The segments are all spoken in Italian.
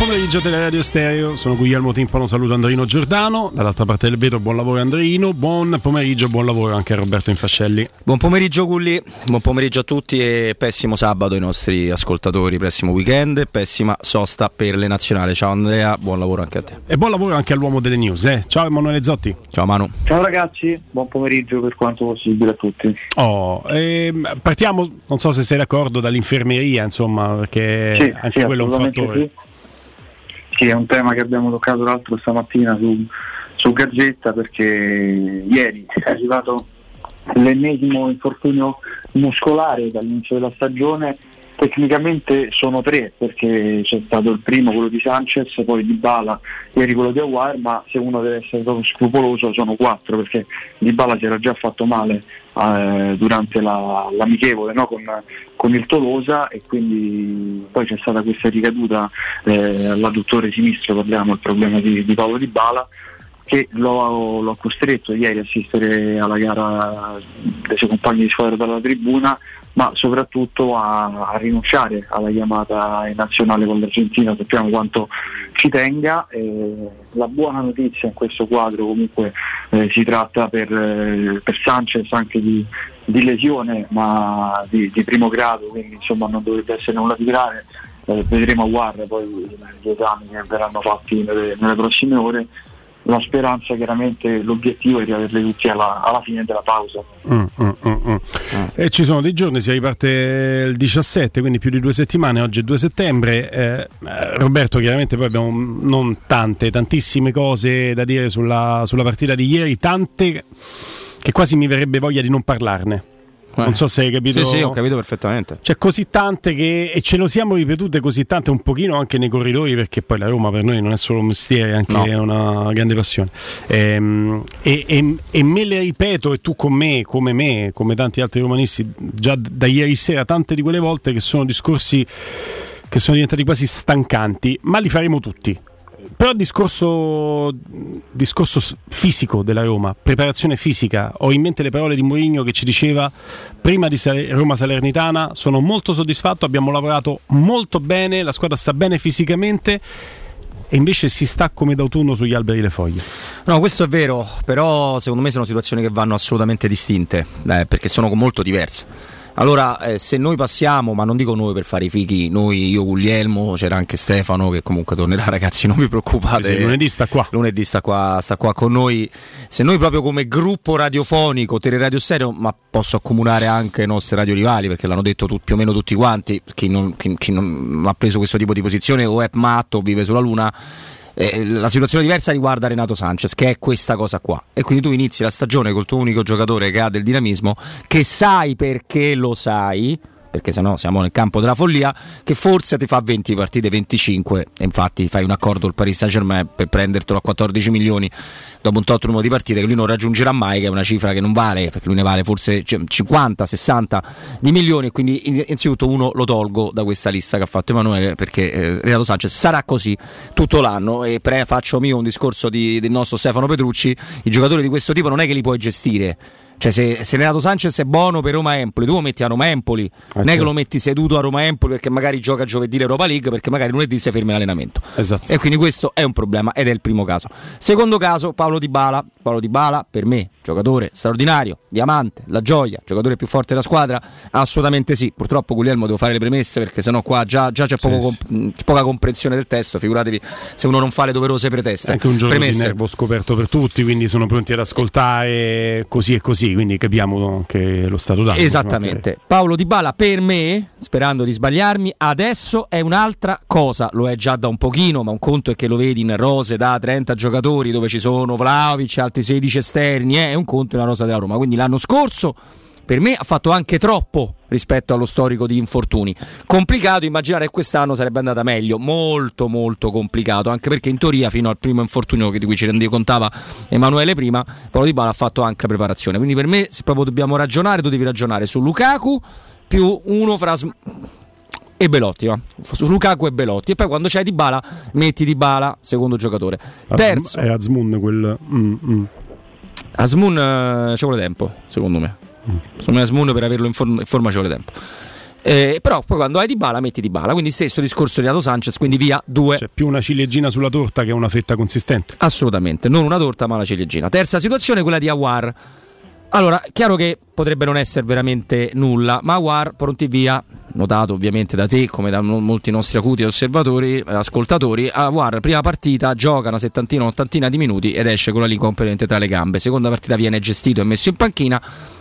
pomeriggio Radio Stereo, sono Guglielmo Timpano, saluto Andrino Giordano, dall'altra parte del vetro buon lavoro Andrino, buon pomeriggio, buon lavoro anche a Roberto Infascelli. Buon pomeriggio Gulli, buon pomeriggio a tutti e pessimo sabato ai nostri ascoltatori, pessimo weekend, pessima sosta per le nazionali. Ciao Andrea, buon lavoro anche a te. E buon lavoro anche all'uomo delle news, eh? Ciao Emanuele Zotti. Ciao Manu. Ciao ragazzi, buon pomeriggio per quanto possibile a tutti. Oh, ehm, partiamo, non so se sei d'accordo, dall'infermeria, insomma, perché sì, anche sì, quello è un fattore. Sì. Sì, è un tema che abbiamo toccato l'altro stamattina su, su Gazzetta perché ieri è arrivato l'ennesimo infortunio muscolare dall'inizio della stagione. Tecnicamente sono tre perché c'è stato il primo, quello di Sanchez, poi di Bala, ieri quello di Aguar, ma se uno deve essere proprio scrupoloso sono quattro perché di Bala si era già fatto male eh, durante la, l'amichevole no? con, con, il Tolosa e quindi poi c'è stata questa ricaduta eh, all'adduttore sinistro, parliamo del problema di, di Paolo Di Bala che l'ho, l'ho, costretto ieri a assistere alla gara dei suoi compagni di squadra dalla tribuna ma soprattutto a, a, rinunciare alla chiamata in nazionale con l'Argentina, sappiamo quanto ci tenga. Eh, la buona notizia in questo quadro comunque eh, si tratta per, eh, per, Sanchez anche di, di lesione ma di, di, primo grado, quindi insomma non dovrebbe essere nulla di grave. Eh, vedremo a guarda poi gli esami che verranno fatti nelle, nelle prossime ore la speranza chiaramente l'obiettivo è di averle tutti alla, alla fine della pausa. Mm, mm, mm, mm. E ci sono dei giorni, si riparte il 17, quindi più di due settimane, oggi è 2 settembre. Eh, eh, Roberto, chiaramente poi abbiamo non tante, tantissime cose da dire sulla, sulla partita di ieri, tante che quasi mi verrebbe voglia di non parlarne. Eh. Non so se hai capito. Sì, sì, ho capito perfettamente. C'è così tante che. e ce lo siamo ripetute così tante un pochino anche nei corridoi, perché poi la Roma per noi non è solo un mestiere, è anche no. una grande passione. Ehm, e, e, e, me le ripeto, e tu con me, come me, come tanti altri romanisti, già da ieri sera, tante di quelle volte che sono discorsi che sono diventati quasi stancanti, ma li faremo tutti però discorso, discorso fisico della Roma, preparazione fisica, ho in mente le parole di Mourinho che ci diceva prima di Roma Salernitana, sono molto soddisfatto, abbiamo lavorato molto bene, la squadra sta bene fisicamente e invece si sta come d'autunno sugli alberi le foglie. No, questo è vero, però secondo me sono situazioni che vanno assolutamente distinte, eh, perché sono molto diverse. Allora, eh, se noi passiamo, ma non dico noi per fare i fighi, noi, io, Guglielmo, c'era anche Stefano che comunque tornerà, ragazzi, non vi preoccupate. Sì, lunedì sta qua. Lunedì sta qua, sta qua con noi. Se noi proprio come gruppo radiofonico, Teleradio Stereo, ma posso accomunare anche i nostri radio rivali, perché l'hanno detto tu, più o meno tutti quanti, chi non, chi, chi non ha preso questo tipo di posizione o è matto o vive sulla Luna eh, la situazione diversa riguarda Renato Sanchez, che è questa cosa qua. E quindi tu inizi la stagione col tuo unico giocatore che ha del dinamismo, che sai perché lo sai perché sennò siamo nel campo della follia, che forse ti fa 20 partite, 25 e infatti fai un accordo il Paris Saint Germain per prendertelo a 14 milioni dopo un tot numero di partite che lui non raggiungerà mai, che è una cifra che non vale, perché lui ne vale forse 50, 60 di milioni. E quindi innanzitutto uno lo tolgo da questa lista che ha fatto Emanuele perché eh, Renato Sanchez sarà così tutto l'anno. E pre faccio mio un discorso di, del nostro Stefano Petrucci, i giocatori di questo tipo non è che li puoi gestire cioè, se, se Renato Sanchez è buono per Roma Empoli, tu lo metti a Roma Empoli, okay. non è che lo metti seduto a Roma Empoli perché magari gioca giovedì l'Europa League, perché magari lunedì si ferma l'allenamento. Esatto. E quindi questo è un problema ed è il primo caso. Secondo caso, Paolo Di Bala. Paolo Di Bala, per me, giocatore straordinario, diamante, la gioia, giocatore più forte della squadra? Assolutamente sì. Purtroppo Guglielmo devo fare le premesse perché sennò qua già, già c'è, sì, poco, sì. poca comprensione del testo, figuratevi se uno non fa le doverose preteste. È anche un giorno premesse. di nervo scoperto per tutti, quindi sono pronti ad ascoltare così e così, quindi capiamo che lo stato d'animo. Esattamente. Paolo Di Bala per me, sperando di sbagliarmi, adesso è un'altra cosa, lo è già da un pochino, ma un conto è che lo vedi in rose da 30 giocatori dove ci sono Vlaovic, altri 16 esterni, eh, è un conto in una rosa della Roma. Quindi l'anno scorso per me ha fatto anche troppo rispetto allo storico di infortuni. Complicato immaginare che quest'anno sarebbe andata meglio, molto molto complicato, anche perché in teoria fino al primo infortunio di cui ci rendicontava Emanuele prima, Paolo Di Bala ha fatto anche la preparazione. Quindi per me se proprio dobbiamo ragionare, tu devi ragionare su Lukaku più uno fra e Belotti, va? su Lukaku e Belotti. E poi quando c'è Di Bala, metti Di Bala, secondo giocatore. Terzo. È Azmoun quel. Mm, mm. Asmun uh, ci vuole tempo, secondo me. Secondo me Asmun per averlo in, forma, in forma ci vuole tempo. Eh, però poi quando hai di bala metti di bala, quindi stesso discorso di Renato Sanchez, quindi via due. C'è più una ciliegina sulla torta che una fetta consistente. Assolutamente, non una torta ma una ciliegina. Terza situazione, quella di Awar. Allora, chiaro che potrebbe non essere veramente nulla, ma Awar pronti via, notato ovviamente da te come da molti nostri acuti osservatori, ascoltatori, Awar prima partita gioca una settantina, un'ottantina di minuti ed esce con la lingua completamente tra le gambe. Seconda partita viene gestito e messo in panchina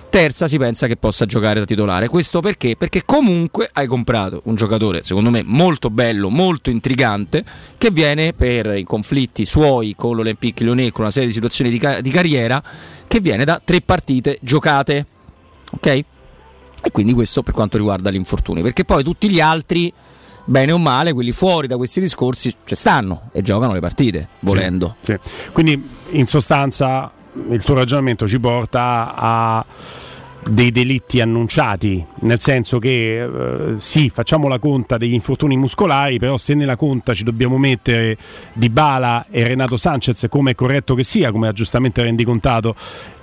terza si pensa che possa giocare da titolare. Questo perché? Perché comunque hai comprato un giocatore, secondo me, molto bello, molto intrigante, che viene per i conflitti suoi con l'Olympique Lyonnais, con una serie di situazioni di, ca- di carriera, che viene da tre partite giocate. Ok? E quindi questo per quanto riguarda gli infortuni, perché poi tutti gli altri bene o male, quelli fuori da questi discorsi ci stanno e giocano le partite, volendo. Sì, sì. Quindi in sostanza il tuo ragionamento ci porta a dei delitti annunciati, nel senso che eh, sì, facciamo la conta degli infortuni muscolari, però se nella conta ci dobbiamo mettere Di Bala e Renato Sanchez, come è corretto che sia, come ha giustamente rendicontato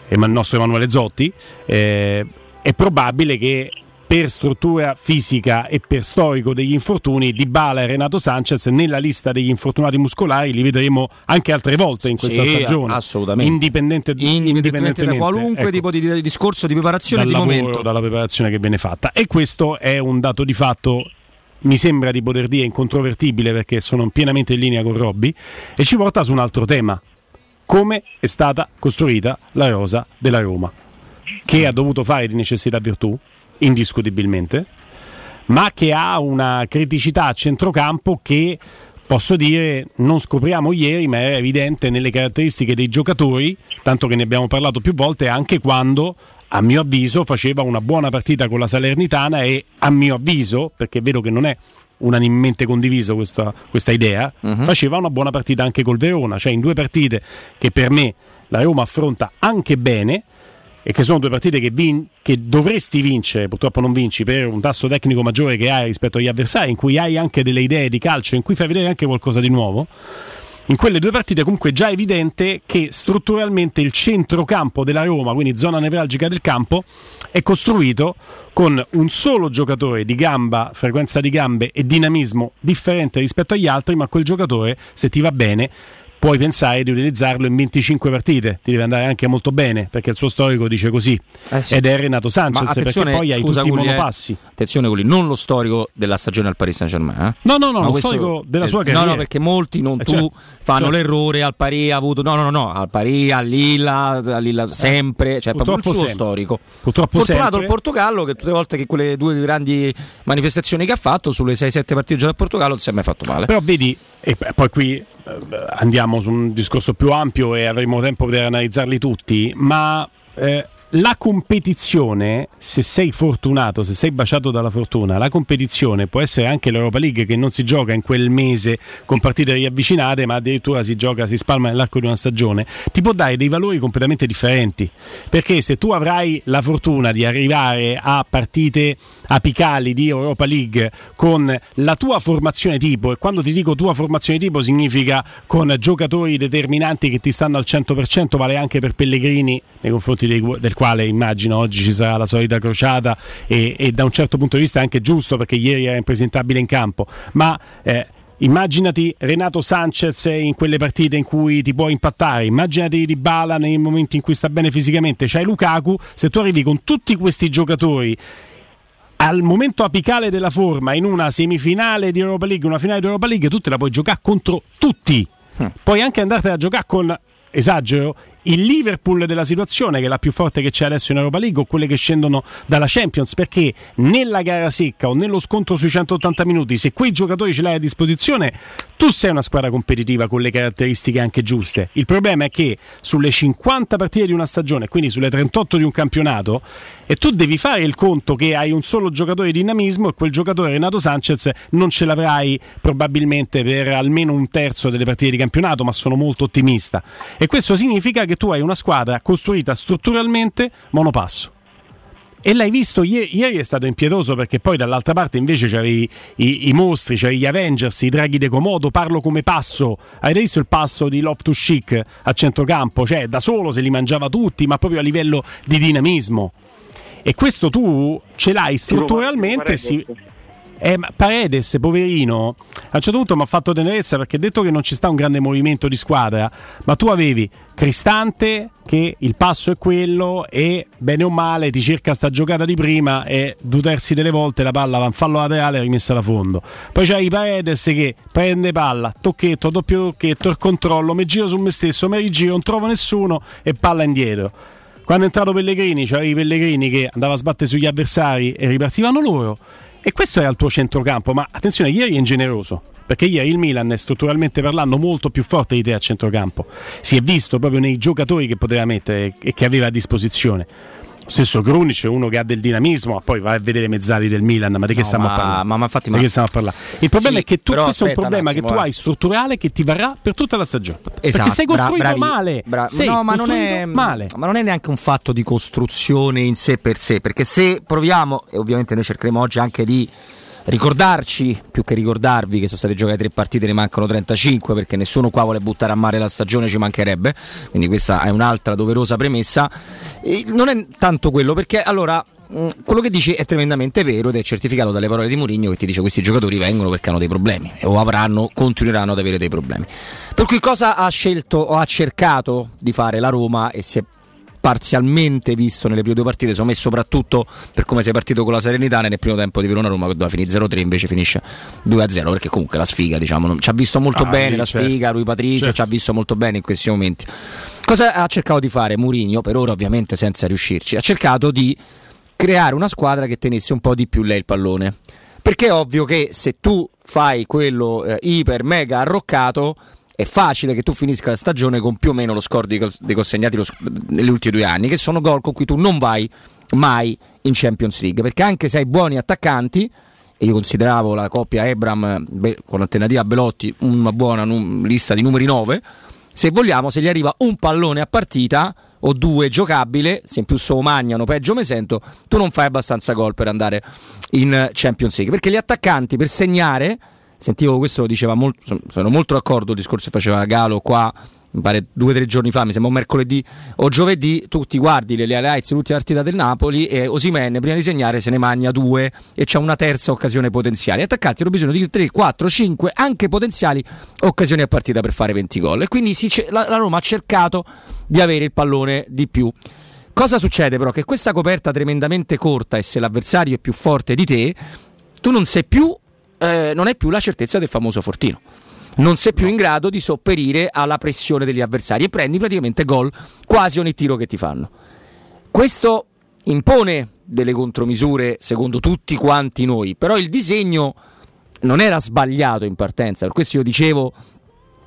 il nostro Emanuele Zotti, eh, è probabile che per struttura fisica e per storico degli infortuni di Bala e Renato Sanchez nella lista degli infortunati muscolari. Li vedremo anche altre volte in questa sì, stagione. assolutamente. Indipendente, indipendentemente da qualunque ecco, tipo di, di, discorso di preparazione di lavoro, momento. dalla preparazione che viene fatta. E questo è un dato di fatto mi sembra di poter dire incontrovertibile perché sono pienamente in linea con Robby e ci porta su un altro tema. Come è stata costruita la rosa della Roma? Che ha dovuto fare di necessità virtù indiscutibilmente, ma che ha una criticità a centrocampo che posso dire non scopriamo ieri, ma era evidente nelle caratteristiche dei giocatori, tanto che ne abbiamo parlato più volte, anche quando a mio avviso faceva una buona partita con la Salernitana e a mio avviso, perché vedo che non è unanimemente condiviso questa, questa idea, uh-huh. faceva una buona partita anche col Verona, cioè in due partite che per me la Roma affronta anche bene, e che sono due partite che, vin- che, dovresti vincere, purtroppo non vinci per un tasso tecnico maggiore che hai rispetto agli avversari, in cui hai anche delle idee di calcio, in cui fai vedere anche qualcosa di nuovo. In quelle due partite comunque è già evidente che strutturalmente il centrocampo della Roma, quindi zona nevralgica del campo, è costruito con un solo giocatore di gamba, frequenza di gambe e dinamismo differente rispetto agli altri, ma quel giocatore, se ti va bene, puoi pensare di utilizzarlo in 25 partite, ti deve andare anche molto bene perché il suo storico dice così eh sì. ed è Renato Sanchez perché poi hai tutti i monopassi. Eh, attenzione quelli, non lo storico della stagione al Paris Saint Germain. Eh? No, no, no, lo storico della sua carriera. No, no, perché molti non eh, tu cioè, fanno cioè, l'errore al Paris ha avuto no, no, no, no, al Paris, al Lilla, al Lilla sempre, cioè proprio il suo sempre. storico. Purtroppo Fortunato sempre. il Portogallo che tutte le volte che quelle due grandi manifestazioni che ha fatto sulle 6-7 partite già del Portogallo non si è mai fatto male. Però vedi e poi qui eh, andiamo su un discorso più ampio e avremo tempo per analizzarli tutti, ma eh, la competizione, se sei fortunato, se sei baciato dalla fortuna, la competizione può essere anche l'Europa League che non si gioca in quel mese con partite riavvicinate, ma addirittura si gioca, si spalma nell'arco di una stagione, ti può dare dei valori completamente differenti. Perché se tu avrai la fortuna di arrivare a partite apicali di Europa League con la tua formazione tipo, e quando ti dico tua formazione tipo significa con giocatori determinanti che ti stanno al 100%, vale anche per Pellegrini nei confronti dei, del quale immagino oggi ci sarà la solita crociata e, e, da un certo punto di vista è anche giusto perché ieri era impresentabile in campo, ma eh, Immaginati Renato Sanchez in quelle partite in cui ti può impattare, immaginati Di Bala nei momenti in cui sta bene fisicamente, c'hai Lukaku, se tu arrivi con tutti questi giocatori al momento apicale della forma in una semifinale di Europa League, una finale di Europa League, tu te la puoi giocare contro tutti. Hm. Puoi anche andartene a giocare con, esagero, il Liverpool della situazione, che è la più forte che c'è adesso in Europa League, o quelle che scendono dalla Champions, perché nella gara secca o nello scontro sui 180 minuti, se quei giocatori ce l'hai a disposizione, tu sei una squadra competitiva con le caratteristiche anche giuste. Il problema è che sulle 50 partite di una stagione, quindi sulle 38 di un campionato, e tu devi fare il conto che hai un solo giocatore di dinamismo e quel giocatore Renato Sanchez non ce l'avrai probabilmente per almeno un terzo delle partite di campionato, ma sono molto ottimista. E questo significa che tu hai una squadra costruita strutturalmente monopasso. E l'hai visto ieri, ieri, è stato impietoso perché poi dall'altra parte invece c'avevi i, i mostri, c'avevi gli Avengers, i draghi de Comodo, parlo come passo. Hai visto il passo di Love to Chic a centrocampo? Cioè da solo se li mangiava tutti, ma proprio a livello di dinamismo. E questo tu ce l'hai strutturalmente. Si, eh, Paredes, poverino, a un certo punto mi ha fatto tenerezza perché detto che non ci sta un grande movimento di squadra, ma tu avevi Cristante che il passo è quello e bene o male ti cerca sta giocata di prima e due terzi delle volte la palla va in fallo laterale e rimessa da fondo. Poi c'hai Paredes che prende palla, tocchetto, doppio tocchetto, il controllo, mi giro su me stesso, mi rigiro, non trovo nessuno e palla indietro. Quando è entrato Pellegrini, c'avevi Pellegrini che andava a sbattere sugli avversari e ripartivano loro e questo era il tuo centrocampo, ma attenzione, ieri è ingeneroso. Perché ieri il Milan è strutturalmente parlando molto più forte di te a centrocampo. Si è visto proprio nei giocatori che poteva mettere e che aveva a disposizione. Stesso Grunic è uno che ha del dinamismo, poi vai a vedere mezzali del Milan, ma di che no, stiamo ma, a parlare? Ma, ma infatti, ma... stiamo a parlare? Il problema sì, è che tu, questo è un problema che tu hai strutturale che ti varrà per tutta la stagione. Esatto, perché sei costruito bravi, male. Bra- sei no, ma non, è, male. ma non è neanche un fatto di costruzione in sé per sé, perché se proviamo, e ovviamente noi cercheremo oggi anche di ricordarci, più che ricordarvi che sono state giocate tre partite, ne mancano 35 perché nessuno qua vuole buttare a mare la stagione, ci mancherebbe, quindi questa è un'altra doverosa premessa. E non è tanto quello perché allora mm, quello che dici è tremendamente vero ed è certificato dalle parole di Mourinho che ti dice questi giocatori vengono perché hanno dei problemi o avranno, continueranno ad avere dei problemi. Per cui cosa ha scelto o ha cercato di fare la Roma e si è parzialmente visto nelle prime due partite, secondo me soprattutto per come sei partito con la Serenità nel primo tempo di Verona Roma che doveva finire 0-3 invece finisce 2-0 perché comunque la sfiga diciamo ci ha visto molto ah, bene la certo. sfiga, lui Patricio certo. ci ha visto molto bene in questi momenti. Cosa ha cercato di fare Mourinho? Per ora ovviamente senza riuscirci, ha cercato di creare una squadra che tenesse un po' di più lei il pallone. Perché è ovvio che se tu fai quello eh, iper mega arroccato è facile che tu finisca la stagione con più o meno lo score dei, dei consegnati negli ultimi due anni, che sono gol con cui tu non vai mai in Champions League, perché anche se hai buoni attaccanti, e io consideravo la coppia Ebram con l'alternativa Belotti una buona num- lista di numeri 9, se vogliamo, se gli arriva un pallone a partita o due giocabile, se in più so magnano, peggio me sento, tu non fai abbastanza gol per andare in Champions League, perché gli attaccanti per segnare sentivo questo diceva molto, sono molto d'accordo il discorso che faceva Galo qua mi pare due o tre giorni fa, mi sembra mercoledì o giovedì, tu ti guardi le, highlights dell'ultima partita del Napoli e Osimen prima di segnare se ne magna due e c'è una terza occasione potenziale. Gli attaccanti hanno bisogno di 3, 4, 5 anche potenziali occasioni a partita per fare 20 gol e quindi si, la, la Roma ha cercato di avere il pallone di più. Cosa succede però? Che questa coperta tremendamente corta e se l'avversario è più forte di te, tu non sei più eh, non hai più la certezza del famoso fortino. Non sei più in grado di sopperire alla pressione degli avversari e prendi praticamente gol quasi ogni tiro che ti fanno. Questo impone delle contromisure secondo tutti quanti noi, però il disegno non era sbagliato in partenza, per questo io dicevo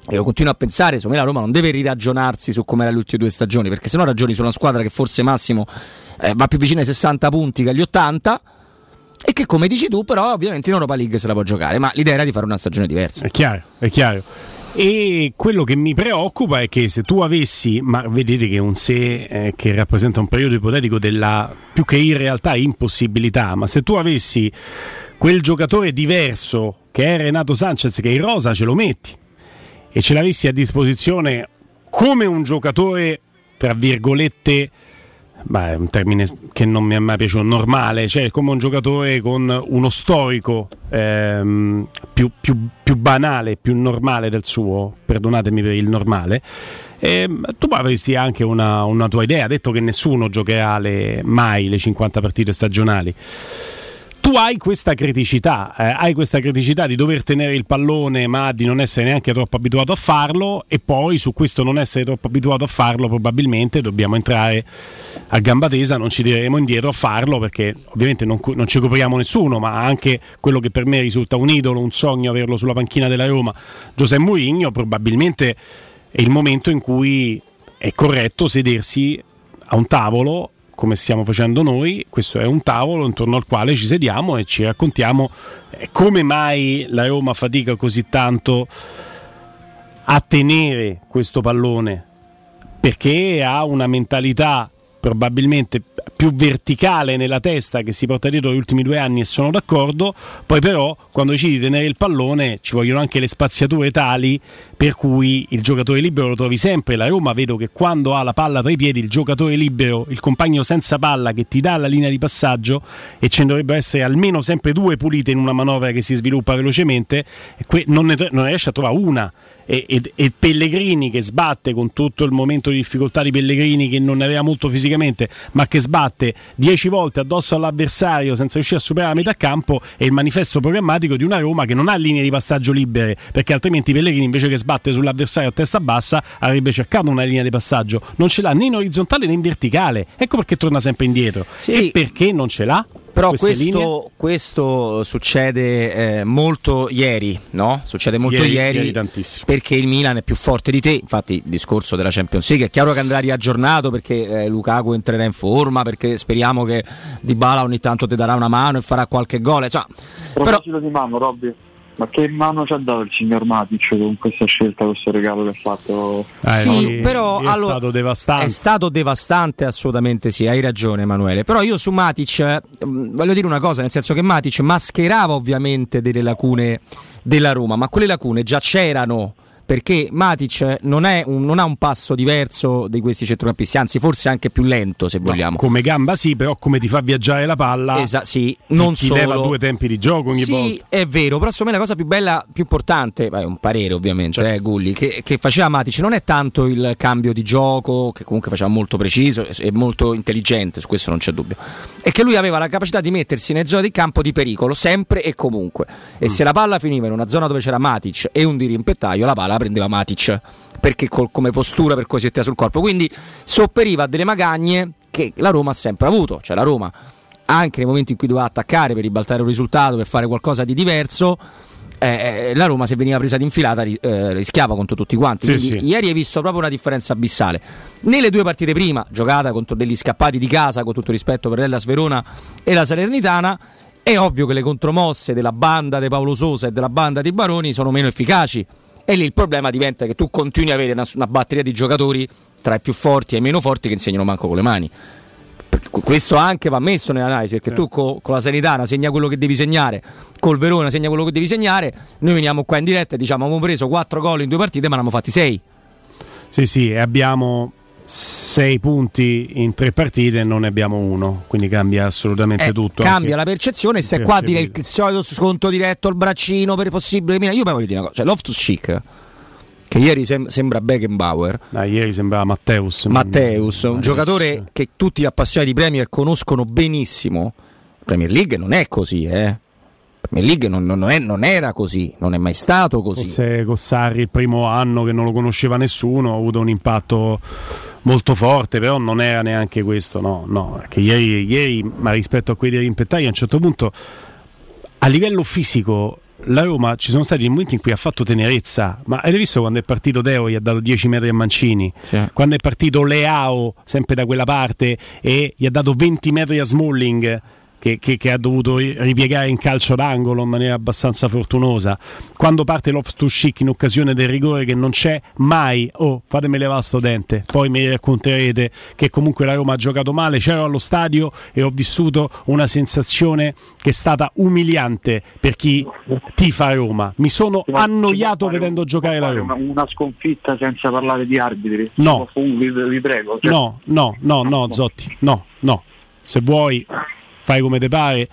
e lo continuo a pensare, secondo me la Roma non deve riragionarsi su come era le ultime due stagioni, perché se no ragioni su una squadra che forse massimo eh, va più vicino ai 60 punti che agli 80 e che come dici tu però ovviamente in Europa League se la può giocare, ma l'idea era di fare una stagione diversa. È chiaro, è chiaro. E quello che mi preoccupa è che se tu avessi, ma vedete che un se eh, che rappresenta un periodo ipotetico della più che in realtà impossibilità, ma se tu avessi quel giocatore diverso che è Renato Sanchez, che in rosa ce lo metti e ce l'avessi a disposizione come un giocatore, tra virgolette, Beh, è un termine che non mi è mai piaciuto, normale, cioè come un giocatore con uno storico ehm, più, più, più, banale, più normale del suo, perdonatemi per il normale. E tu avresti anche una, una tua idea, detto che nessuno giocherà le, mai le 50 partite stagionali tu hai questa criticità, eh, hai questa criticità di dover tenere il pallone ma di non essere neanche troppo abituato a farlo e poi su questo non essere troppo abituato a farlo probabilmente dobbiamo entrare a gamba tesa, non ci tireremo indietro a farlo perché ovviamente non, non ci copriamo nessuno, ma anche quello che per me risulta un idolo, un sogno averlo sulla panchina della Roma, Giuseppe Mourinho, probabilmente è il momento in cui è corretto sedersi a un tavolo come stiamo facendo noi, questo è un tavolo intorno al quale ci sediamo e ci raccontiamo eh, come mai la Roma fatica così tanto a tenere questo pallone, perché ha una mentalità probabilmente più verticale nella testa che si porta dietro gli ultimi due anni e sono d'accordo, poi però quando decidi di tenere il pallone ci vogliono anche le spaziature tali per cui il giocatore libero lo trovi sempre. La Roma vedo che quando ha la palla tra i piedi, il giocatore libero, il compagno senza palla che ti dà la linea di passaggio e ce ne dovrebbero essere almeno sempre due pulite in una manovra che si sviluppa velocemente, non ne, non ne riesce a trovare una e, e, e, Pellegrini che sbatte con tutto il momento di difficoltà di Pellegrini che non ne aveva molto fisicamente ma che sbatte 10 volte addosso all'avversario senza riuscire a superare la metà campo è il manifesto programmatico di una Roma che non ha linee di passaggio libere perché altrimenti Pellegrini invece che sbatte sull'avversario a testa bassa avrebbe cercato una linea di passaggio non ce l'ha né in orizzontale né in verticale ecco perché torna sempre indietro sì. e perché non ce l'ha? Però questo, questo, succede eh, molto ieri, no? Succede molto ieri, ieri, ieri perché il Milan è più forte di te. Infatti, il discorso della Champions League è chiaro che andrà riaggiornato perché eh, Lukaku entrerà in forma. Perché speriamo che Di Bala ogni tanto ti darà una mano e farà qualche gol. Cioè, però, di mano, Robby. Ma che mano ci ha dato il signor Matic con questa scelta, questo regalo che ha fatto? Eh, sì, no, però è allora, stato devastante. È stato devastante, assolutamente sì, hai ragione Emanuele. Però io su Matic mm, voglio dire una cosa, nel senso che Matic mascherava ovviamente delle lacune della Roma, ma quelle lacune già c'erano perché Matic non, un, non, ha un passo diverso di questi centrocampisti, anzi forse anche più lento se vogliamo. No, come gamba sì, però come ti fa viaggiare la palla Esa- sì, non ti, ti leva due tempi di gioco ogni sì, volta. Sì, è vero, però secondo me la cosa più bella, più importante, è un parere ovviamente, certo. eh, Gulli, che, che, faceva Matic non è tanto il cambio di gioco, che comunque faceva molto preciso e molto intelligente, su questo non c'è dubbio, è che lui aveva la capacità di mettersi nelle zone di campo di pericolo, sempre e comunque. E mm. se la palla finiva in una zona dove c'era Matic e un dirimpettaio, la palla la prendeva Matic perché col, come postura per cosiddetta sul corpo. Quindi sopperiva a delle magagne che la Roma ha sempre avuto. Cioè la Roma, anche nei momenti in cui doveva attaccare per ribaltare un risultato, per fare qualcosa di diverso, eh, la Roma se veniva presa d'infilata eh, rischiava contro tutti quanti. Sì, Quindi, sì. Ieri hai visto proprio una differenza abissale. Nelle due partite prima, giocata contro degli scappati di casa, con tutto rispetto per l'Ella Sverona e la Salernitana, è ovvio che le contromosse della banda di Paolo Sosa e della banda di Baroni sono meno efficaci e lì il problema diventa che tu continui ad avere una, una batteria di giocatori tra i più forti e i meno forti che insegnano manco con le mani. Perché questo anche va messo nell'analisi perché tu con, con la Sanitana segna quello che devi segnare, col Verona segna quello che devi segnare. Noi veniamo qua in diretta e diciamo: abbiamo preso 4 gol in due partite, ma ne abbiamo fatti 6. Sì, sì, e abbiamo 6 punti in tre partite e non ne abbiamo uno, quindi cambia assolutamente eh, tutto. Cambia la percezione, se qua dire il solito sconto diretto al braccino per possibile. Io poi voglio dire una cosa, cioè Loftus Chic che ieri sem- sembra Beckenbauer. Ah, ieri sembrava Matteus. Matteus, un giocatore che tutti gli appassionati di Premier conoscono benissimo. Premier League non è così, eh. Premier League non, non, è, non, era così, non è mai stato così. Forse con Sarri il primo anno che non lo conosceva nessuno ha avuto un impatto molto forte, però non era neanche questo, no, no, perché ieri, ieri ma rispetto a quelli dei rimpettari a un certo punto a livello fisico la Roma ci sono stati dei momenti in cui ha fatto tenerezza, ma avete visto quando è partito Deo gli ha dato 10 metri a Mancini, sì. quando è partito Leao sempre da quella parte e gli ha dato 20 metri a Smalling che, che, che, ha dovuto ripiegare in calcio d'angolo in maniera abbastanza fortunosa. Quando parte Loftus-Cheek in occasione del rigore che non c'è mai, oh fatemi levare sto dente, poi mi racconterete che comunque la Roma ha giocato male, c'ero allo stadio e ho vissuto una sensazione che è stata umiliante per chi tifa Roma. Mi sono annoiato vedendo giocare la Roma. Una, sconfitta senza parlare di arbitri. No, vi, vi prego. Cioè... No, no, no, no, Zotti, no, no. Se vuoi fai come te pare.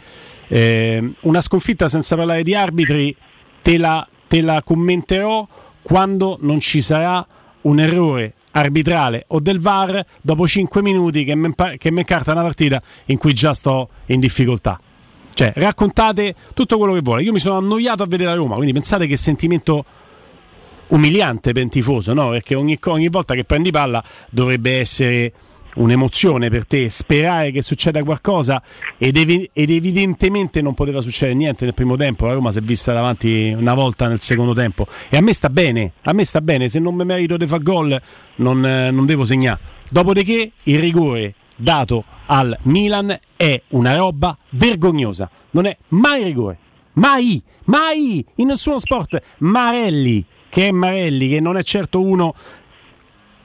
Eh, una sconfitta senza parlare di arbitri te la, te la commenterò quando non ci sarà un errore arbitrale o del VAR dopo 5 minuti che mi, mi carta una partita in cui già sto in difficoltà. Cioè, raccontate tutto quello che vuole. Io mi sono annoiato a vedere la Roma, quindi pensate che sentimento umiliante per un tifoso, no? Perché ogni, ogni volta che prendi palla dovrebbe essere un'emozione per te, sperare che succeda qualcosa ed, ev- ed, evidentemente non poteva succedere niente nel primo tempo, la Roma si è vista davanti una volta nel secondo tempo e a me sta bene, a me sta bene, se non mi merito di fare gol non, eh, non devo segnare. Dopodiché il rigore dato al Milan è una roba vergognosa, non è mai rigore, mai, mai in nessuno sport. Marelli, che è Marelli, che non è certo uno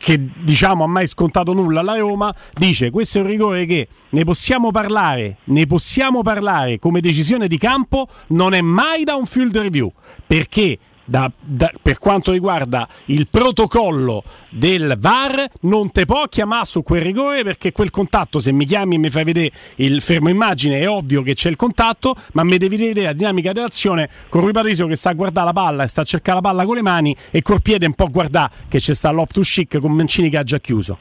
che diciamo ha mai scontato nulla. Alla Roma, dice questo è un rigore che ne possiamo parlare, ne possiamo parlare come decisione di campo, non è mai da un field review, perché da, da, per quanto riguarda il protocollo del VAR non te può chiamare su quel rigore perché quel contatto se mi chiami e mi fai vedere il fermo immagine è ovvio che c'è il contatto ma mi devi vedere la dinamica dell'azione. Con Rui Patricio che sta a guardare la palla e sta a cercare la palla con le mani e col piede un po' guardare che c'è sta l'off to chic con Mancini che ha già chiuso.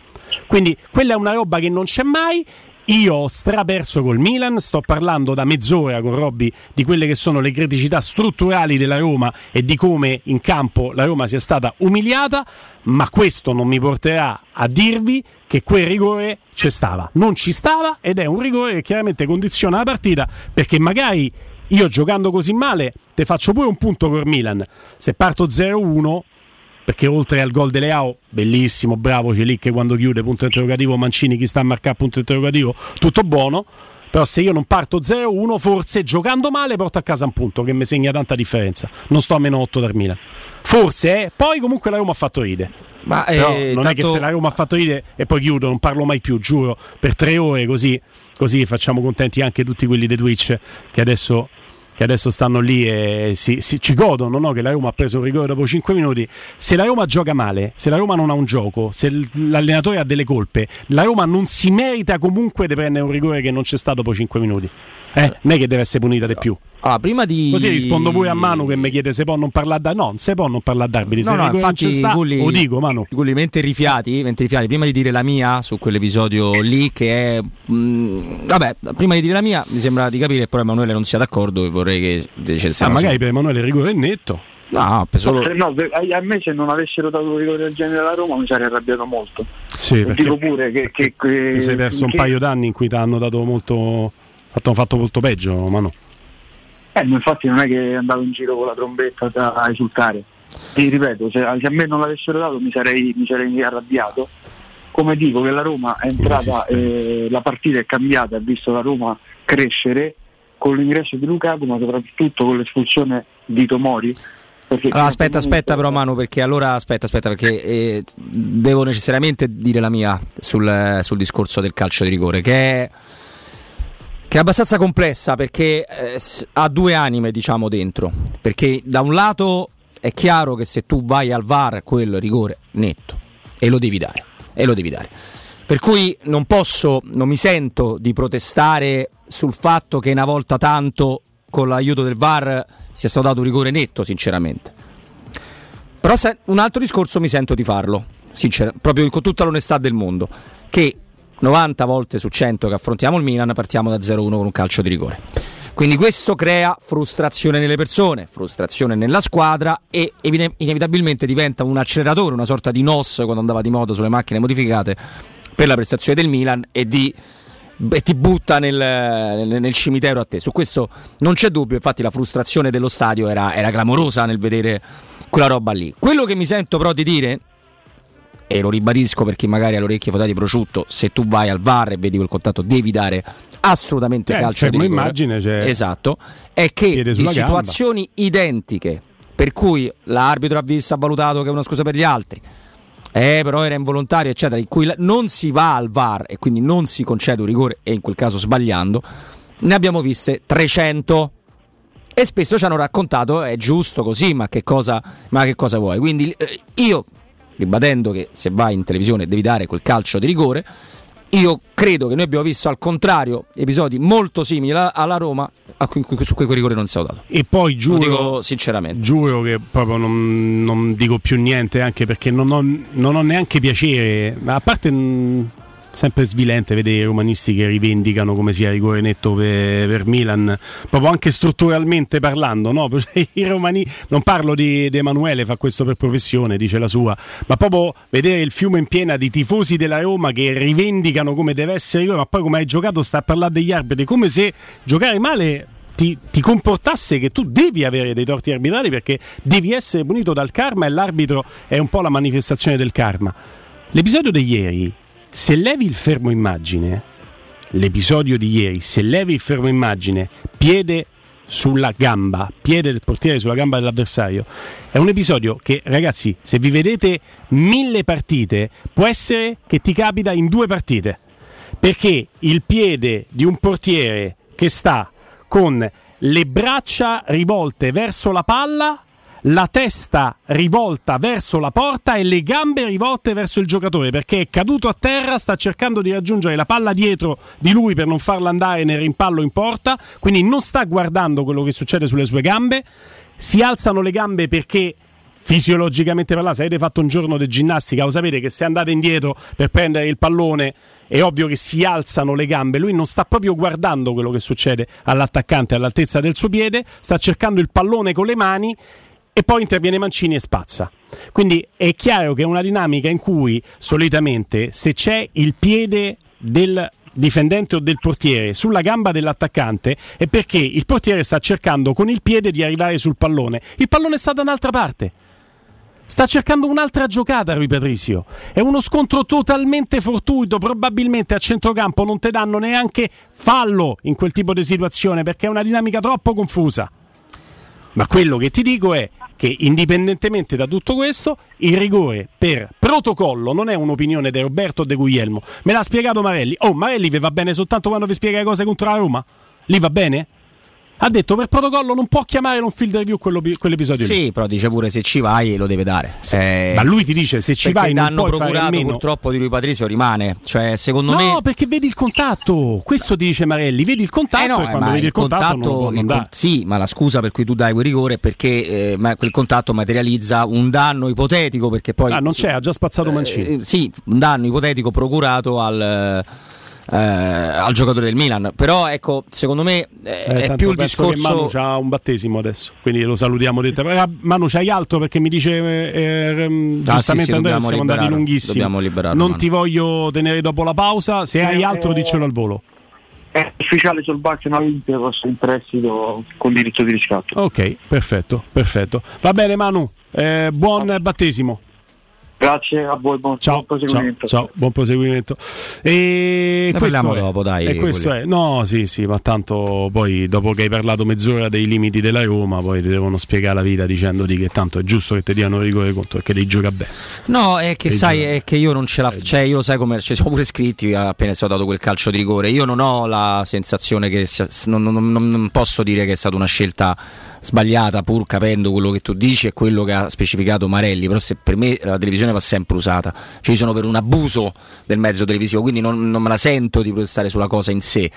Quindi quella è una roba che non c'è mai io ho straperso col Milan, sto parlando da mezz'ora con Robby di quelle che sono le criticità strutturali della Roma e di come in campo la Roma sia stata umiliata, ma questo non mi porterà a dirvi che quel rigore c'è stava. Non ci stava ed è un rigore che chiaramente condiziona la partita perché magari io giocando così male te faccio pure un punto col Milan. Se parto 0-1 perché oltre al gol delle AO, bellissimo, bravo Celic quando chiude, punto interrogativo, Mancini chi sta a marcare, punto interrogativo, tutto buono. Però se io non parto 0-1, forse giocando male porto a casa un punto che mi segna tanta differenza. Non sto a meno 8 dal Milan. Forse, eh? poi comunque la Roma ha fatto ride. Ma eh, non tanto... è che se la Roma ha fatto ride e poi chiudo, non parlo mai più, giuro, per tre ore così, così facciamo contenti anche tutti quelli di Twitch che adesso che adesso stanno lì e si, si, ci godono no? che la Roma ha preso un rigore dopo 5 minuti. Se la Roma gioca male, se la Roma non ha un gioco, se l'allenatore ha delle colpe, la Roma non si merita comunque di prendere un rigore che non c'è stato dopo 5 minuti. Eh, non è che deve essere punita di più. Ah, prima di... Così rispondo pure a Manu che mi chiede se può non parlare da... No, non si può non parlare d'arbitri. No, no, infatti, sta, Gulli, lo dico, Manu. Gulli, mentre rifiati, mentre rifiati, prima di dire la mia su quell'episodio lì che è... Mh, mm, vabbè, prima di dire la mia mi sembra di capire che però Emanuele non sia d'accordo e vorrei che dicesse... Ah, magari per Emanuele il rigore è netto. No, solo... no, a me se non avessero dato un rigore del genere alla Roma mi sarei arrabbiato molto. Sì, perché, dico pure che, che, che, che sei perso un paio d'anni in cui ti hanno dato molto fatto, fatto molto peggio, Manu. Eh, infatti non è che è andato in giro con la trombetta da esultare. Ti ripeto, se, se a me non l'avessero dato mi sarei, mi sarei arrabbiato. Come dico che la Roma è entrata, eh, la partita è cambiata, ha visto la Roma crescere con l'ingresso di Lukaku, ma soprattutto con l'espulsione di Tomori. Allora, aspetta, aspetta però Manu, perché allora aspetta, aspetta, perché eh, devo necessariamente dire la mia sul, sul discorso del calcio di rigore, che è che è abbastanza complessa perché eh, ha due anime diciamo dentro. Perché da un lato è chiaro che se tu vai al VAR quello è rigore netto. E lo devi dare e lo devi dare. Per cui non posso non mi sento di protestare sul fatto che una volta tanto con l'aiuto del VAR sia stato dato un rigore netto sinceramente. Però un altro discorso mi sento di farlo sincer- proprio con tutta l'onestà del mondo. Che 90 volte su 100 che affrontiamo il Milan partiamo da 0-1 con un calcio di rigore. Quindi questo crea frustrazione nelle persone, frustrazione nella squadra e inevitabilmente diventa un acceleratore, una sorta di NOS quando andava di moto sulle macchine modificate per la prestazione del Milan e, di, e ti butta nel, nel, nel, cimitero a te. Su questo non c'è dubbio, infatti la frustrazione dello stadio era, era clamorosa nel vedere quella roba lì. Quello che mi sento però di dire, e lo ribadisco perché magari all'orecchio fodati prosciutto, se tu vai al VAR e vedi quel contatto devi dare assolutamente eh, calcio c'è di rigore. immagine c'è esatto è che in situazioni gamba. identiche per cui l'arbitro ha visto ha valutato che è una scusa per gli altri eh, però era involontario, eccetera, in cui non si va al VAR e quindi non si concede un rigore, e in quel caso sbagliando, ne abbiamo viste 300 e spesso ci hanno raccontato è giusto così, ma che cosa, ma che cosa vuoi? Quindi eh, io ribadendo che se vai in televisione devi dare quel calcio di rigore. Io credo che noi abbiamo visto al contrario episodi molto simili alla Roma a cui, su cui quel rigore non si è dato. E poi giuro, sinceramente. giuro che proprio non, non, dico più niente anche perché non ho, non ho neanche piacere, ma a parte sempre svilente vedere i romanisti che rivendicano come sia rigore netto per, per Milan, proprio anche strutturalmente parlando, no? I romani, non parlo di, di, Emanuele, fa questo per professione, dice la sua, ma proprio vedere il fiume in piena di tifosi della Roma che rivendicano come deve essere rigore, ma poi come hai giocato sta a parlare degli arbitri, come se giocare male ti, ti, comportasse che tu devi avere dei torti arbitrali perché devi essere punito dal karma e l'arbitro è un po' la manifestazione del karma. L'episodio di ieri se levi il fermo immagine, l'episodio di ieri, se levi il fermo immagine, piede sulla gamba, piede del portiere sulla gamba dell'avversario, è un episodio che ragazzi, se vi vedete mille partite, può essere che ti capita in due partite. Perché il piede di un portiere che sta con le braccia rivolte verso la palla la testa rivolta verso la porta e le gambe rivolte verso il giocatore perché è caduto a terra, sta cercando di raggiungere la palla dietro di lui per non farla andare nel rimpallo in porta, quindi non sta guardando quello che succede sulle sue gambe, si alzano le gambe perché fisiologicamente parlando, se avete fatto un giorno di ginnastica, lo sapete che se andate indietro per prendere il pallone è ovvio che si alzano le gambe, lui non sta proprio guardando quello che succede all'attaccante all'altezza del suo piede, sta cercando il pallone con le mani e poi interviene Mancini e spazza. Quindi è chiaro che è una dinamica in cui solitamente se c'è il piede del difendente o del portiere sulla gamba dell'attaccante è perché il portiere sta cercando con il piede di arrivare sul pallone. Il pallone sta da un'altra parte. Sta cercando un'altra giocata Rui Patrizio. È uno scontro totalmente fortuito. Probabilmente a centrocampo non ti danno neanche fallo in quel tipo di situazione perché è una dinamica troppo confusa. Ma quello che ti dico è che indipendentemente da tutto questo, il rigore per protocollo non è un'opinione di Roberto o di Guglielmo. Me l'ha spiegato Marelli. Oh, Marelli vi va bene soltanto quando vi spiega le cose contro la Roma? Lì va bene? Ha detto per protocollo non può chiamare non field review quello, quell'episodio sì lì. però dice pure se ci vai lo deve dare. Sì. eh, ma lui ti dice se ci vai non puoi procurato purtroppo di lui Patrizio rimane. Cioè secondo no, me no perché vedi il contatto. Questo ti dice Marelli vedi il contatto eh no, e quando vedi il contatto, contatto il con- sì ma la scusa per cui tu dai quel rigore è perché eh, quel contatto materializza un danno ipotetico perché poi ah non c'è ha già spazzato Mancini. eh, sì un danno ipotetico procurato al eh, al giocatore del Milan. Però ecco, secondo me eh, eh è più il discorso. Manu c'ha un battesimo adesso, quindi lo salutiamo. Detta. Manu, c'hai altro perché mi dice eh, ehm, ah, giustamente sì, sì, Andrea, siamo andati lunghissimi. Non Manu. ti voglio tenere dopo la pausa. Se hai altro, diccelo al volo è ufficiale sul Bacchino Inter posso in prestito con diritto di riscatto ok perfetto perfetto va bene Manu eh, buon battesimo Grazie a voi, buon, ciao, buon proseguimento. Ciao, ciao, buon proseguimento. E parliamo è, dopo, dai. E questo è, no, sì, sì, ma tanto poi dopo che hai parlato mezz'ora dei limiti della Roma, poi ti devono spiegare la vita dicendoti che tanto è giusto che ti diano rigore contro perché devi giocare bene. No, è che sai, è che io non ce la cioè io sai come ci sono pure scritti appena è stato dato quel calcio di rigore. Io non ho la sensazione che sia, non, non, non posso dire che è stata una scelta sbagliata pur capendo quello che tu dici e quello che ha specificato Marelli, però se per me la televisione va sempre usata, cioè io sono per un abuso del mezzo televisivo, quindi non, non me la sento di protestare sulla cosa in sé.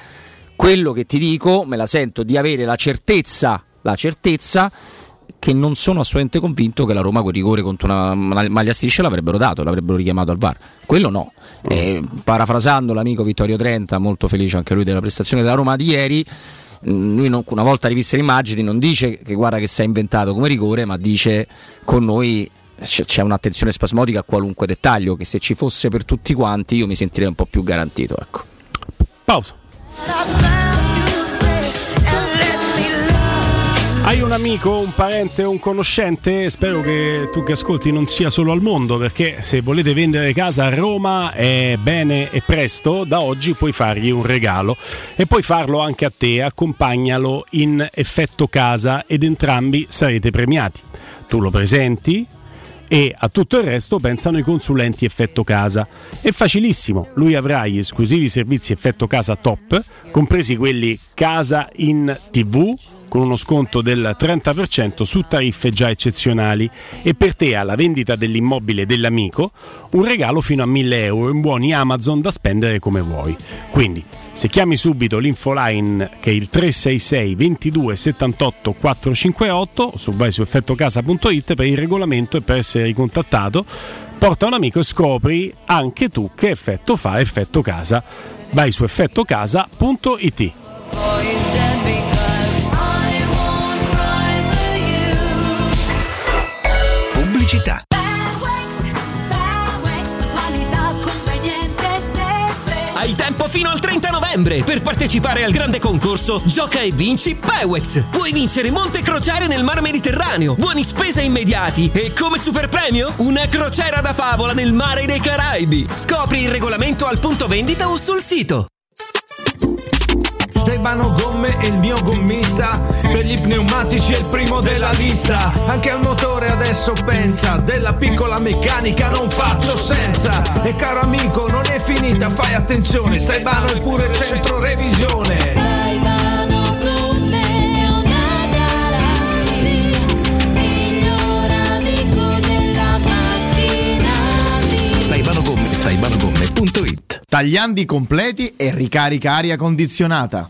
Quello che ti dico, me la sento di avere la certezza, la certezza che non sono assolutamente convinto che la Roma quel rigore contro una maglia striscia l'avrebbero dato, l'avrebbero richiamato al VAR. Quello no. Mm. Eh, parafrasando l'amico Vittorio Trenta, molto felice anche lui della prestazione della Roma di ieri, lui non, una volta riviste le immagini non dice che guarda che si è inventato come rigore, ma dice con noi c'è un'attenzione spasmodica a qualunque dettaglio che se ci fosse per tutti quanti io mi sentirei un po' più garantito. Ecco. Pausa. Hai un amico, un parente, un conoscente? Spero che tu che ascolti non sia solo al mondo, perché se volete vendere casa a Roma è bene e presto, da oggi puoi fargli un regalo e puoi farlo anche a te, accompagnalo in effetto casa ed entrambi sarete premiati. Tu lo presenti, e a tutto il resto pensano i consulenti effetto casa. È facilissimo, lui avrà gli esclusivi servizi effetto casa top, compresi quelli casa in tv, con uno sconto del 30% su tariffe già eccezionali e per te alla vendita dell'immobile dell'amico un regalo fino a 1000 euro in buoni Amazon da spendere come vuoi. Quindi se chiami subito l'infoline che è il 366 22 78 458 o vai su effettocasa.it per il regolamento e per essere ricontattato, porta un amico e scopri anche tu che effetto fa effetto casa. Vai su effettocasa.it. Pubblicità. Hai tempo fino al 30 novembre per partecipare al grande concorso Gioca e vinci Pewex. Puoi vincere monte crociere nel Mar Mediterraneo, buoni spese immediati e come super premio una crociera da favola nel mare dei Caraibi. Scopri il regolamento al punto vendita o sul sito. Stebano Gomme è il mio gommista, per gli pneumatici è il primo della lista. Anche al motore adesso pensa, della piccola meccanica non faccio senza. E caro amico, non è finita, fai attenzione, Stebano è pure centro revisione. staibanogomme.it Tagliandi completi e ricarica aria condizionata.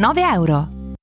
euro.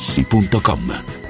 materassi.com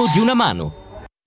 di una mano.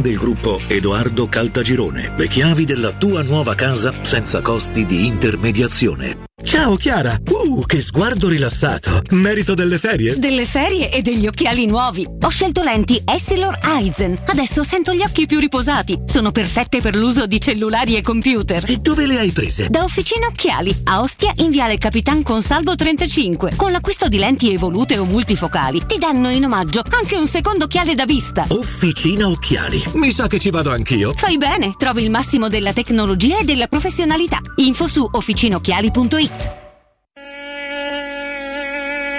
del gruppo Edoardo Caltagirone. Le chiavi della tua nuova casa senza costi di intermediazione. Ciao Chiara! Uh, che sguardo rilassato! Merito delle ferie? Delle ferie e degli occhiali nuovi. Ho scelto lenti Essilor Eisen. Adesso sento gli occhi più riposati. Sono perfette per l'uso di cellulari e computer. E dove le hai prese? Da Officina Occhiali, a Ostia in Viale Capitan Consalvo 35. Con l'acquisto di lenti evolute o multifocali ti danno in omaggio anche un secondo occhiale da vista. Officina Occhiali. Mi sa che ci vado anch'io. Fai bene, trovi il massimo della tecnologia e della professionalità. Info su officinocchiali.it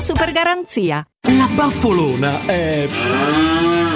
super garanzia. La baffolona è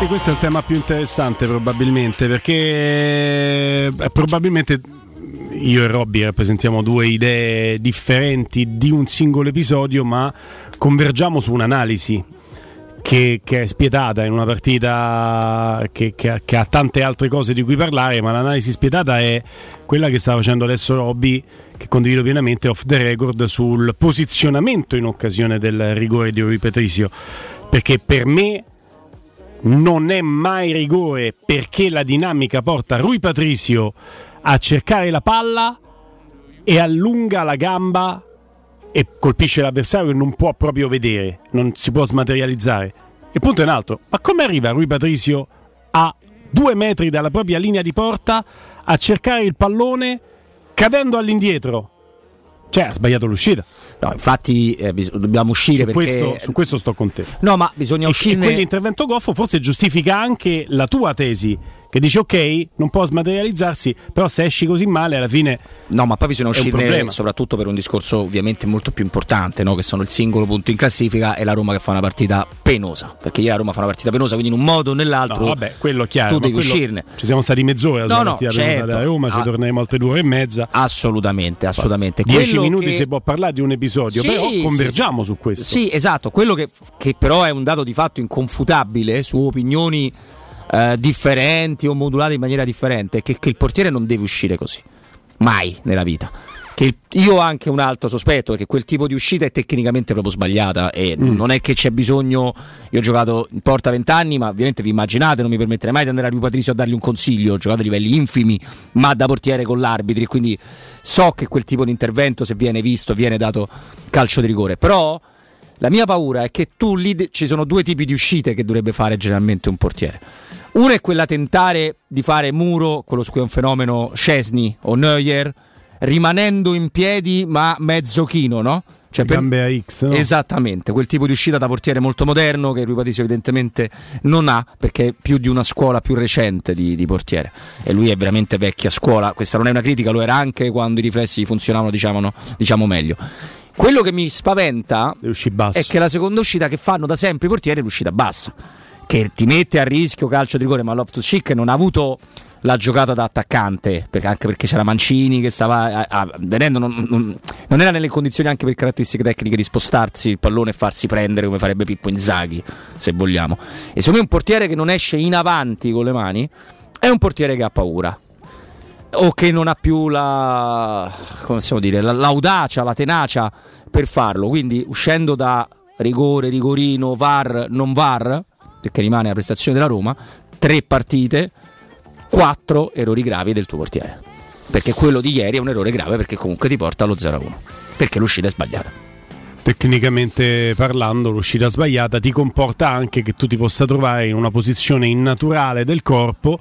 Sì, questo è il tema più interessante probabilmente perché eh, probabilmente io e Robby rappresentiamo due idee differenti di un singolo episodio ma convergiamo su un'analisi che, che, è spietata in una partita che, che, che, ha tante altre cose di cui parlare, ma l'analisi spietata è quella che sta facendo adesso Robby, che condivido pienamente off the record, sul posizionamento in occasione del rigore di Rui Patricio. Perché per me non è mai rigore perché la dinamica porta Rui Patricio a cercare la palla e allunga la gamba e colpisce l'avversario che non può proprio vedere, non si può smaterializzare. Il punto è un altro, ma come arriva Rui Patricio a due metri dalla propria linea di porta a cercare il pallone cadendo all'indietro? Cioè, ha sbagliato l'uscita. No, infatti eh, bis- dobbiamo uscire su perché... Questo, su questo sto con te. No, ma bisogna e, uscire... E quell'intervento goffo forse giustifica anche la tua tesi che dice ok, non può smaterializzarsi, però se esci così male alla fine... No, ma poi bisogna uscire soprattutto per un discorso ovviamente molto più importante, no? che sono il singolo punto in classifica e la Roma che fa una partita penosa, perché ieri la Roma fa una partita penosa, quindi in un modo o nell'altro... No, vabbè, quello chiaro. Tu devi uscirne. Ci siamo stati mezz'ora no, no, partita certo. della Roma, ci ah, torneremo altre due ore e mezza. Assolutamente, assolutamente. Dieci quello minuti che... si può parlare di un episodio, sì, però convergiamo sì, su questo. Sì, esatto, quello che, che però è un dato di fatto inconfutabile su opinioni eh, differenti o modulate in maniera differente, che, che il portiere non deve uscire così, mai nella vita. Che io ho anche un altro sospetto che quel tipo di uscita è tecnicamente proprio sbagliata e mm. non è che c'è bisogno io ho giocato in porta 20 anni ma ovviamente vi immaginate non mi permetterei mai di andare a Rio Patrizio a dargli un consiglio ho giocato a livelli infimi ma da portiere con l'arbitri quindi so che quel tipo di intervento se viene visto viene dato calcio di rigore però la mia paura è che tu lì ci sono due tipi di uscite che dovrebbe fare generalmente un portiere una è quella tentare di fare muro, quello su cui è un fenomeno Scesni o Neuer, rimanendo in piedi ma mezzo chino, no? Cioè per... gambe a X. No? Esattamente, quel tipo di uscita da portiere molto moderno che Rui Patisio evidentemente non ha perché è più di una scuola più recente di, di, portiere e lui è veramente vecchia scuola. Questa non è una critica, lo era anche quando i riflessi funzionavano diciamo, no, diciamo meglio. Quello che mi spaventa è che la seconda uscita che fanno da sempre i portieri è l'uscita bassa che ti mette a rischio calcio di rigore, ma Loftus Cheek non ha avuto la giocata da attaccante, perché anche perché c'era Mancini che stava ah, venendo, non, non, non, era nelle condizioni anche per caratteristiche tecniche di spostarsi il pallone e farsi prendere come farebbe Pippo Inzaghi, se vogliamo. E secondo me un portiere che non esce in avanti con le mani è un portiere che ha paura. O che non ha più la, dire, l'audacia, la tenacia per farlo. Quindi uscendo da rigore, rigorino, VAR, non VAR, perché rimane la prestazione della Roma, tre partite, quattro errori gravi del tuo portiere. Perché quello di ieri è un errore grave perché comunque ti porta allo 0-1. Perché l'uscita è sbagliata tecnicamente parlando l'uscita sbagliata ti comporta anche che tu ti possa trovare in una posizione innaturale del corpo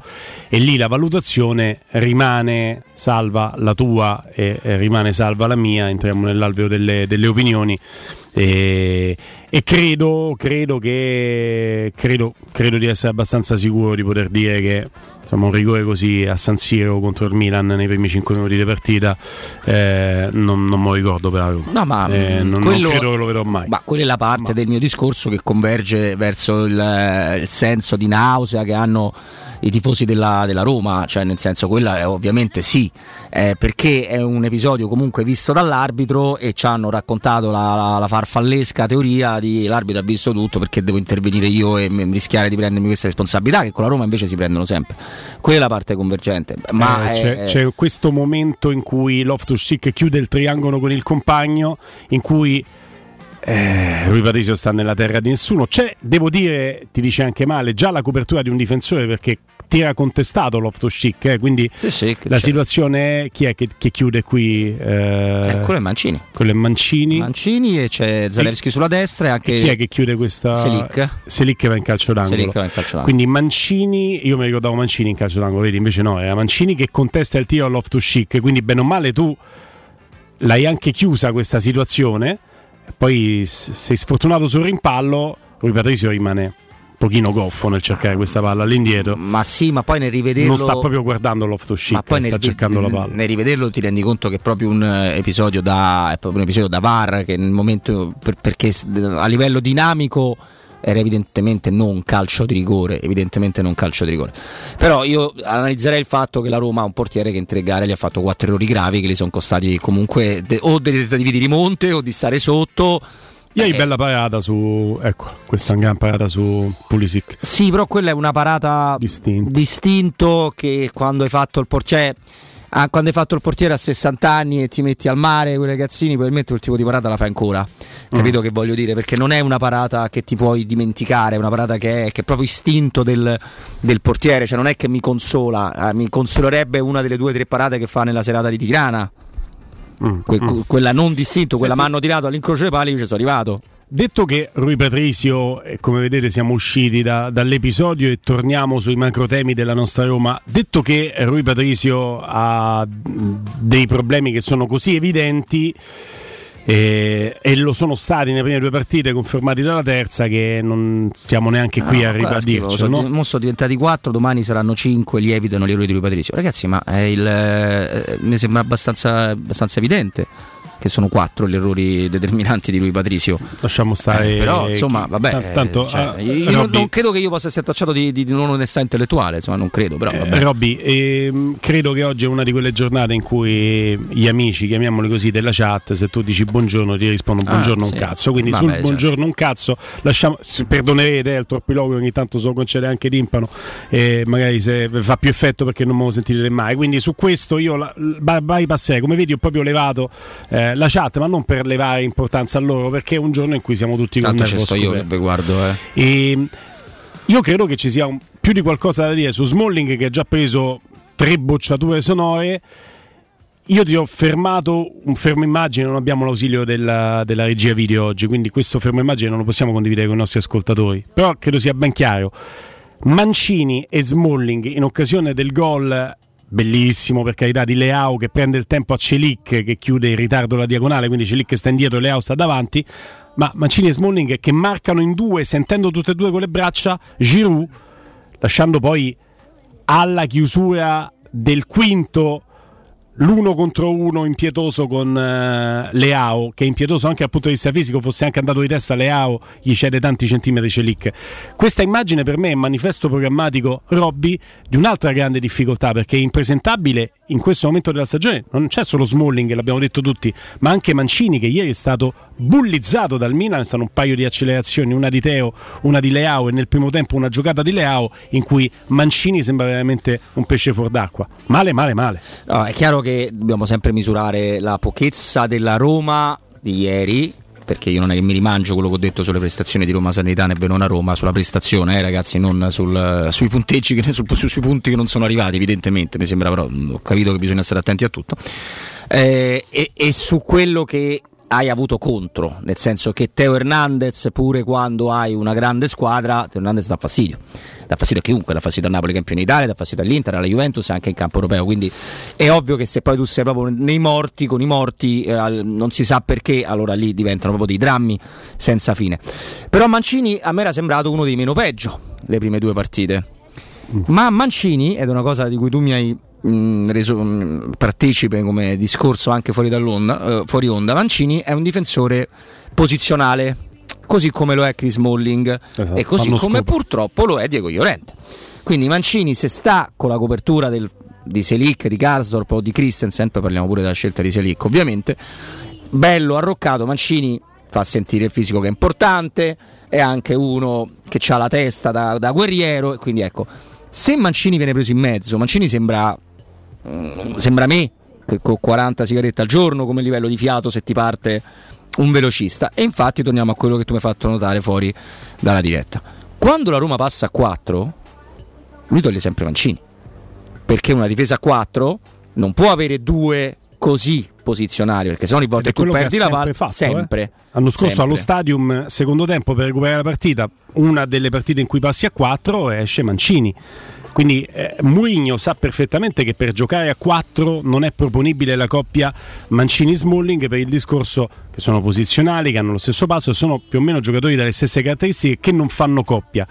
e lì la valutazione rimane salva la tua e rimane salva la mia, entriamo nell'alveo delle, delle opinioni e, e credo, credo, che, credo, credo, di essere abbastanza sicuro di poter dire che insomma, un rigore così a San Siro contro il Milan nei primi 5 minuti di partita eh, non, non me lo ricordo per no, ma eh, non, quello, non, credo che lo vedrò mai. Ma quella è la parte ma. del mio discorso che converge verso il, il senso di nausea che hanno i tifosi della, della, Roma, cioè nel senso quella è ovviamente sì, eh, perché è un episodio comunque visto dall'arbitro e ci hanno raccontato la, la, la, farfallesca teoria di l'arbitro ha visto tutto perché devo intervenire io e rischiare di prendermi questa responsabilità che con la Roma invece si prendono sempre. Quella è la parte convergente. Ma eh, c'è, c'è, questo momento in cui Loftus Cheek chiude il triangolo con il compagno, in cui eh, Rui Patricio sta nella terra di nessuno. C'è, devo dire, ti dice anche male, già la copertura di un difensore perché era contestato Loftus Cheek, eh, quindi sì, sì, la c'è. situazione è chi è che, che chiude qui? Eh, eh, quello è Mancini. Quello è Mancini. Mancini e c'è Zalewski sulla destra e anche... E chi è che chiude questa... Selic. Selic va in calcio d'angolo. Selic va in calcio d'angolo. Quindi Mancini, io mi ricordavo Mancini in calcio d'angolo, vedi, invece no, era Mancini che contesta il tiro all'Loftus Cheek, quindi bene o male tu l'hai anche chiusa questa situazione poi sei sfortunato sul rimpallo, Rui Patrizio rimane pochino goffo nel cercare questa palla all'indietro. Ma sì, ma poi nel rivederlo. Non sta proprio guardando l'off chic, sta nel, cercando la palla. Nel rivederlo ti rendi conto che è proprio un eh, episodio da, è proprio un episodio da VAR che nel momento per, perché a livello dinamico era evidentemente non calcio di rigore, evidentemente non calcio di rigore. Però io analizzerei il fatto che la Roma ha un portiere che in tre gare gli ha fatto quattro errori gravi che gli sono costati comunque de- o dei tentativi di rimonte o di stare sotto. Ieri bella parata su. Ecco, questa è una gran parata su Pulisic. Sì, però quella è una parata distinto, distinto che quando hai fatto il portiere. Ah, quando hai fatto il portiere a 60 anni e ti metti al mare con i ragazzini, probabilmente quel tipo di parata la fai ancora. Capito che voglio dire? Perché non è una parata che ti puoi dimenticare, è una parata che è, che è proprio istinto del, del portiere, cioè non è che mi consola, eh, mi consolerebbe una delle due o tre parate che fa nella serata di Tirana. Que- Quella non distinto, quella mi hanno tirato all'incrocio dei pali, io ci sono arrivato. Detto che Rui Patrizio, eh, come vedete siamo usciti da- dall'episodio e torniamo sui macro temi della nostra Roma, detto che Rui Patrizio ha mh, dei problemi che sono così evidenti eh, e lo sono stati nelle prime due partite confermati dalla terza che non stiamo neanche qui a Ah, guarda, schifo, ribadirci. sono, no? sono diventati 4, domani saranno 5, lievitano gli errori di Patrizio. Ragazzi, ma è il, eh, mi sembra abbastanza, abbastanza evidente che sono 4 gli errori determinanti di Rui Patrizio. Lasciamo stare. Eh, però, insomma, chi- vabbè, ta- tanto, cioè, eh, io non, Robby- non credo che io possa essere tacciato di, di non onestà intellettuale, insomma, non credo, però. Eh, Robby, ehm, credo che oggi è una di quelle giornate in cui gli amici, chiamiamoli così, della chat, se tu dici buongiorno ti rispondono Ah, buongiorno sì. un cazzo. Quindi Vabbè, sul cioè. buongiorno un cazzo, lasciamo, perdonerete eh, il troppiloquio ogni tanto se lo concede anche timpano e magari se fa più effetto perché non me lo sentirete mai. Quindi su questo io la- bypasserei, come vedi ho proprio levato eh, la chat, ma non per levare importanza a loro, perché è un giorno in cui siamo tutti con Tanto ci sto io che vi guardo, eh. E io credo che ci sia un- più di qualcosa da dire su Smalling che ha già preso tre bocciature sonore. Io ti ho fermato un fermo immagine, non abbiamo l'ausilio della, della regia video oggi, quindi questo fermo immagine non lo possiamo condividere con i nostri ascoltatori. Però credo sia ben chiaro. Mancini e Smalling in occasione del gol bellissimo per carità di Leao che prende il tempo a Celic che chiude in ritardo la diagonale, quindi Celic sta indietro e Leao sta davanti, ma Mancini e Smalling che marcano in due, sentendo tutte e due con le braccia, Giroud, lasciando poi alla chiusura del quinto l'uno contro uno impietoso con eh, Leao, che è impietoso anche dal punto di vista fisico, fosse anche andato di testa Leao, gli cede tanti centimetri Celic. Questa immagine per me è manifesto programmatico, Robby, di un'altra grande difficoltà, perché è impresentabile in questo momento della stagione. Non c'è solo Smalling, l'abbiamo detto tutti, ma anche Mancini, che ieri è stato bullizzato dal Milan, sono un paio di accelerazioni, una di Teo, una di Leao e nel primo tempo una giocata di Leao in cui Mancini sembra veramente un pesce fuor d'acqua. Male, male, male. No, è chiaro che dobbiamo sempre misurare la pochezza della Roma di ieri. Perché io non è che mi rimangio quello che ho detto sulle prestazioni di Roma Sanitana e Verona Roma, sulla prestazione, eh, ragazzi, non sul- sui punteggi, che, su- sui punti che non sono arrivati, evidentemente. Mi sembra però, ho capito che bisogna stare attenti a tutto. Eh, e, e su quello che hai avuto contro, nel senso che Teo Hernandez, pure quando hai una grande squadra, Teo Hernandez dà fastidio. Dà fastidio a chiunque, dà fastidio a Napoli campione d'Italia, dà fastidio all'Inter, alla Juventus anche in campo europeo. Quindi è ovvio che se poi tu sei proprio nei morti, con i morti, eh, non si sa perché, allora lì diventano proprio dei drammi senza fine. Però Mancini a me era sembrato uno dei meno peggio le prime due partite. Ma Mancini, ed è una cosa di cui tu mi hai mh, reso mh, partecipe come discorso anche fuori eh, fuori onda, Mancini è un difensore posizionale, così come lo è Chris Smalling e così come scopo. purtroppo lo è Diego Llorente. Quindi Mancini se sta con la copertura del- di Selic, di Karsdorp o di Christensen, poi parliamo pure della scelta di Selic ovviamente, bello arroccato, Mancini fa sentire il fisico che è importante, è anche uno che ha la testa da, da guerriero e quindi ecco, se Mancini viene preso in mezzo, Mancini sembra, mm, sembra me che con 40 sigarette al giorno come livello di fiato se ti parte un velocista e infatti torniamo a quello che tu mi hai fatto notare fuori dalla diretta. Quando la Roma passa a 4, lui toglie sempre Mancini perché una difesa a 4 non può avere due così posizionali perché se no ogni volta che tu che perdi la palla sempre fatto, sempre eh. L'anno scorso sempre. allo stadium, secondo tempo per recuperare la partita, una delle partite in cui passi a 4 esce Mancini. Quindi eh, Mourinho sa perfettamente che per giocare a 4 non è proponibile la coppia Mancini-Smalling per il discorso che sono posizionali, che hanno lo stesso passo, sono più o meno giocatori dalle stesse caratteristiche che non fanno coppia.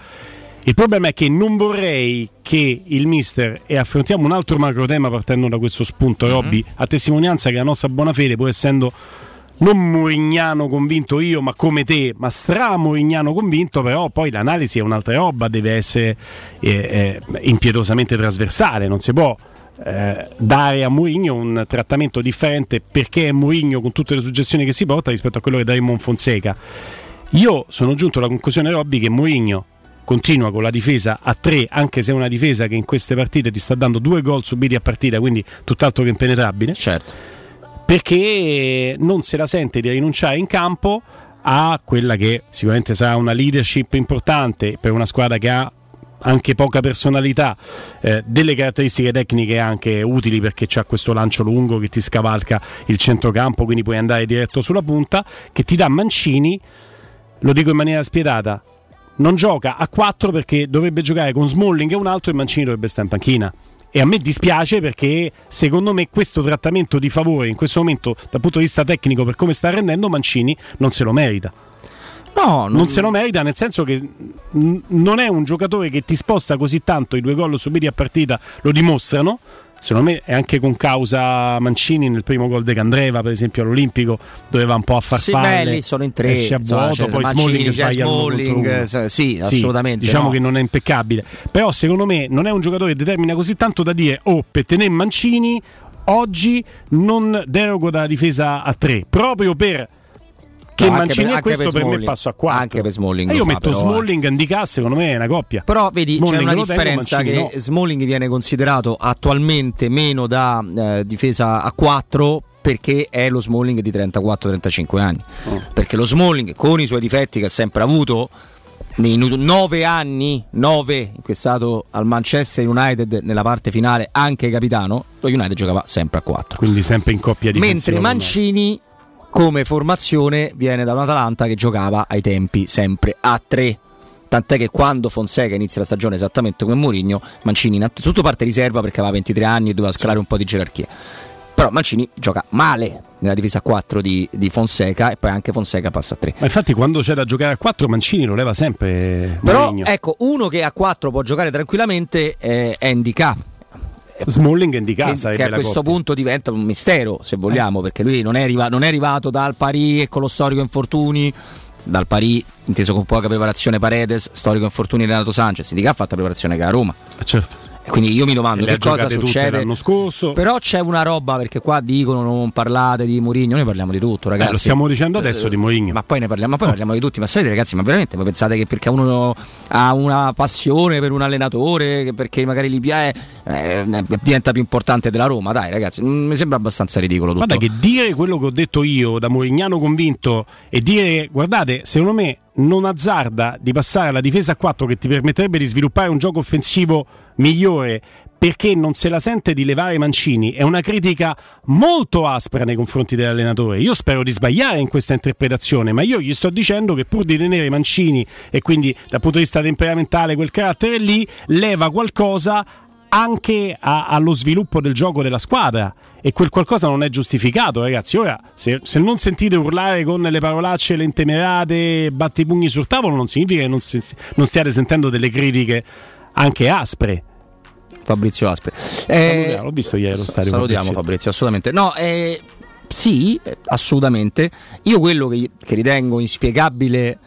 Il problema è che non vorrei che il mister, e affrontiamo un altro macro tema partendo da questo spunto, Robby, a testimonianza che la nostra buona fede, pur essendo non Murignano convinto io, ma come te, ma stra Murignano convinto, però poi l'analisi è un'altra roba, deve essere eh, eh, impietosamente trasversale, non si può eh, dare a Mourinho un trattamento differente perché è Mourinho con tutte le suggestioni che si porta rispetto a quello che dà Raymond Fonseca. Io sono giunto alla conclusione, Robby, che Mourinho continua con la difesa a 3, anche se è una difesa che in queste partite ti sta dando due gol subiti a partita, quindi tutt'altro che impenetrabile. Certo. Perché non se la sente di rinunciare in campo a quella che sicuramente sarà una leadership importante per una squadra che ha anche poca personalità, eh, delle caratteristiche tecniche anche utili perché c'ha questo lancio lungo che ti scavalca il centrocampo, quindi puoi andare diretto sulla punta, che ti dà Mancini, lo dico in maniera spietata, non gioca a 4 perché dovrebbe giocare con Smalling e un altro e Mancini dovrebbe stare in panchina. E a me dispiace perché secondo me questo trattamento di favore in questo momento dal punto di vista tecnico per come sta rendendo Mancini non se lo merita. No, non... non se lo merita nel senso che non è un giocatore che ti sposta così tanto, i due gol subiti a partita lo dimostrano. Secondo me è anche con causa Mancini nel primo gol di Candreva, per esempio all'Olimpico, doveva un po' a far sì, falle. belli sono in tre, esce a vuoto, cioè, poi Mancini, Smalling sbaglia Smalling, sì, sì, assolutamente. Diciamo no. che non è impeccabile, però secondo me non è un giocatore che determina così tanto da dire "Oh, per tenere Mancini oggi non derogo dalla difesa a tre", proprio per che No, anche Mancini per- è anche questo per per, me passo a 4 Anche per Smalling e io metto però, eh. Smalling e Ndika secondo me è una coppia Però vedi, Smalling c'è una tengo, differenza Mancini che no. Smalling viene considerato attualmente meno da eh, difesa a 4 perché è lo Smalling di 34-35 anni. Oh. Perché lo Smalling con i suoi difetti che ha sempre avuto nei 9 anni, 9 in cui è stato al Manchester United nella parte finale anche capitano, lo United giocava sempre a 4. quindi sempre in coppia di Mentre Mancini come formazione viene da un Atalanta che giocava ai tempi sempre a 3. Tant'è che quando Fonseca inizia la stagione esattamente come Mourinho, Mancini innanzitutto parte riserva perché aveva 23 anni e doveva scalare un po' di gerarchia. Però Mancini gioca male nella difesa a 4 di, di Fonseca e poi anche Fonseca passa a 3. ma infatti quando c'è da giocare a 4 Mancini lo leva sempre Però Mourinho. ecco, uno che a 4 può giocare tranquillamente è Ndika. Smalling e Ndika che, sarebbe che a questo coppia. punto diventa un mistero, se vogliamo, perché lui non è, arriva- non è arrivato dal Parì e con lo storico infortuni, dal Parì inteso con poca preparazione Paredes, storico infortuni Renato Sanchez, di che ha fatto la preparazione che a Roma. certo. Quindi io mi domando che cosa succede. l'anno scorso Però c'è una roba perché qua dicono non parlate di Mourinho, noi parliamo di tutto, ragazzi. Eh, lo stiamo dicendo adesso Eh, di Mourinho Ma poi ne parliamo, ma poi parliamo di tutti. Ma sapete, ragazzi, ma veramente voi pensate che perché uno ha una passione per un allenatore, perché magari gli piace, eh, diventa più importante della Roma? Dai, ragazzi, mm, mi sembra abbastanza ridicolo tutto. Guarda che dire quello che ho detto io da Morignano convinto e dire guardate, secondo me non azzarda di passare alla difesa a 4 che ti permetterebbe di sviluppare un gioco offensivo migliore perché non se la sente di levare Mancini. È una critica molto aspra nei confronti dell'allenatore. Io spero di sbagliare in questa interpretazione, ma io gli sto dicendo che pur di tenere Mancini e quindi dal punto di vista temperamentale quel carattere lì leva qualcosa anche a- allo sviluppo del gioco della squadra. E quel qualcosa non è giustificato ragazzi. Ora se, se non sentite urlare con le parolacce le intemerate batti pugni sul tavolo non significa che non, si- non stiate sentendo delle critiche anche aspre Fabrizio Aspre. Salutiamo, l'ho visto ieri allo stadio Salutiamo Fabrizio. Fabrizio, assolutamente. No, eh, sì, eh, assolutamente. Io quello che, che ritengo inspiegabile,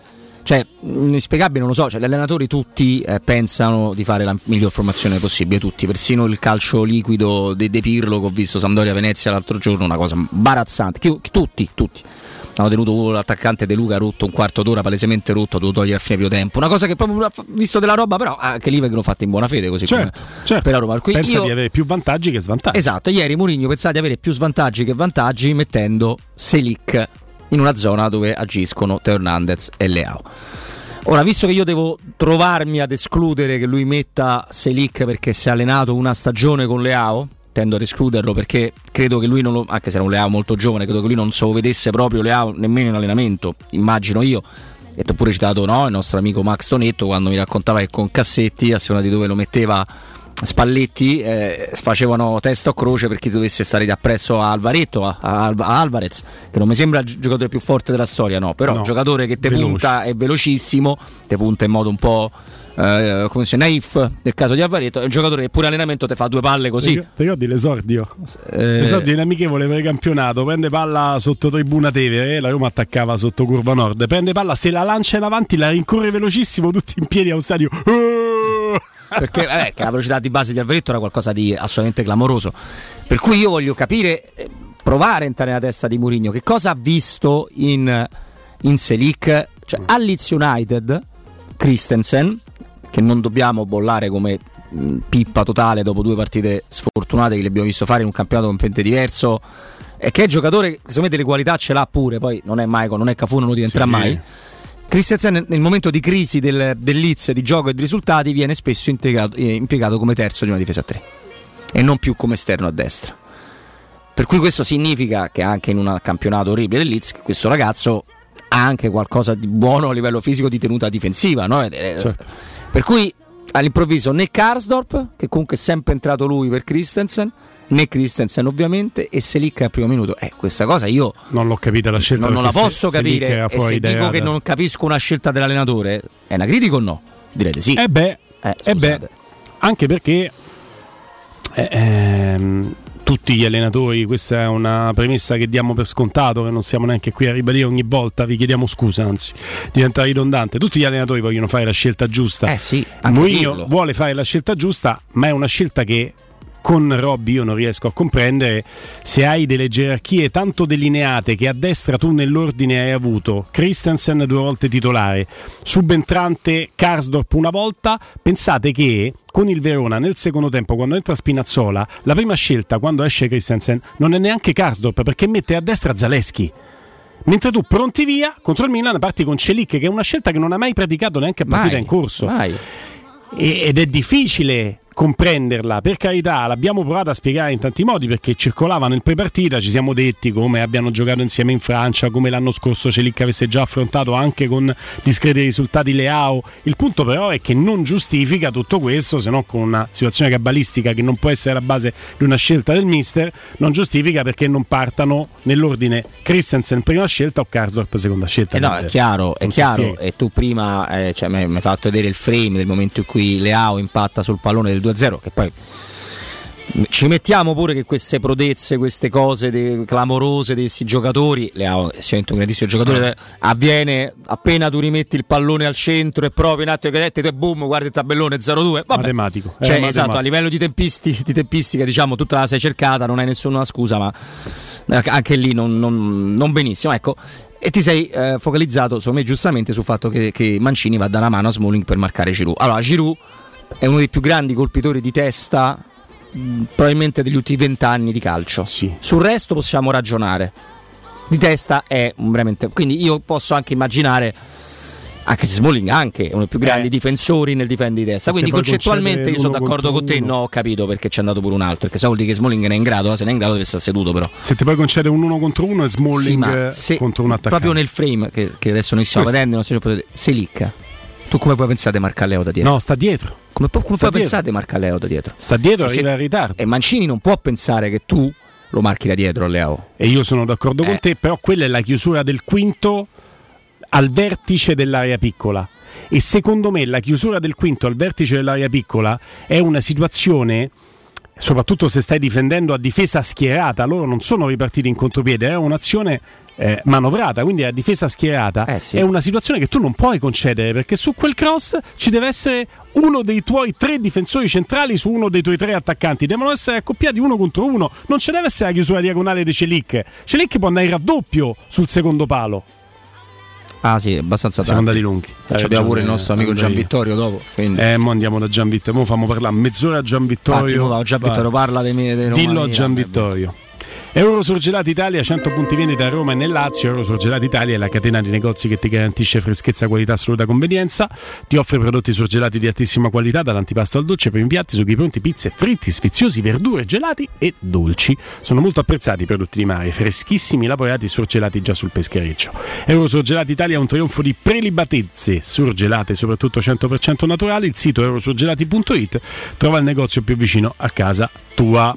cioè mh, inspiegabile non lo so, cioè gli allenatori tutti eh, pensano di fare la miglior formazione possibile, tutti, persino il calcio liquido De, De Pirlo che ho visto Sampdoria Venezia l'altro giorno, una cosa imbarazzante. Tutti, tutti. Hanno tenuto l'attaccante De Luca rotto un quarto d'ora, palesemente rotto, ha dovuto togliere a fine primo tempo. Una cosa che proprio visto della roba, però anche lì vengono fatte in buona fede così Certo, come per la Roma. Cui pensa io- di avere più vantaggi che svantaggi Esatto, ieri Mourinho pensava di avere più svantaggi che vantaggi mettendo Selic in una zona dove agiscono Teo Hernandez e Leao. Ora, visto che io devo trovarmi ad escludere che lui metta Selic perché si è allenato una stagione con Leao, tendo ad escluderlo perché credo che lui non lo, anche se era un Leao molto giovane, credo che lui non se lo vedesse proprio Leao nemmeno in allenamento, immagino io. E ho pure citato no, il nostro amico Max Tonetto quando mi raccontava che con Cassetti, a seconda di dove lo metteva Spalletti, eh, facevano testa o croce per chi dovesse stare da appresso a Alvaretto, a, a a Alvarez, che non mi sembra il giocatore più forte della storia, no, però No, un giocatore che te veloce. punta è velocissimo, te punta in modo un po' eh, come si Naif nel caso di Alvareto, è un giocatore che pure allenamento ti fa due palle così. Ricordi l'esordio? Eh, L'esordio in amichevole per il campionato, prende palla sotto tribuna Tevere, la Roma attaccava sotto curva nord, prende palla, se la lancia in avanti, la rincorre velocissimo, tutti in piedi a un stadio. perché vabbè, che la velocità di base di Alvaretto era qualcosa di assolutamente clamoroso. Per cui io voglio capire, eh, provare a entrare nella testa di Mourinho, che cosa ha visto in, in Selic, cioè a Leeds United, Christensen, che non dobbiamo bollare come mh, pippa totale dopo due partite sfortunate che le abbiamo visto fare in un campionato completamente diverso. E che è giocatore, secondo me delle qualità ce l'ha pure, poi non è Maicon, non è Cafu, non lo diventerà Sì. mai. Christensen nel momento di crisi del, del Leeds, di gioco e di risultati viene spesso integrato- eh, impiegato come terzo di una difesa a 3 e non più come esterno a destra. Per cui questo significa che anche in un campionato orribile del Leeds questo ragazzo ha anche qualcosa di buono a livello fisico di tenuta difensiva. no? È- Per cui all'improvviso né Karsdorp, che comunque è sempre entrato lui per Christensen, né Christensen ovviamente, e Selic al primo minuto. Eh, questa cosa io non l'ho capita la scelta. non, non la posso se- capire. E se idea dico che non capisco una scelta dell'allenatore, è una critica o no? Direte sì. Eh beh, Eh, eh beh, anche perché eh, ehm, tutti gli allenatori, questa è una premessa che diamo per scontato, che non siamo neanche qui a ribadire ogni volta, vi chiediamo scusa, anzi, diventa ridondante. Tutti gli allenatori vogliono fare la scelta giusta. Eh sì, Mourinho vuole fare la scelta giusta, ma è una scelta che con Robby io non riesco a comprendere se hai delle gerarchie tanto delineate che a destra tu nell'ordine hai avuto Christensen due volte titolare, subentrante Karsdorp una volta, pensate che con il Verona nel secondo tempo quando entra Spinazzola la prima scelta quando esce Christensen non è neanche Karsdorp perché mette a destra Zaleschi. Mentre tu pronti via contro il Milan parti con Celic che è una scelta che non ha mai praticato neanche a partita Mai, in corso. mai. Ed è difficile comprenderla, per carità, l'abbiamo provato a spiegare in tanti modi perché circolava nel pre-partita, ci siamo detti come abbiano giocato insieme in Francia, come l'anno scorso Celic avesse già affrontato anche con discreti risultati Leao. Il punto però è che non giustifica tutto questo, se no con una situazione cabalistica che non può essere la base di una scelta del mister, non giustifica perché non partano nell'ordine Christensen prima scelta o Karsdorp seconda scelta. Eh no, è chiaro, è chiaro. E tu prima eh, cioè, mi mi hai fatto vedere il frame del momento in cui Leao impatta sul pallone del 2-0, che poi ci mettiamo pure che queste prodezze, queste cose de- clamorose di questi giocatori, Leao è sicuramente un grandissimo giocatore, eh, avviene appena tu rimetti il pallone al centro e provi un attimo che e boom, guardi il tabellone 0-2. Vabbè. Matematico. Cioè, Era esatto, matematico. a livello di, tempisti- di tempistica, diciamo, tutta la sei cercata, non hai nessuna scusa, ma eh, anche lì non, non- non benissimo. Ecco. E ti sei eh, focalizzato, secondo me, giustamente sul fatto che, che Mancini va da una mano a Smalling per marcare Giroud. Allora, Giroud è uno dei più grandi colpitori di testa, mh, probabilmente degli ultimi vent'anni di calcio. Sul resto possiamo ragionare. Di testa è veramente. Quindi io posso anche immaginare. Anche se Smalling anche è uno dei più grandi difensori nel difendere di testa. Quindi concettualmente io sono d'accordo con te. uno. No, ho capito perché c'è andato pure un altro. Perché se vuol dire che Smalling ne è in grado, se ne è in grado deve stare seduto però. Se ti poi concede un uno contro uno e Smalling Sì, eh, se- contro un attaccante. proprio nel frame che, che adesso noi stiamo vedendo, non si potete. Selic. Tu come puoi pensare di marcare Leo da dietro? No, sta dietro. Come, come Sta puoi dietro. pensare di marcare Leo da dietro? Sta dietro, arriva in ritardo. E Mancini non può pensare che tu lo marchi da dietro, Leo. E io sono d'accordo Eh. con te, però quella è la chiusura del quinto al vertice dell'area piccola. E secondo me la chiusura del quinto al vertice dell'area piccola è una situazione, soprattutto se stai difendendo a difesa schierata, loro non sono ripartiti in contropiede, è un'azione eh, manovrata, quindi a difesa schierata. È una situazione che tu non puoi concedere perché su quel cross ci deve essere uno dei tuoi tre difensori centrali su uno dei tuoi tre attaccanti. Devono essere accoppiati uno contro uno. Non ci deve essere la chiusura diagonale di Celic. Celic può andare in raddoppio sul secondo palo. Ah sì, abbastanza Siamo tardi. andati lunghi. E ci abbiamo pure il nostro amico Gian Vittorio dopo. Quindi. Eh, mo andiamo da Gian Vittorio. Mo fammo parlare mezz'ora a Gian Vittorio. Infatti, Gian Vittorio parla dei miei dei Dillo a Gian Vittorio. Eurosurgelati Italia, 100 punti vendita a Roma e nel Lazio. Eurosurgelati Italia è la catena di negozi che ti garantisce freschezza, qualità, assoluta convenienza. Ti offre prodotti surgelati di altissima qualità, dall'antipasto al dolce, primi piatti, sughi pronti, pizze, fritti, sfiziosi, verdure, gelati e dolci. Sono molto apprezzati i prodotti di mare, freschissimi, lavorati e surgelati già sul peschereccio. Eurosurgelati Italia è un trionfo di prelibatezze surgelate, soprattutto 100% naturali. Il sito eurosurgelati.it trova il negozio più vicino a casa tua.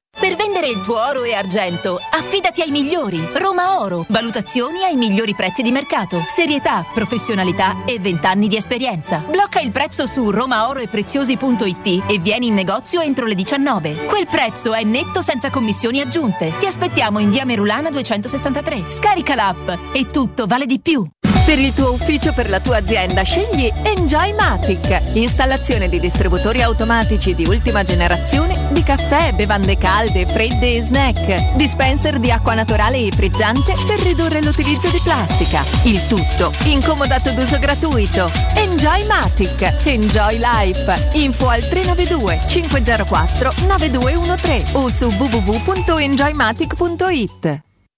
Per vendere il tuo oro e argento, affidati ai migliori. Roma Oro. Valutazioni ai migliori prezzi di mercato. Serietà, professionalità e 20 anni di esperienza. Blocca il prezzo su romaoroepreziosi.it e vieni in negozio entro le 19. Quel prezzo è netto senza commissioni aggiunte. Ti aspettiamo in via Merulana 263. Scarica l'app e tutto vale di più. Per il tuo ufficio, per la tua azienda, scegli Enjoymatic. Installazione di distributori automatici di ultima generazione di caffè, bevande calde, fredde e snack. Dispenser di acqua naturale e frizzante per ridurre l'utilizzo di plastica. Il tutto incomodato d'uso gratuito. Enjoymatic. Enjoy Life. Info al 392 504 9213 o su www.enjoymatic.it.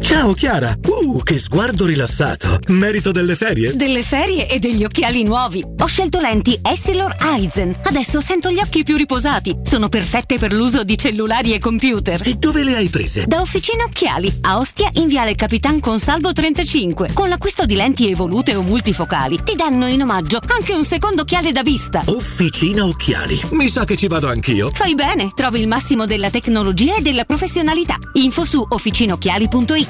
Ciao Chiara! Uh, che sguardo rilassato! Merito delle ferie? Delle ferie e degli occhiali nuovi. Ho scelto lenti Essilor Eisen. Adesso sento gli occhi più riposati. Sono perfette per l'uso di cellulari e computer. E dove le hai prese? Da Officina Occhiali, a Ostia in Viale Capitan Consalvo 35. Con l'acquisto di lenti evolute o multifocali ti danno in omaggio anche un secondo occhiale da vista. Officina Occhiali. Mi sa che ci vado anch'io. Fai bene, trovi il massimo della tecnologia e della professionalità. Info su officinocchiali.it.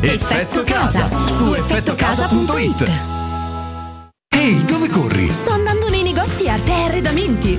Effetto Casa su effettocasa.it. Ehi, dove corri? Sto andando nei negozi Arte e Arredamenti.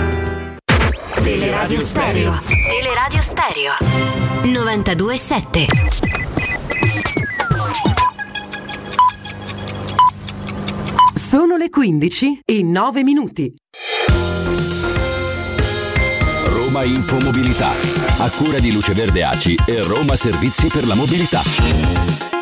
Teleradio Stereo. Teleradio Stereo. 92.7. Sono le 15 e 9 minuti. Roma Infomobilità, a cura di Luce Verde ACI e Roma Servizi per la Mobilità.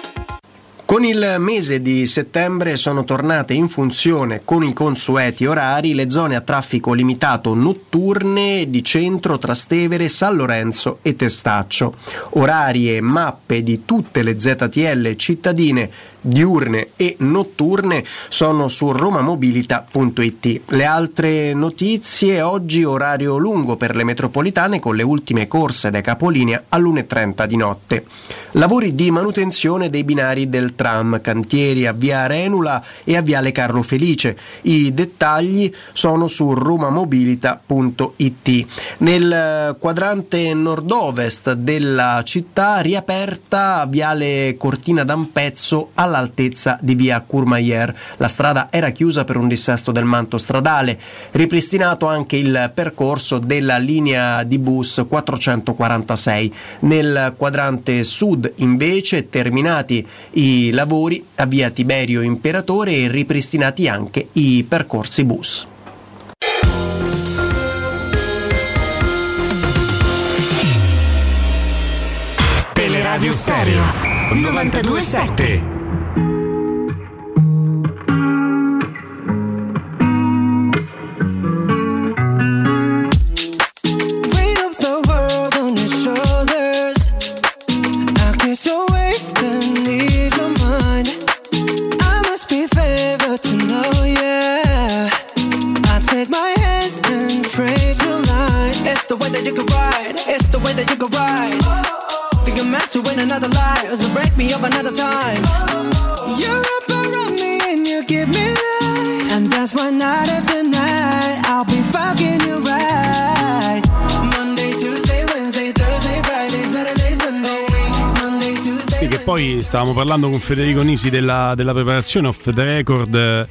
Con il mese di settembre sono tornate in funzione con i consueti orari le zone a traffico limitato notturne di centro, Trastevere, San Lorenzo e Testaccio. Orari e mappe di tutte le ZTL cittadine diurne e notturne sono su romamobilita.it. Le altre notizie oggi orario lungo per le metropolitane con le ultime corse da capolinea all'1.30 di notte. Lavori di manutenzione dei binari del tram, cantieri a via Renula e a viale Carlo Felice. I dettagli sono su romamobilita.it. Nel quadrante nord-ovest della città riaperta viale Cortina d'Ampezzo all'altezza di via Courmayeur. La strada era chiusa per un dissesto del manto stradale. Ripristinato anche il percorso della linea di bus 446. Nel quadrante sud invece terminati i lavori a via Tiberio Imperatore e ripristinati anche i percorsi bus. Teleradio Stereo 927 that you can ride. It's the way that you can ride. Think you're meant to win another life, so break me up another time. You're up around me and you give me life, and that's why night after night I'll be fucking you right. Monday, Tuesday, Wednesday, Thursday, Friday, Tuesday. Sì, che poi stavamo parlando con Federico Nisi della, della preparazione off the record eh,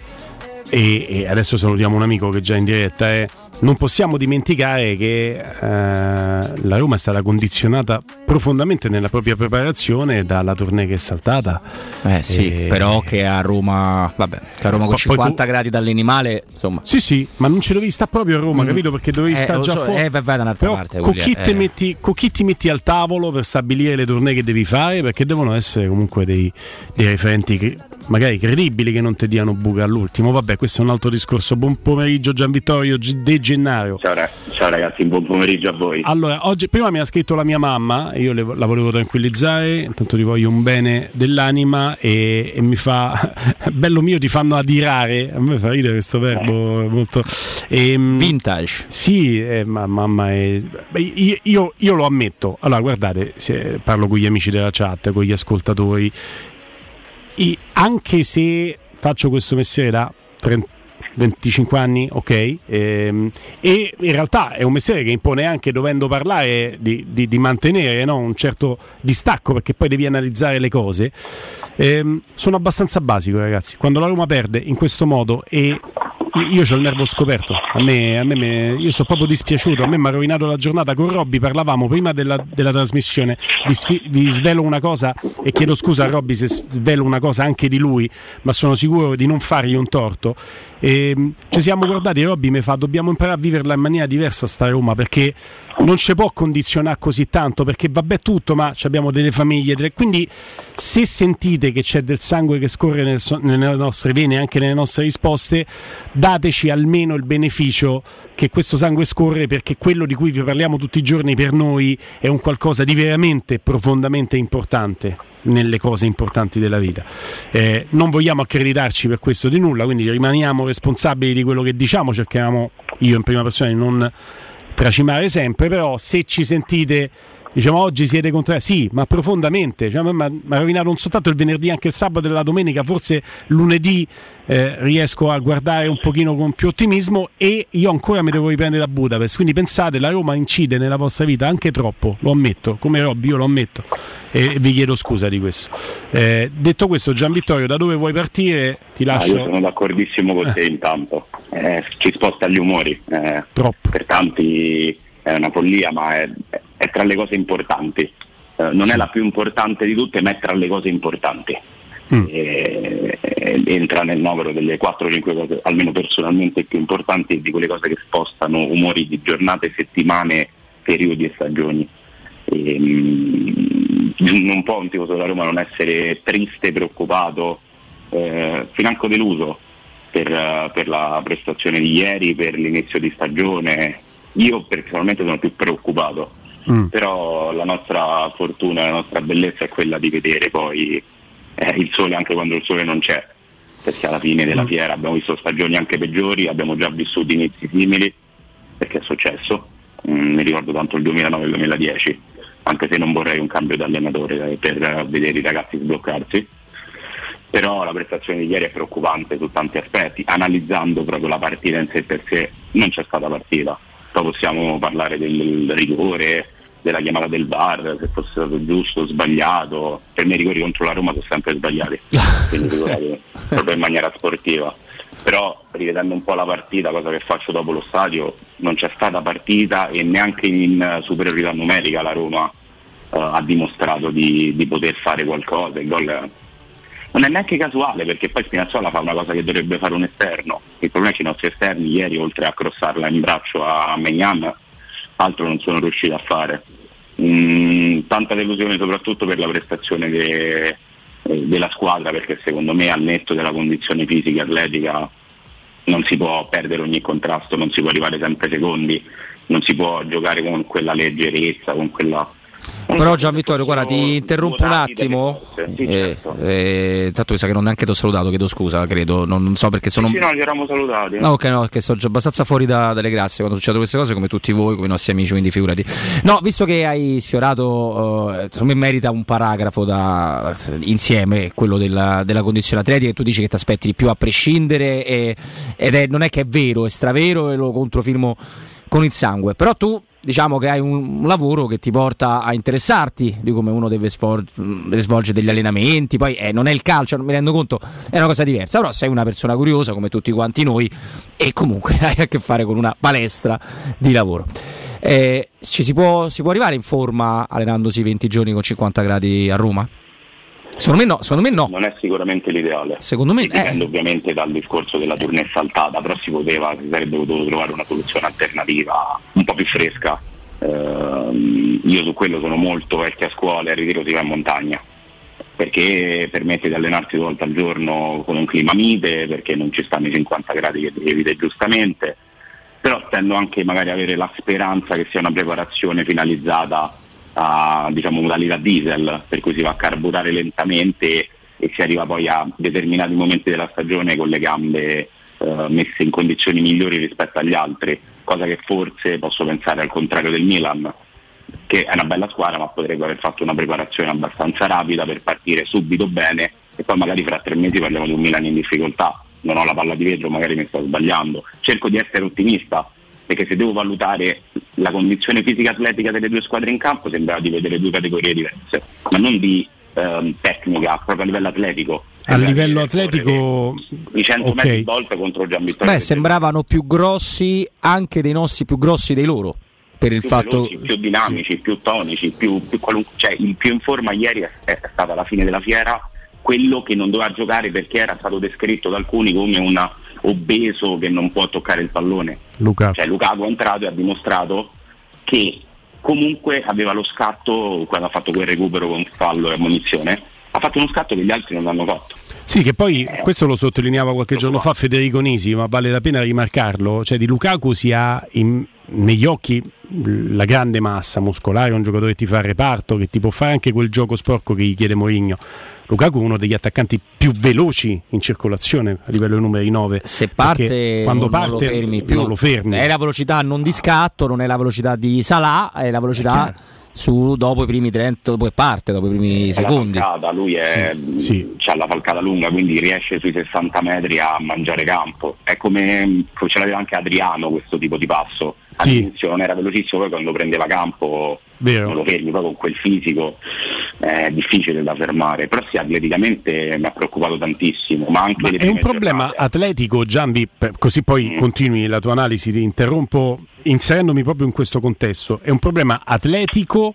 e, e adesso salutiamo un amico che è già in diretta. eh. Non possiamo dimenticare che eh, la Roma è stata condizionata profondamente nella propria preparazione dalla tournée che è saltata. Eh sì, E- però che a Roma, vabbè, che a Roma con Poi- poi 50 tu- gradi dall'animale, insomma. Sì, sì, ma non ce dovevi stare proprio a Roma, Mm. capito? Perché dovevi Eh, stare già so, fuori. eh, vai- vai da un'altra Però parte, con chi, eh. metti, con chi ti metti al tavolo per stabilire le tournée che devi fare? Perché devono essere comunque dei, dei referenti che- magari credibili che non ti diano buca all'ultimo. Vabbè, questo è un altro discorso. Buon pomeriggio Gian Vittorio De Gennaro. Ciao, ciao ragazzi, buon pomeriggio a voi. Allora, oggi, prima mi ha scritto la mia mamma, io le- la volevo tranquillizzare, intanto ti voglio un bene dell'anima e, e mi fa, bello mio, ti fanno adirare, a me fa ridere questo verbo molto... Vintage. Sì, eh, ma mamma è... beh, io, io- io lo ammetto, allora guardate, se parlo con gli amici della chat, con gli ascoltatori, i- anche se faccio questo mestiere da 30 25 anni, ok? Ehm, e in realtà è un mestiere che impone anche, dovendo parlare, di, di- di mantenere no? un certo distacco perché poi devi analizzare le cose. Ehm, sono abbastanza basico, ragazzi. Quando la Roma perde in questo modo e io ho il nervo scoperto, a me, a me me- io sono proprio dispiaciuto, a me mi ha rovinato la giornata con Robby, parlavamo prima della, della trasmissione, vi, sfi- vi svelo una cosa e chiedo scusa a Robby se svelo una cosa anche di lui, ma sono sicuro di non fargli un torto. E, ci siamo guardati Robby mi fa dobbiamo imparare a viverla in maniera diversa sta Roma perché non ci può condizionare così tanto perché vabbè tutto ma abbiamo delle famiglie quindi se sentite che c'è del sangue che scorre nel so- nelle nostre vene anche nelle nostre risposte dateci almeno il beneficio che questo sangue scorre perché quello di cui vi parliamo tutti i giorni per noi è un qualcosa di veramente profondamente importante nelle cose importanti della vita. Eh, non vogliamo accreditarci per questo di nulla, quindi rimaniamo responsabili di quello che diciamo, cerchiamo io in prima persona di non tracimare sempre, però se ci sentite diciamo oggi siete contrari, sì, ma profondamente, cioè, mi ha rovinato non soltanto il venerdì, anche il sabato e la domenica, forse lunedì eh, riesco a guardare un pochino con più ottimismo e io ancora mi devo riprendere da Budapest, quindi pensate, la Roma incide nella vostra vita anche troppo, lo ammetto, come Robby io lo ammetto e vi chiedo scusa di questo. Eh, detto questo, Gian Vittorio, da dove vuoi partire? Ti Ah, lascio... io sono d'accordissimo con te intanto, Eh, ci sposta gli umori, Eh, Troppo. per tanti è una follia ma è, è tra le cose importanti, Eh, non è la più importante di tutte ma è tra le cose importanti. Mm. E- e- entra nel novero delle 4-5 cose, almeno personalmente più importanti, di quelle cose che spostano umori di giornate, settimane, periodi e stagioni. E, mm, non può un tifoso della Roma non essere triste, preoccupato, eh, financo deluso per, eh, per la prestazione di ieri, per l'inizio di stagione. Io personalmente sono più preoccupato, però la nostra fortuna, la nostra bellezza è quella di vedere poi eh, il sole anche quando il sole non c'è, perché alla fine della fiera abbiamo visto stagioni anche peggiori, abbiamo già vissuto inizi simili, perché è successo, Mm, mi ricordo tanto il 2009-2010, anche se non vorrei un cambio di allenatore eh, per vedere i ragazzi sbloccarsi. Però la prestazione di ieri è preoccupante su tanti aspetti, analizzando proprio la partita in sé per sé, non c'è stata partita. Poi possiamo parlare del rigore, della chiamata del VAR, se fosse stato giusto o sbagliato. Per me i rigori contro la Roma sono sempre sbagliati, quindi figurati, proprio in maniera sportiva. Però rivedendo un po' la partita, cosa che faccio dopo lo stadio, non c'è stata partita e neanche in superiorità numerica la Roma eh, ha dimostrato di, di poter fare qualcosa. Il gol non è neanche casuale perché poi Spinazzola fa una cosa che dovrebbe fare un esterno. Il problema è che i nostri esterni ieri, oltre a crossarla in braccio a Megnan, altro non sono riusciti a fare. Mm, tanta delusione soprattutto per la prestazione de- eh, della squadra perché secondo me al netto della condizione fisica e atletica non si può perdere ogni contrasto, non si può arrivare sempre secondi, non si può giocare con quella leggerezza, con quella Però Gian Vittorio, guarda, ti interrompo un attimo. Sì, Eh, certo. eh, tanto mi sa che non neanche ti ho salutato, chiedo scusa, credo. Non, non so perché sono. Sì, no, ci eravamo salutati. No, ok, no, che sono già abbastanza fuori da- dalle grazie quando succedono queste cose, come tutti voi, come i nostri amici, quindi figurati. No, visto che hai sfiorato, eh, secondo me merita un paragrafo da, insieme, quello della, della condizione atletica, e tu dici che ti aspetti di più a prescindere, e- ed è, non è che è vero, è stravero e lo controfirmo con il sangue. Però tu diciamo che hai un, lavoro che ti porta a interessarti di come uno deve, svol- deve svolgere degli allenamenti, poi eh, non è il calcio, non mi rendo conto, è una cosa diversa, però sei una persona curiosa come tutti quanti noi e comunque hai a che fare con una palestra di lavoro. Eh, ci si può, si può arrivare in forma allenandosi 20 giorni con 50 gradi a Roma? Secondo me no, secondo me no. Non è sicuramente l'ideale. Secondo me dipende ovviamente dal discorso della tournée saltata, però si poteva, si sarebbe potuto trovare una soluzione alternativa po' più fresca. Ehm, io su quello sono molto vecchio a scuola e ritiro si va in montagna perché permette di allenarsi due volte al giorno con un clima mite, perché non ci stanno i 50 gradi che evitare giustamente, però tendo anche magari avere la speranza che sia una preparazione finalizzata a diciamo, modalità diesel, per cui si va a carburare lentamente e si arriva poi a determinati momenti della stagione con le gambe eh, messe in condizioni migliori rispetto agli altri, cosa che forse posso pensare al contrario del Milan, che è una bella squadra ma potrebbe aver fatto una preparazione abbastanza rapida per partire subito bene e poi magari fra tre mesi parliamo di un Milan in difficoltà. Non ho la palla di vetro, magari mi sto sbagliando. Cerco di essere ottimista perché se devo valutare la condizione fisica atletica delle due squadre in campo sembra di vedere due categorie diverse, ma non di ehm, tecnica, proprio a livello atletico. A livello atletico, I 100 ok. metri di volta contro Gian Vittorio Beh, sembravano più grossi anche dei nostri più grossi dei loro. Per il più fatto veloci, più dinamici, più tonici, più, più qualunque, cioè il più in forma ieri è, è stato alla fine della fiera quello che non doveva giocare perché era stato descritto da alcuni come un obeso che non può toccare il pallone. Luca. Cioè Lukaku è entrato e ha dimostrato che comunque aveva lo scatto quando ha fatto quel recupero con fallo e ammonizione, ha fatto uno scatto che gli altri non hanno fatto. Sì, che poi questo lo sottolineava qualche giorno fa Federico Nisi, ma vale la pena rimarcarlo, cioè di Lukaku si ha in- negli occhi la grande massa muscolare, un giocatore che ti fa reparto, che ti può fare anche quel gioco sporco che gli chiede Mourinho. Lukaku è uno degli attaccanti più veloci in circolazione a livello di numeri 9. se parte quando non, parte non lo fermi più. non lo fermi. È la velocità non di scatto, non è la velocità di Salah, è la velocità su dopo i primi 30, dopo parte, dopo i primi È secondi. La falcata, lui è, Sì, ha la falcata lunga, quindi riesce sui 60 metri a mangiare campo. È come ce l'aveva anche Adriano questo tipo di passo. All'inizio non era velocissimo, poi quando prendeva campo Vero. non lo fermi, poi con quel fisico è difficile da fermare. Però sì, atleticamente mi ha preoccupato tantissimo. Ma anche Ma è un problema atletico, Giambi, così poi Mm. continui la tua analisi, ti interrompo inserendomi proprio in questo contesto. È un problema atletico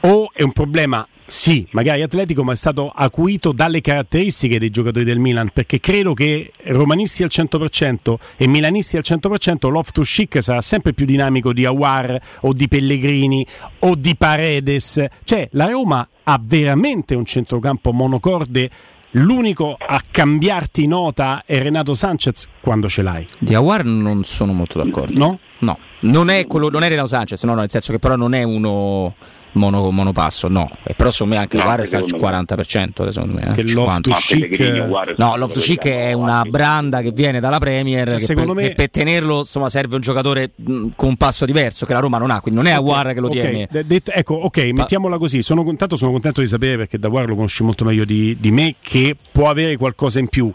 o è un problema sì, magari atletico, ma è stato acuito dalle caratteristiche dei giocatori del Milan, perché credo che romanisti al 100% e milanisti al 100% Loftus Chic sarà sempre più dinamico di Awar o di Pellegrini o di Paredes. Cioè, la Roma ha veramente un centrocampo monocorde L'unico a cambiarti nota è Renato Sanchez quando ce l'hai. Di Awar non sono molto d'accordo. No? No, non è, quello, non è Renato Sanchez, no, no, nel senso che però non è uno mono, monopasso, no. E però secondo me anche No, Awar sta al secondo me. 40%, secondo me. eh, Che 50. Loftus Cheek- No, Loftus Cheek è una branda che viene dalla Premier che, secondo per, me- che per tenerlo insomma, serve un giocatore mh, con un passo diverso che la Roma non ha, quindi non è Awar che lo Ok, tiene. de- detto- ecco, ok, mettiamola così. Sono contento, sono contento di sapere perché Dawar lo conosci molto meglio di, di me che può avere qualcosa in più.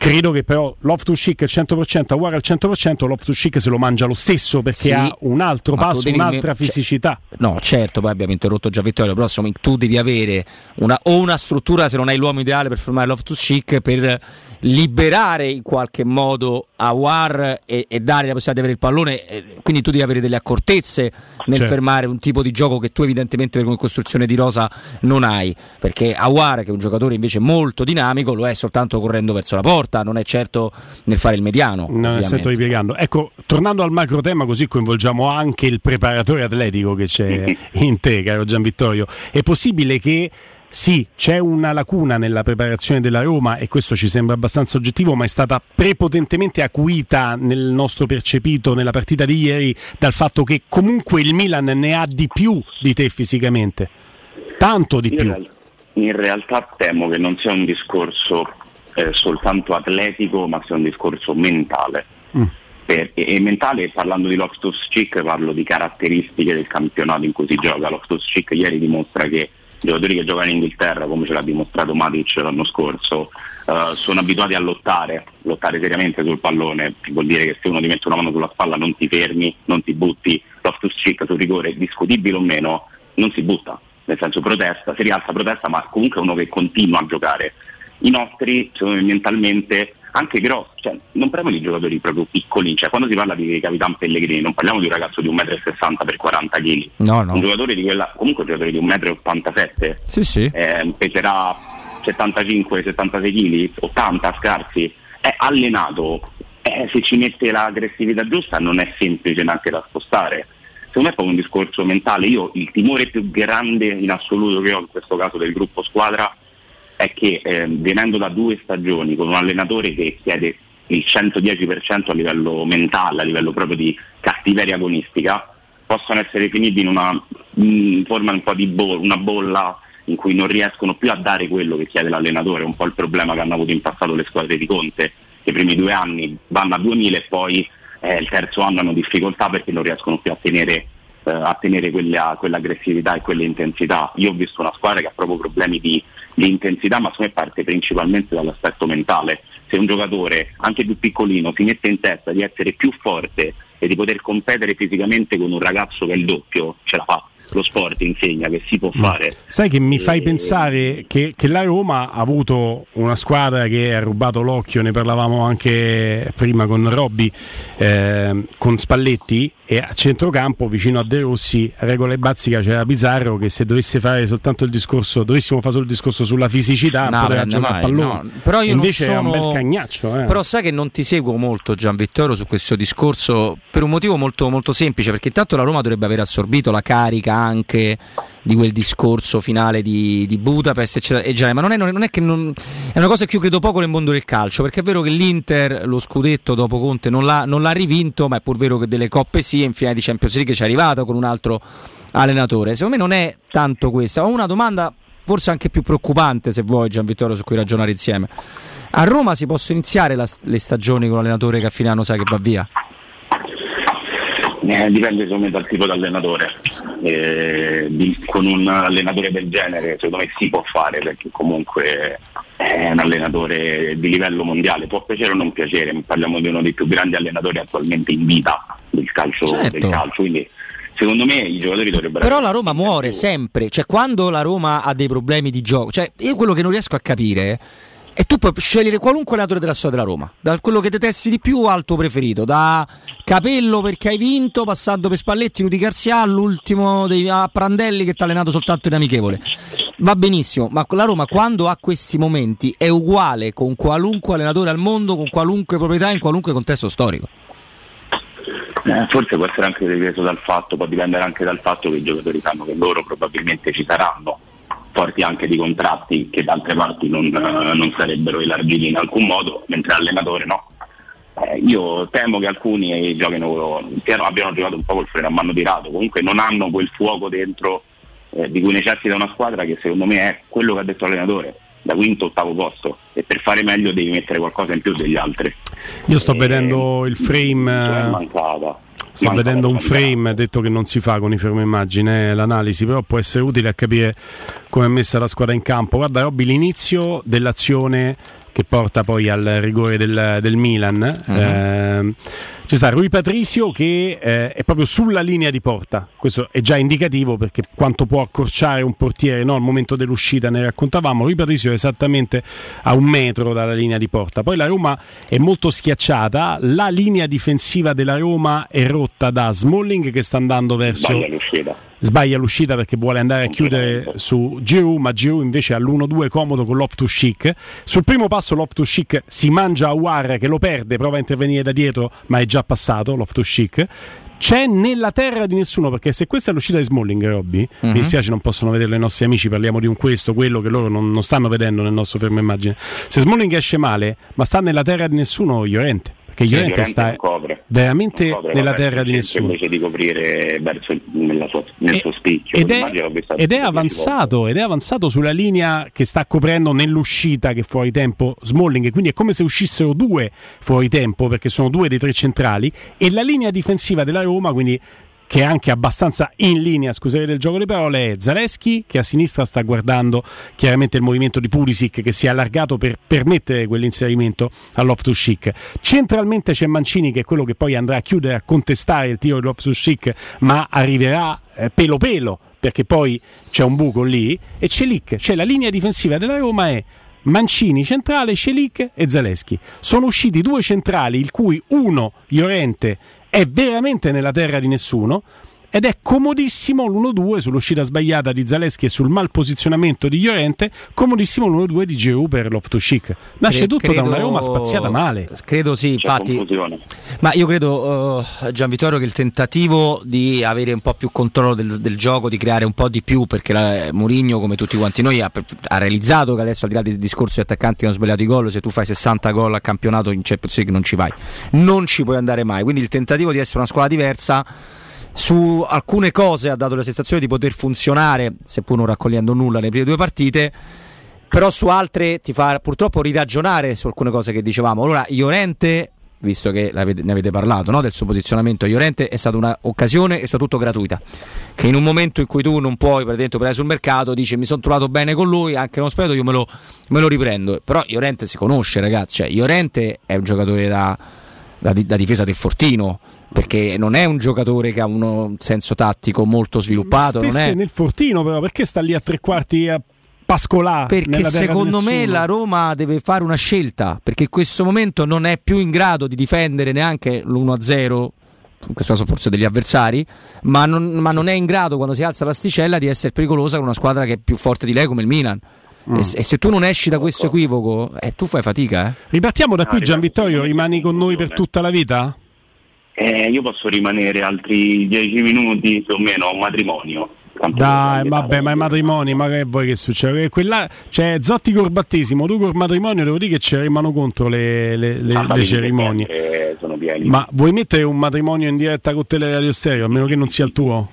Credo che però Loftus Cheek al 100%, Awar al 100%, Loftus Cheek se lo mangia lo stesso perché Sì, ha un altro passo, un'altra cioè, fisicità. No, certo, poi abbiamo interrotto già Vittorio, però insomma tu devi avere una, o una struttura, se non hai l'uomo ideale per formare Loftus Chic, per liberare in qualche modo a War e, e dare la possibilità di avere il pallone, eh, quindi tu devi avere delle accortezze nel Certo. fermare un tipo di gioco che tu evidentemente come costruzione di rosa non hai, perché Awar che è un giocatore invece molto dinamico lo è soltanto correndo verso la porta, non è certo nel fare il mediano. Non ovviamente. sento ripiegando. Ecco, tornando al macro tema, così coinvolgiamo anche il preparatore atletico che c'è in te, caro Gian Vittorio. È possibile che sì, c'è una lacuna nella preparazione della Roma e questo ci sembra abbastanza oggettivo, ma è stata prepotentemente acuita nel nostro percepito nella partita di ieri dal fatto che comunque il Milan ne ha di più di te fisicamente. Tanto di In più. real- In realtà temo che non sia un discorso eh, soltanto atletico, ma sia un discorso mentale. Mm. Per- e, e mentale, parlando di Loftus Cheek, parlo di caratteristiche del campionato in cui si gioca. Loftus Cheek ieri dimostra che giocatori che giocano in Inghilterra, come ce l'ha dimostrato Matic l'anno scorso, eh, sono abituati a lottare, lottare seriamente sul pallone, che vuol dire che se uno ti mette una mano sulla spalla non ti fermi, non ti butti. Loftus Cheek sul rigore, discutibile o meno, non si butta, nel senso protesta, si rialza protesta, ma comunque è uno che continua a giocare. I nostri, secondo me, mentalmente, anche grossi, cioè, non parliamo di giocatori proprio piccoli, cioè, quando si parla di Capitan Pellegrini non parliamo di un ragazzo di 1,60 m per 40 kg, No, no. un giocatore di quella, comunque un giocatore di 1,87 m, Sì, sì. eh, peserà 75-76 kg, 80 scarsi, è allenato, eh, se ci mette l'aggressività giusta non è semplice neanche da spostare. Secondo me è proprio un discorso mentale. Io il timore più grande in assoluto che ho in questo caso del gruppo squadra è che eh, venendo da due stagioni con un allenatore che chiede il 110% a livello mentale, a livello proprio di cattiveria agonistica, possano essere finiti in una mm, forma un po' di bolla, una bolla in cui non riescono più a dare quello che chiede l'allenatore, un po' il problema che hanno avuto in passato le squadre di Conte, che i primi due anni vanno a 2000 e poi eh, il terzo anno hanno difficoltà perché non riescono più a tenere, eh, a tenere quella, quell'aggressività e quell'intensità. Io ho visto una squadra che ha proprio problemi di, di intensità, ma secondo me parte principalmente dall'aspetto mentale. Se un giocatore, anche più piccolino, si mette in testa di essere più forte e di poter competere fisicamente con un ragazzo che è il doppio, ce la fa. Lo sport insegna che si può fare. Sai che mi fai E- pensare che, che la Roma ha avuto una squadra che ha rubato l'occhio, ne parlavamo anche prima con Robby, ehm, con Spalletti e a centrocampo vicino a De Rossi, a regola e bazzica c'era Pizarro che se dovesse fare soltanto il discorso, dovessimo fare solo il discorso sulla fisicità No, poteva giocare a pallone. no. Però io Invece non è un sono... bel cagnaccio. eh. Però sai che non ti seguo molto Gian Vittorio su questo discorso per un motivo molto, molto semplice, perché intanto la Roma dovrebbe aver assorbito la carica anche di quel discorso finale di, di Budapest, eccetera, eccetera. ma non è, non è che non, è una cosa che io credo poco nel mondo del calcio, perché è vero che l'Inter lo scudetto dopo Conte non l'ha, non l'ha rivinto, ma è pur vero che delle coppe sì, e in finale di Champions League ci è arrivato con un altro allenatore. Secondo me non è tanto questa, ho una domanda forse anche più preoccupante se vuoi Gian Vittorio su cui ragionare insieme. A Roma si possono iniziare la- le stagioni con un allenatore che a fine anno sa che va via? Eh, dipende secondo me dal tipo di allenatore. Eh, di- con un allenatore del genere secondo me si può fare perché comunque è un allenatore di livello mondiale, può piacere o non piacere, parliamo di uno dei più grandi allenatori attualmente in vita del calcio, Certo. del calcio quindi secondo me i giocatori dovrebbero Però la Roma muore sempre, cioè quando la Roma ha dei problemi di gioco, cioè io quello che non riesco a capire E tu puoi scegliere qualunque allenatore della storia della Roma, da quello che detesti di più al tuo preferito, da Capello perché hai vinto, passando per Spalletti, Rudy Garzia, all'ultimo dei a Prandelli che ti ha allenato soltanto in amichevole. Va benissimo, ma la Roma quando ha questi momenti è uguale con qualunque allenatore al mondo, con qualunque proprietà, in qualunque contesto storico. Eh, forse può essere anche ripreso dal fatto, può dipendere anche dal fatto che i giocatori sanno che loro probabilmente ci saranno, forti anche di contratti che da altre parti non, eh, non sarebbero elargiti in alcun modo, mentre l'allenatore no. Eh, io temo che alcuni eh, giochino, abbiano giocato un po' col freno a mano tirato, comunque non hanno quel fuoco dentro eh, di cui necessita una squadra che secondo me è quello che ha detto l'allenatore, da quinto ottavo posto e per fare meglio devi mettere qualcosa in più degli altri. Io sto Eh, vedendo il frame. cioè, è eh, mancata. Sto vedendo un frame, detto che non si fa con i fermo immagine eh, l'analisi, però può essere utile a capire come è messa la squadra in campo. Guarda Robby, l'inizio dell'azione che porta poi al rigore del, del Milan. ehm, ci sta Rui Patricio che eh, è proprio sulla linea di porta, questo è già indicativo perché quanto può accorciare un portiere no? al momento dell'uscita ne raccontavamo, Rui Patricio è esattamente a un metro dalla linea di porta, poi la Roma è molto schiacciata, la linea difensiva della Roma è rotta da Smalling che sta andando verso Sbaglia l'uscita. sbaglia l'uscita perché vuole andare a chiudere su Giroud, ma Giroud invece all'1-2 comodo con Loftus Chic. Sul primo passo Loftus Chic si mangia Awar che lo perde, prova a intervenire da dietro, ma è già passato Loftus Chic. C'è nella terra di nessuno perché se questa è l'uscita di Smalling, Robby, Mhm. mi dispiace non possono vederlo i nostri amici, parliamo di un questo, quello che loro non, non stanno vedendo nel nostro fermo immagine. Se Smalling esce male, ma sta nella terra di nessuno, Llorente, perché Llorente sta copre. veramente nella terra di nessuno. Invece di coprire verso il- sua- nel suo spicchio. Ed è, ed è avanzato ed è avanzato sulla linea che sta coprendo nell'uscita che fuori tempo Smalling quindi è come se uscissero due fuori tempo perché sono due dei tre centrali e la linea difensiva della Roma quindi che è anche abbastanza in linea, scusate del gioco di parole, è Zaleschi che a sinistra sta guardando chiaramente il movimento di Pulisic che si è allargato per permettere quell'inserimento all'Oftus Chic. Centralmente c'è Mancini che è quello che poi andrà a chiudere, a contestare il tiro dell'Oftus Chic, ma arriverà eh, pelo pelo perché poi c'è un buco lì e Celic, cioè la linea difensiva della Roma è Mancini centrale, Celic e Zaleschi. Sono usciti due centrali, il cui uno, Llorente, è veramente nella terra di nessuno. Ed è comodissimo l'1-2 sull'uscita sbagliata di Zaleschi e sul mal posizionamento di Llorente, comodissimo l'1-2 di Giroud per Loftus Cheek. Nasce Cre- tutto da una credo- Roma spaziata male. Credo sì, infatti. Ma io credo, uh, Gian Vittorio, che il tentativo di avere un po' più controllo del, del gioco, di creare un po' di più, perché la, Mourinho, come tutti quanti noi, ha, ha realizzato che adesso al di là del discorso di attaccanti che hanno sbagliato i gol, se tu fai 60 gol a campionato in Champions League non ci vai. Non ci puoi andare mai. Quindi il tentativo di essere una squadra diversa su alcune cose ha dato la sensazione di poter funzionare, seppur non raccogliendo nulla nelle prime due partite. Però su altre ti fa purtroppo riragionare su alcune cose che dicevamo. Allora, Iorente, visto che ne avete parlato no, del suo posizionamento, Iorente è stata un'occasione e soprattutto gratuita. Che in un momento in cui tu non puoi praticamente operare sul mercato, dici mi sono trovato bene con lui, anche non spero, io me lo, me lo riprendo. Però Iorente si conosce, ragazzi. Cioè, Iorente è un giocatore da, da da difesa del fortino. Perché non è un giocatore che ha uno senso tattico molto sviluppato. Non Stesse è... nel fortino, però, perché sta lì a tre quarti a pascolà? Perché secondo me la Roma deve fare una scelta, perché in questo momento non è più in grado di difendere neanche l'1-0, in questo caso forse degli avversari, ma non, ma non è in grado quando si alza l'asticella di essere pericolosa con una squadra che è più forte di lei come il Milan. Mm. E, se- e se tu non esci da questo equivoco, eh, tu fai fatica. Eh? Ripartiamo da qui, Gian Vittorio, rimani con noi per tutta la vita? Eh, io posso rimanere altri 10 minuti più o meno a un matrimonio. Dai, vabbè, ma i matrimoni, ma che vuoi che succeda? Eh, Quella, c'è Zotti col battesimo, tu col matrimonio devo dire che ci rimano contro le, le- le- Ah, le cerimonie. pieni. Ma vuoi mettere un matrimonio in diretta con Teleradio Stereo, a meno che non sia il tuo?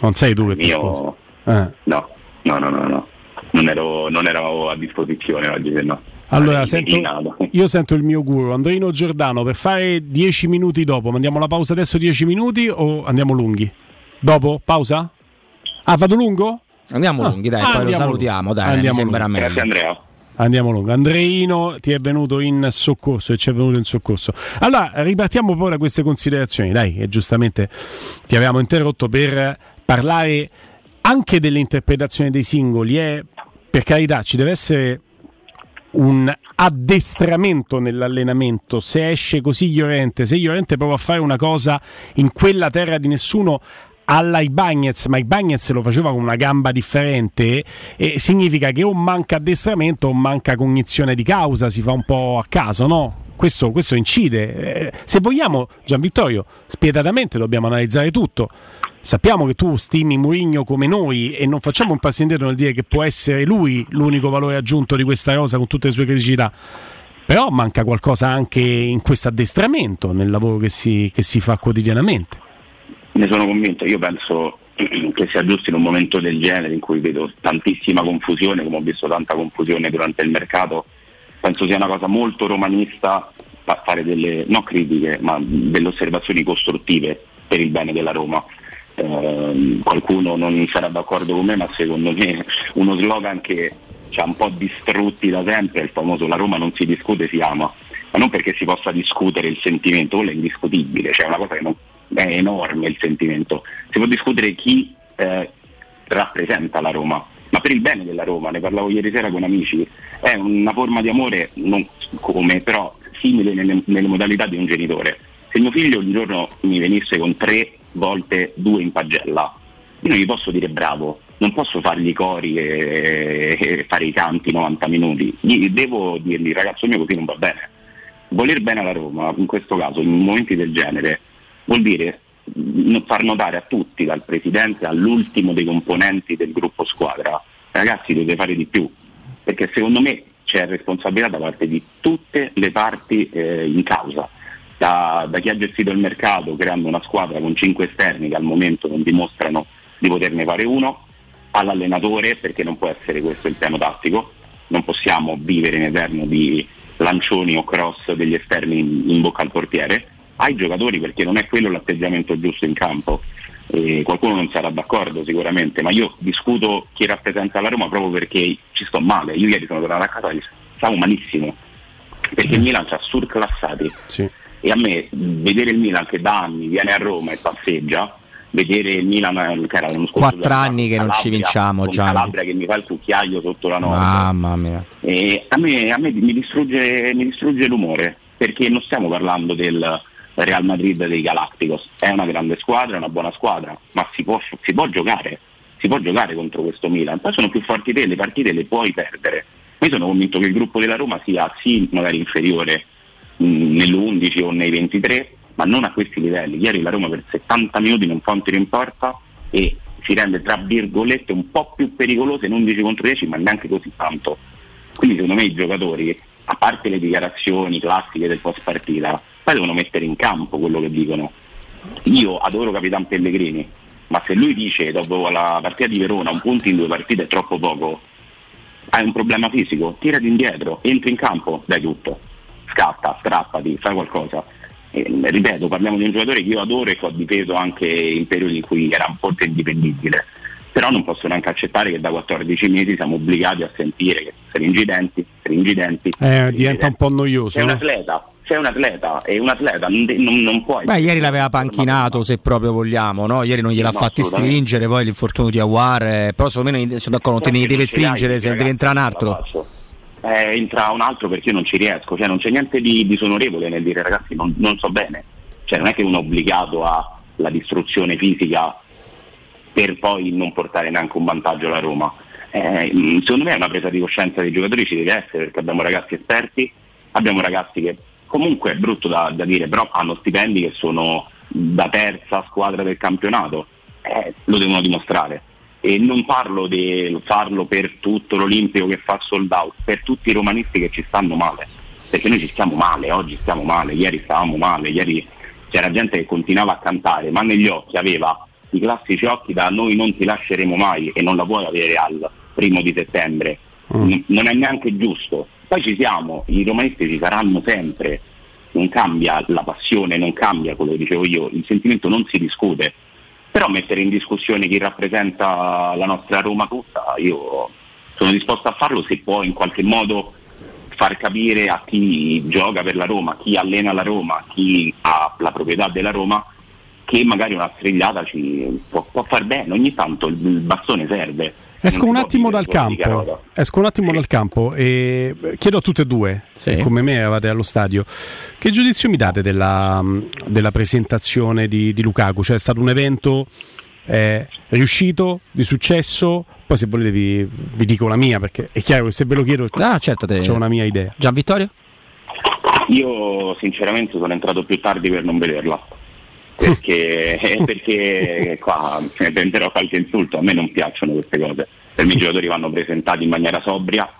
Non sei tu che ti sposi. Eh. No, no, no, no, no. Non ero, non ero a disposizione oggi, se no. Allora, sento, io sento il mio guru, Andrino Giordano, per fare 10 minuti dopo. Mandiamo la pausa adesso 10 minuti o andiamo lunghi? Dopo? Pausa? Ah, vado lungo? Andiamo Ah, lunghi, dai, ah, poi lo salutiamo, lunghi. dai, Andiamo sembra lunghi. meglio. Andrea. Andiamo lungo. Andreino ti è venuto in soccorso e ci è venuto in soccorso. Allora, ripartiamo poi da queste considerazioni, dai, che giustamente ti avevamo interrotto per parlare anche dell'interpretazione dei singoli. eh. per carità, ci deve essere un addestramento nell'allenamento, se esce così Llorente, se Llorente prova a fare una cosa in quella terra di nessuno alla Ibagnez, ma Ibagnez lo faceva con una gamba differente, e significa che o manca addestramento o manca cognizione di causa, si fa un po' a caso, no? Questo, questo incide. Eh, se vogliamo, Gian Vittorio, spietatamente dobbiamo analizzare tutto. Sappiamo che tu stimi Mourinho come noi e non facciamo un passo indietro nel dire che può essere lui l'unico valore aggiunto di questa rosa con tutte le sue criticità. Però manca qualcosa anche in questo addestramento, nel lavoro che si, che si fa quotidianamente. Ne sono convinto, io penso che sia giusto in un momento del genere in cui vedo tantissima confusione, come ho visto tanta confusione durante il mercato, penso sia una cosa molto romanista fa- fare delle, non critiche, ma delle osservazioni costruttive per il bene della Roma. Eh, qualcuno non sarà d'accordo con me, ma secondo me uno slogan che ci ha un po' distrutti da sempre è il famoso la Roma non si discute, si ama. Ma non perché si possa discutere il sentimento, quello è indiscutibile, cioè è una cosa che non, è enorme il sentimento. Si può discutere chi eh, rappresenta la Roma, ma per il bene della Roma, ne parlavo ieri sera con amici, è una forma di amore non come, però simile nelle, nelle modalità di un genitore. Se mio figlio un giorno mi venisse con tre volte due in pagella, io non gli posso dire bravo, non posso fargli i cori e, e fare i canti 90 minuti, devo dirgli ragazzo mio così non va bene. Voler bene alla Roma, in questo caso, in momenti del genere, vuol dire far notare a tutti, dal presidente all'ultimo dei componenti del gruppo squadra, ragazzi dovete fare di più, perché secondo me c'è responsabilità da parte di tutte le parti eh, in causa, da, da chi ha gestito il mercato creando una squadra con cinque esterni che al momento non dimostrano di poterne fare uno, all'allenatore perché non può essere questo il piano tattico, non possiamo vivere in eterno di lancioni o cross degli esterni in, in bocca al portiere, ai giocatori perché non è quello l'atteggiamento giusto in campo. Eh, qualcuno non sarà d'accordo sicuramente, ma io discuto chi rappresenta la Roma proprio perché ci sto male. Io ieri sono tornato a casa e stavo malissimo perché il Milan ci ha surclassati e a me vedere il Milan che da anni viene a Roma e passeggia, vedere il Milan che era l'anno scorso Quattro anni che non ci vinciamo, Gianni. Calabria che mi fa il cucchiaio sotto la nota Mamma mia. e a me, a me mi, distrugge, mi distrugge l'umore perché non stiamo parlando del Real Madrid dei Galacticos, è una grande squadra, è una buona squadra, ma si può, si può giocare, si può giocare contro questo Milan, poi sono più forti te, le partite le puoi perdere. Io sono convinto che il gruppo della Roma sia sì magari inferiore mh, nell'11 o nei 23, ma non a questi livelli. Ieri la Roma per 70 minuti non fa un tiro in porta e si rende tra virgolette un po' più pericolosa in 11 contro 10, ma neanche così tanto. Quindi secondo me i giocatori, a parte le dichiarazioni classiche del post partita, poi devono mettere in campo quello che dicono. Io adoro Capitan Pellegrini, ma se lui dice dopo la partita di Verona un punto in due partite è troppo poco, hai un problema fisico, tirati indietro, entri in campo, dai tutto, scatta, strappati, fai qualcosa. E, ripeto, parliamo di un giocatore che io adoro e che ho difeso anche in periodi in cui era un po' indipendibile, però non posso neanche accettare che da 14 mesi siamo obbligati a sentire che stringidenti, stringidenti. Eh, diventa un po' noioso. Sei un atleta, sei un atleta e un atleta non, non, puoi. Beh, ieri l'aveva panchinato se proprio vogliamo, no? Ieri non gliel'ha No, fatti stringere, poi l'infortunio di Aguar, eh, però secondo me non- sono d'accordo, non te ne deve stringere, se deve entrare un altro. Eh, entra un altro perché io non ci riesco, cioè non c'è niente di disonorevole nel dire ragazzi non, non so bene, cioè non è che uno è obbligato alla distruzione fisica per poi non portare neanche un vantaggio alla Roma. Eh, secondo me è una presa di coscienza dei giocatori ci deve essere perché abbiamo ragazzi esperti, abbiamo ragazzi che comunque è brutto da, da dire, però hanno stipendi che sono da terza squadra del campionato, eh, lo devono dimostrare. E non parlo di farlo per tutto l'Olimpico che fa sold out, per tutti i romanisti che ci stanno male, perché noi ci stiamo male, oggi stiamo male, ieri stavamo male, ieri c'era gente che continuava a cantare, ma negli occhi aveva i classici occhi da noi non ti lasceremo mai e non la puoi avere al primo di settembre. N- Non è neanche giusto. Poi ci siamo, i romanisti ci saranno sempre, non cambia la passione, non cambia quello che dicevo io, il sentimento non si discute. Però mettere in discussione chi rappresenta la nostra Roma tutta, io sono disposto a farlo se può in qualche modo far capire a chi gioca per la Roma, chi allena la Roma, chi ha la proprietà della Roma, che magari una strigliata ci può, può far bene, ogni tanto il bastone serve. Esco un attimo dal campo. Esco un attimo dal campo e chiedo a tutte e due, Sì. come me eravate allo stadio, che giudizio mi date della, della presentazione di, di Lukaku? Cioè è stato un evento eh, riuscito, di successo? Poi se volete vi, vi dico la mia, perché è chiaro che se ve lo chiedo Ah, certo, te- ho una mia idea. Gian Vittorio? Io sinceramente sono entrato più tardi per non vederla. Perché, perché qua ne prenderò qualche insulto, a me non piacciono queste cose. Per me i giocatori vanno presentati in maniera sobria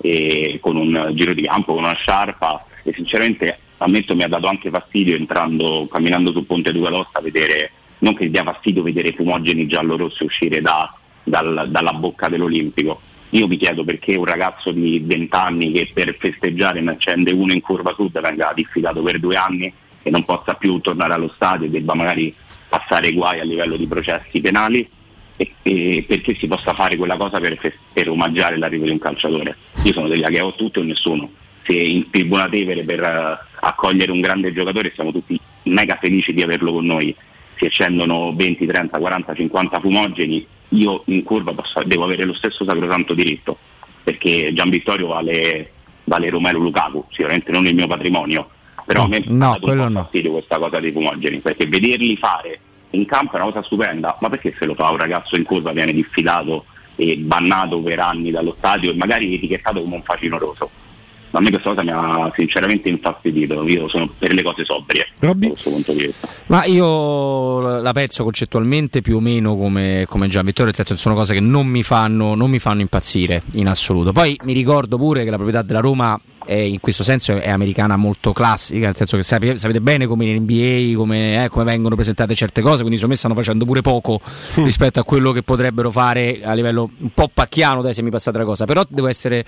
e con un giro di campo, con una sciarpa e sinceramente ammetto mi ha dato anche fastidio entrando, camminando sul ponte Ducalossa vedere, non che dia fastidio vedere fumogeni giallo-rossi uscire da- dal- dalla bocca dell'Olimpico. Io mi chiedo perché un ragazzo di 20 anni che per festeggiare ne accende uno in curva sud venga diffidato per due anni e non possa più tornare allo stadio e debba magari passare guai a livello di processi penali e, e perché si possa fare quella cosa per, per omaggiare l'arrivo di un calciatore. Io sono degli che ho tutto e nessuno. Se in Tribuna Tevere per eh, accogliere un grande giocatore siamo tutti mega felici di averlo con noi, si accendono 20, 30, 40, 50 fumogeni, io in curva posso- devo avere lo stesso sacrosanto diritto, perché Gian Vittorio vale, vale Romero Lukaku, sicuramente non il mio patrimonio, però a me no, un quello no. fastidio questa cosa dei fumogeni, perché vederli fare in campo è una cosa stupenda, ma perché se lo fa un ragazzo in curva viene diffidato e bannato per anni dallo stadio e magari etichettato come un facinoroso? Ma a me questa cosa mi ha sinceramente infastidito, io sono per le cose sobrie da questo punto di vista. Ma io la penso concettualmente più o meno come, come Gian Vittorio, nel senso che sono cose che non mi, fanno, non mi fanno impazzire in assoluto. Poi mi ricordo pure che la proprietà della Roma è, in questo senso è americana molto classica, nel senso che sapete, sapete bene come in NBA, come, eh, come vengono presentate certe cose, quindi secondo me stanno facendo pure poco rispetto a quello che potrebbero fare a livello un po' pacchiano, dai se mi passate la cosa. Però devo essere,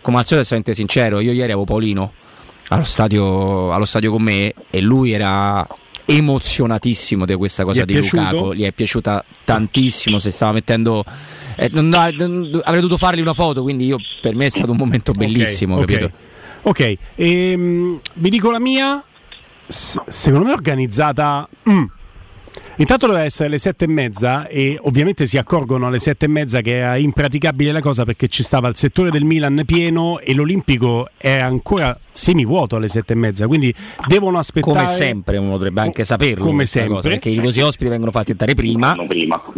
come al solito, essere sincero, io ieri avevo Paolino allo stadio, allo stadio con me e lui era emozionatissimo di questa cosa di piaciuto? Lukaku gli è piaciuta tantissimo se stava mettendo eh, non- non- avrei dovuto fargli una foto quindi io, per me è stato un momento bellissimo ok. capito? Ok, ehm, vi dico la mia. S- secondo me è organizzata. mm. Intanto doveva essere alle sette e mezza e ovviamente si accorgono alle sette e mezza che era impraticabile la cosa perché ci stava il settore del Milan pieno e l'Olimpico è ancora semivuoto alle sette e mezza, quindi devono aspettare. come sempre uno dovrebbe anche saperlo Come sempre. cosa, perché i tifosi ospiti vengono fatti entrare prima,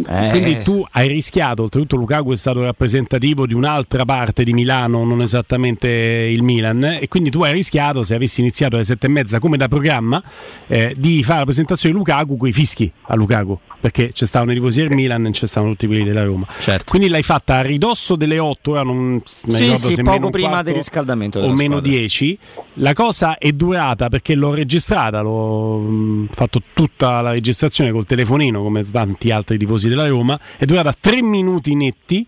Eh, Quindi tu hai rischiato, oltretutto Lukaku è stato rappresentativo di un'altra parte di Milano, non esattamente il Milan, e quindi tu hai rischiato, se avessi iniziato alle sette e mezza come da programma, eh, di fare la presentazione di Lukaku con i fischi a Lukaku, perché c'è stavano i tifosi del Milan e c'è stavano tutti quelli della Roma. Quindi l'hai fatta a ridosso delle 8, ora non Certo. Sì, sì, poco prima del riscaldamento o meno squadra. 10. La cosa è durata perché l'ho registrata, l'ho mh, fatto tutta la registrazione col telefonino come tanti altri tifosi della Roma, è durata 3 minuti netti,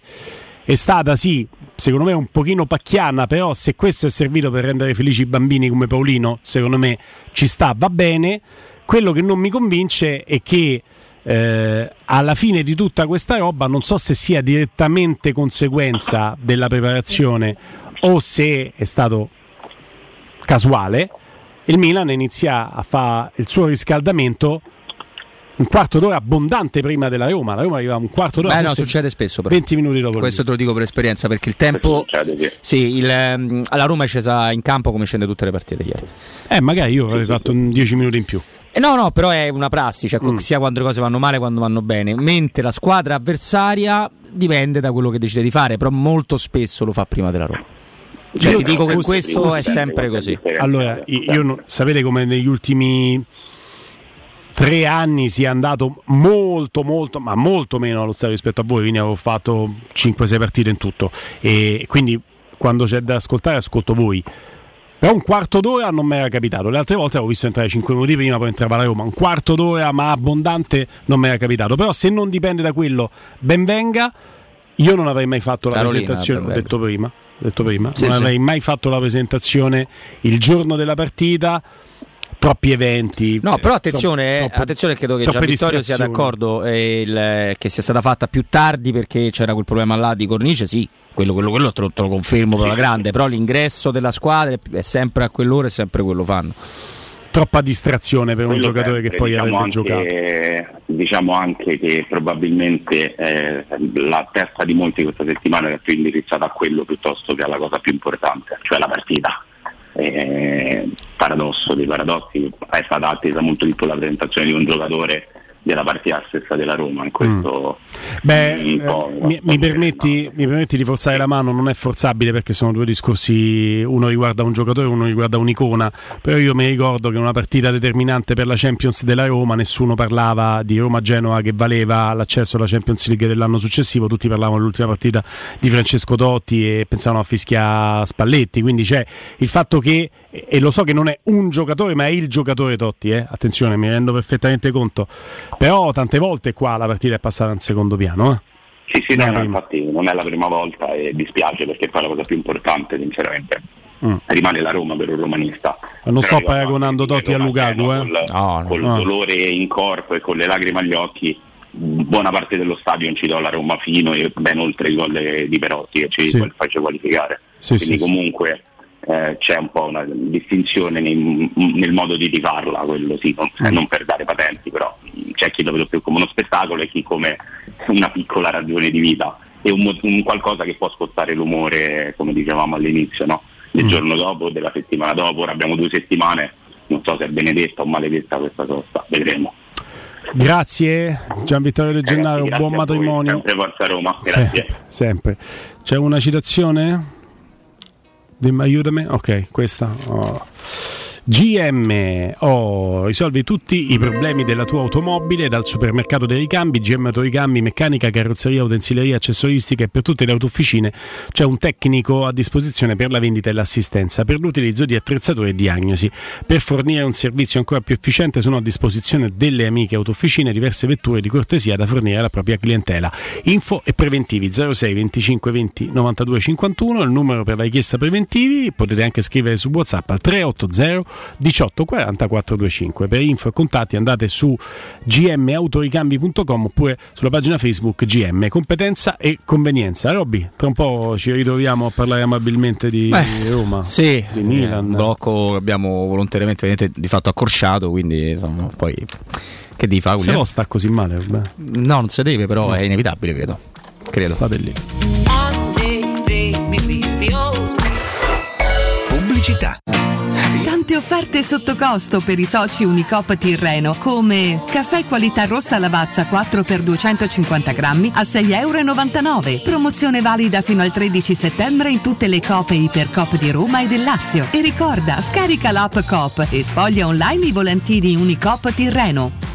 è stata sì, secondo me un pochino pacchiana, però se questo è servito per rendere felici i bambini come Paolino, secondo me ci sta, va bene. Quello che non mi convince è che eh, alla fine di tutta questa roba non so se sia direttamente conseguenza della preparazione o se è stato casuale, il Milan inizia a fare il suo riscaldamento un quarto d'ora abbondante prima della Roma. La Roma arriva un quarto d'ora. Beh, no, succede spesso però. 20 minuti dopo. Questo te lo dico per esperienza perché il tempo. Sì, il, ehm, alla Roma è scesa in campo come scende tutte le partite ieri. Eh, magari io avrei fatto un 10 minuti in più. No, no, però è una prassi, cioè, Mm. sia quando le cose vanno male quando vanno bene. Mentre la squadra avversaria dipende da quello che decide di fare, però molto spesso lo fa prima della Roma. Cioè, Io- ti dico che questo è sempre così. Allora, io non- sapete come negli ultimi tre anni sia andato molto, molto, ma molto meno allo stadio rispetto a voi. Quindi avevo fatto 5-6 partite in tutto. E quindi quando c'è da ascoltare, ascolto voi. Però un quarto d'ora non mi era capitato. Le altre volte avevo visto entrare 5 minuti prima, poi entrava la Roma. Un quarto d'ora, ma abbondante, non mi era capitato. Però se non dipende da quello, ben venga. Io non avrei mai fatto la Carolina, presentazione, ho detto prima. ho detto prima. Sì, non sì. avrei mai fatto la presentazione il giorno della partita. Troppi eventi. No, però eh, attenzione, eh, troppo- attenzione credo che Vittorio sia d'accordo eh, il- che sia stata fatta più tardi perché c'era quel problema là di cornice, sì, quello, quello, quello te, lo, te lo confermo per la grande, però l'ingresso della squadra è- sempre a quell'ora e sempre quello fanno. troppa distrazione per un Quello giocatore che sempre, poi diciamo avrebbe giocato. anche, diciamo anche che probabilmente eh, la testa di molti questa settimana è più indirizzata a quello piuttosto che alla cosa più importante, cioè la partita. Eh, paradosso dei paradossi, è stata attesa molto di più la presentazione di un giocatore della partita stessa della Roma in questo Beh, un po'- eh, mi, mi permetti, mi permetti di forzare la mano, non è forzabile perché sono due discorsi, uno riguarda un giocatore, uno riguarda un'icona, però io mi ricordo che in una partita determinante per la Champions della Roma nessuno parlava di Roma-Genoa che valeva l'accesso alla Champions League dell'anno successivo, tutti parlavano dell'ultima partita di Francesco Totti e pensavano a fischia Spalletti, quindi c'è il fatto che, e lo so che non è un giocatore ma è il giocatore Totti, eh? attenzione mi rendo perfettamente conto, però tante volte qua la partita è passata in secondo piano. Eh? Sì, sì, no, infatti non è la prima volta e dispiace perché poi la cosa più importante, sinceramente, Mm. rimane la Roma per un romanista. Non Però sto paragonando Totti a Lukaku, eh? Col, col no. dolore in corpo e con le lacrime agli occhi, buona parte dello stadio incitò la Roma fino e ben oltre il gol di Perotti che ci Sì. fece qualificare. Sì, Quindi sì, sì. Eh, c'è un po' una distinzione nei- nel modo di tifarla, quello sì, non, Mm. non per dare patenti, però c'è chi lo vede più come uno spettacolo e chi come una piccola ragione di vita e un, un qualcosa che può scottare l'umore, come dicevamo all'inizio, no? del Mm. giorno dopo, della settimana dopo, ora abbiamo due settimane, non so se è benedetta o maledetta questa sosta, vedremo. Grazie Gian Vittorio De Gennaro, buon matrimonio. sempre Forza Roma, grazie. Se- sempre. C'è una citazione? Aiutami. Ok, questa. Oh. GM oh, risolvi tutti i problemi della tua automobile dal supermercato dei ricambi, GM Autoricambi, meccanica, carrozzeria, utensileria, accessoristica e per tutte le autofficine c'è un tecnico a disposizione per la vendita e l'assistenza, per l'utilizzo di attrezzature e diagnosi. Per fornire un servizio ancora più efficiente sono a disposizione delle amiche autofficine diverse vetture di cortesia da fornire alla propria clientela. Info e preventivi 06 25 20 92 51, il numero per la richiesta preventivi, potete anche scrivere su WhatsApp al 380 18 40 425. Per info e contatti andate su gmautoricambi.com oppure sulla pagina Facebook GM Competenza e Convenienza. Robby, tra un po' ci ritroviamo a parlare amabilmente di Beh, Roma, Sì, di eh, Milan. un blocco che abbiamo volontariamente di fatto accorciato, quindi insomma, poi che devi fare? Se no sta così male, vabbè. No, non si deve, però è inevitabile, credo. credo. State lì. Pubblicità. Tante offerte sotto costo per i soci Unicop Tirreno, come caffè qualità rossa Lavazza 4 x 250 grammi a 6,99 euro. Promozione valida fino al 13 settembre in tutte le Coop e Ipercoop di Roma e del Lazio. E ricorda, scarica l'app Coop e sfoglia online i volantini Unicop Tirreno.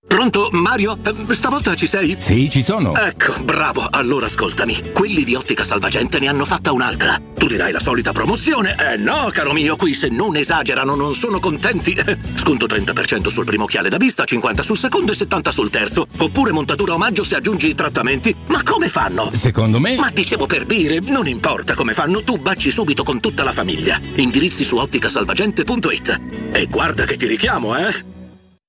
Pronto, Mario? Eh, Stavolta ci sei? Sì, ci sono. Ecco, bravo. Allora ascoltami. Quelli di Ottica Salvagente ne hanno fatta un'altra. Tu dirai la solita promozione. Eh no, caro mio, qui se non esagerano non sono contenti. Sconto 30% sul primo occhiale da vista, 50 sul secondo e 70 sul terzo. Oppure montatura omaggio se aggiungi i trattamenti. Ma come fanno? Secondo me. Ma dicevo per dire, non importa come fanno, tu baci subito con tutta la famiglia. Indirizzi su otticasalvagente.it. E guarda che ti richiamo, eh?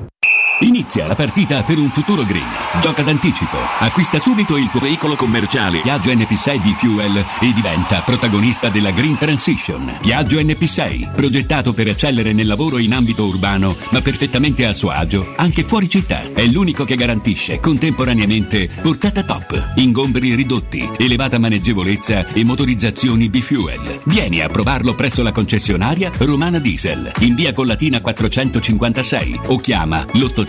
you Inizia la partita per un futuro green. Gioca d'anticipo. Acquista subito il tuo veicolo commerciale Piaggio NP6 di Fuel e diventa protagonista della Green Transition. Piaggio NP6, progettato per eccellere nel lavoro in ambito urbano, ma perfettamente a suo agio anche fuori città. È l'unico che garantisce contemporaneamente portata top, ingombri ridotti, elevata maneggevolezza e motorizzazioni B-Fuel. Vieni a provarlo presso la concessionaria Romana Diesel, in via Collatina 456 o chiama l'800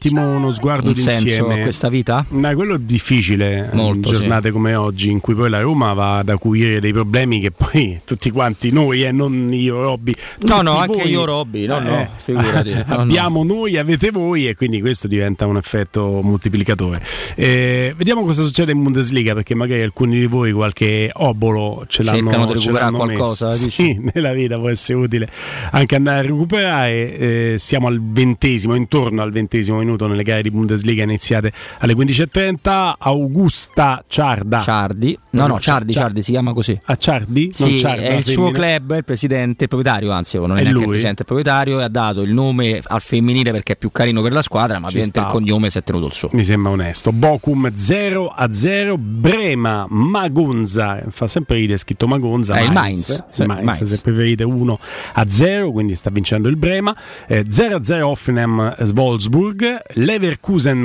Diamo un attimo uno sguardo Un senso d'insieme a questa vita? Ma quello è difficile Molto, in giornate come oggi in cui poi la Roma va ad acuire dei problemi che poi tutti quanti noi e non io Robby No, no, anche voi, io, Robby, no, no, eh, figurati, no, no. abbiamo noi, avete voi e quindi questo diventa un effetto moltiplicatore. Eh, vediamo cosa succede in Bundesliga perché magari alcuni di voi qualche obolo ce l'hanno, Cercano di recuperare qualcosa? Sì, nella vita può essere utile anche andare a recuperare. Eh, siamo al ventesimo, intorno al ventesimo minuto nelle gare di Bundesliga iniziate alle 15.30. Augusta Ciarda. Ciardi. No, no, Ciardi, Ciardi si chiama così. A Ciardi? Non Sì, Ciarda, è il suo club, il presidente, il proprietario, anzi non è È neanche lui? il presidente, è il proprietario e ha dato il nome al femminile perché è più carino per la squadra, ma Ci il cognome si è tenuto il suo. Mi sembra onesto. Bochum 0 a 0. Brema Magonza. Fa sempre ridere scritto Magonza. Eh, il Mainz. Mainz, sì, Mainz, Mainz. se preferite 1 a 0. Quindi sta vincendo il Brema. Eh, 0 a 0 Hoffenheim Wolfsburg. Leverkusen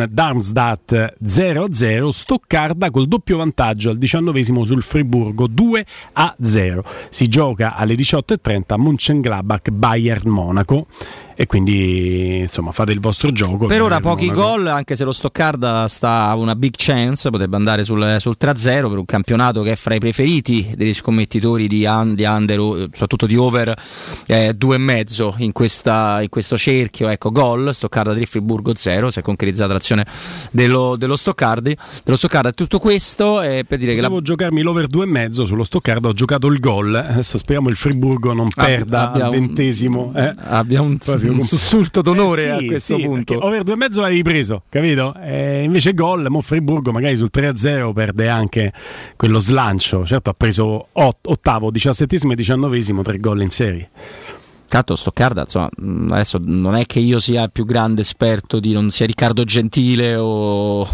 Darmstadt 0 a 0. Stoccarda col doppio vantaggio al diciannovesimo sul Friburgo 2 a 0. Si gioca alle 18.30 a Mönchengladbach Bayern Monaco. E quindi insomma fate il vostro gioco. Per ora pochi gol, anche se lo Stoccarda sta a una big chance, potrebbe andare sul, sul 3-0 per un campionato che è fra i preferiti degli scommettitori di, un- di under, eh, soprattutto di over eh, due e mezzo in, questa- in questo cerchio. Ecco, gol, Stoccarda 3, Friburgo 0, si è concretizzata l'azione dello, dello Stoccardi. Dello Stoccarda tutto questo è per dire che la, Devo giocarmi l'over 2,5 sullo Stoccarda, ho giocato il gol. Adesso speriamo il Friburgo non perda al ventesimo. eh. abbia un, Proprio un sussulto d'onore Eh a sì, questo sì, punto. Over 2,5 l'hai ripreso, capito? Eh, invece gol, mo Friburgo magari sul 3-0 perde anche quello slancio. Certo ha preso ot- ottavo, diciassettesimo e diciannovesimo, tre gol in serie. Tanto Stoccarda, insomma, mh, adesso non è che io sia il più grande esperto di non sia Riccardo Gentile o, o-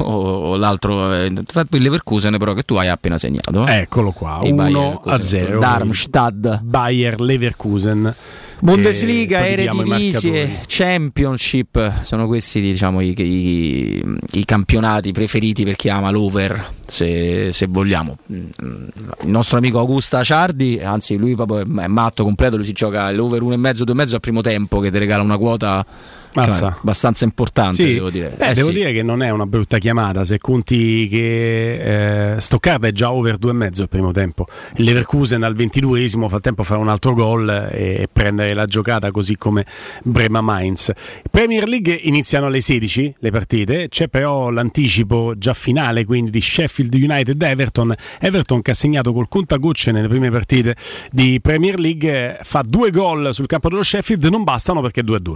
o l'altro, eh, il Leverkusen però che tu hai appena segnato. eh. Eccolo qua, Il Bayer 1 Leverkusen, a 0. Darmstadt. Bayer Leverkusen. Bundesliga, Eredivisie. Championship, sono questi diciamo, i, i- i campionati preferiti per chi ama l'over, se, se vogliamo. Il nostro amico Augusta Ciardi, anzi lui proprio è matto completo, lui si gioca l'over 1,5, 2,5 al primo tempo che ti regala una quota Mazza. abbastanza importante, Sì, devo dire. beh, Eh devo sì. dire che non è una brutta chiamata se conti che eh, Stoccarda è già over 2,5 il primo tempo. Il Leverkusen al 22esimo fa tempo a fare un altro gol e, e prendere la giocata così come Brema Mainz. Premier League iniziano alle 16 le partite, c'è però l'anticipo già finale quindi di Sheffield United Everton. Everton che ha segnato col contagocce nelle prime partite di Premier League fa due gol sul campo dello Sheffield, non bastano perché è 2-2.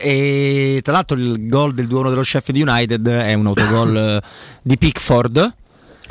2 a 2 e tra l'altro il gol del 2-1 dello Sheffield United è un autogol eh, di Pickford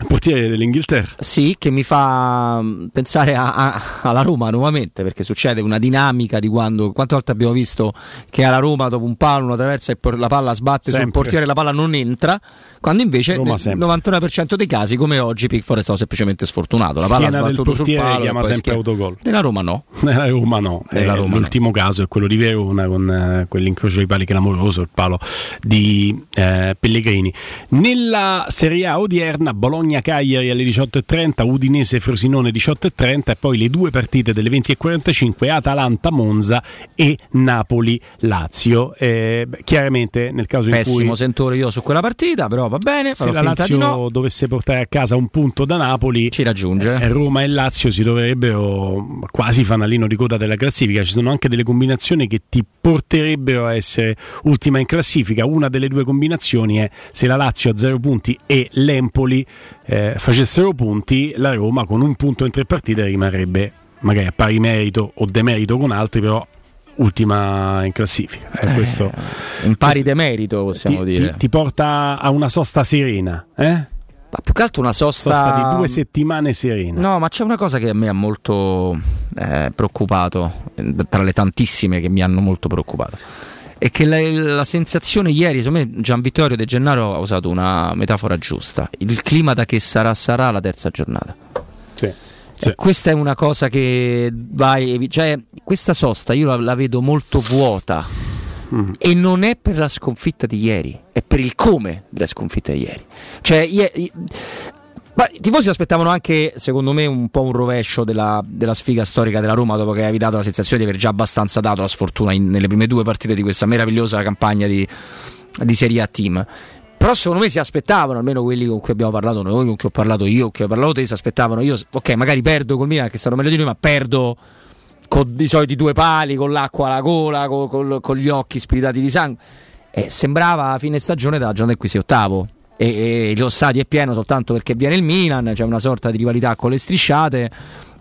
portiere dell'Inghilterra sì che mi fa mm, pensare a- a- alla Roma nuovamente perché succede una dinamica di quando quante volte abbiamo visto che alla Roma dopo un palo una traversa e la palla sbatte sul Sempre. portiere la palla non entra quando invece Roma nel sempre. 99% dei casi come oggi Pickford è stato semplicemente sfortunato la palla Schiena del sbattuto sul portiere palo chiama sempre schiena. autogol. nella Roma no Nella Roma no, Nella Eh, Roma l'ultimo caso è quello di Verona con eh, quell'incrocio di pali clamoroso, il palo di eh, Pellegrini. Nella Serie A odierna Bologna-Cagliari alle 18.30, Udinese-Frosinone 18.30 e poi le due partite delle 20.45 Atalanta-Monza e Napoli-Lazio. Eh, chiaramente nel caso in pessimo cui sentore io su quella partita però va bene se la Lazio no dovesse portare a casa un punto da Napoli, ci raggiunge. eh, Roma e Lazio si dovrebbero quasi fanalino di coda della classifica. Ci sono anche delle combinazioni che ti porterebbero a essere ultima in classifica. Una delle due combinazioni è se la Lazio a zero punti e l'Empoli eh, facessero punti, la Roma con un punto in tre partite rimarrebbe magari a pari merito o demerito con altri, però ultima in classifica. Eh, Eh, questo, in pari demerito possiamo ti, dire ti- ti porta a una sosta serena, eh? Ma più che altro una sosta, Sosta di due settimane serena. No, ma c'è una cosa che a me ha molto eh, preoccupato, tra le tantissime che mi hanno molto preoccupato. È che la, la sensazione ieri, secondo me Gian Vittorio De Gennaro ha usato una metafora giusta. Il clima da che sarà sarà la terza giornata. Sì. E questa è una cosa che vai, cioè, questa sosta io la, la vedo molto vuota Mm. e non è per la sconfitta di ieri, è per il come della sconfitta di ieri. Cioè, ie- i- Ma i tifosi aspettavano anche, secondo me, un po' un rovescio della, della sfiga storica della Roma dopo che avevi dato la sensazione di aver già abbastanza dato la sfortuna in- nelle prime due partite di questa meravigliosa campagna di, di Serie A Team. Però secondo me si aspettavano, almeno quelli con cui abbiamo parlato noi, con cui ho parlato io, con cui ho parlato te, si aspettavano. Io, ok, magari perdo col Milan, che stanno meglio di noi, ma perdo con i soliti due pali, con l'acqua alla gola, con, con- con gli occhi spiritati di sangue. E sembrava a fine stagione della giornata cui sei ottavo. E, e lo stadio è pieno soltanto perché viene il Milan, c'è una sorta di rivalità con le strisciate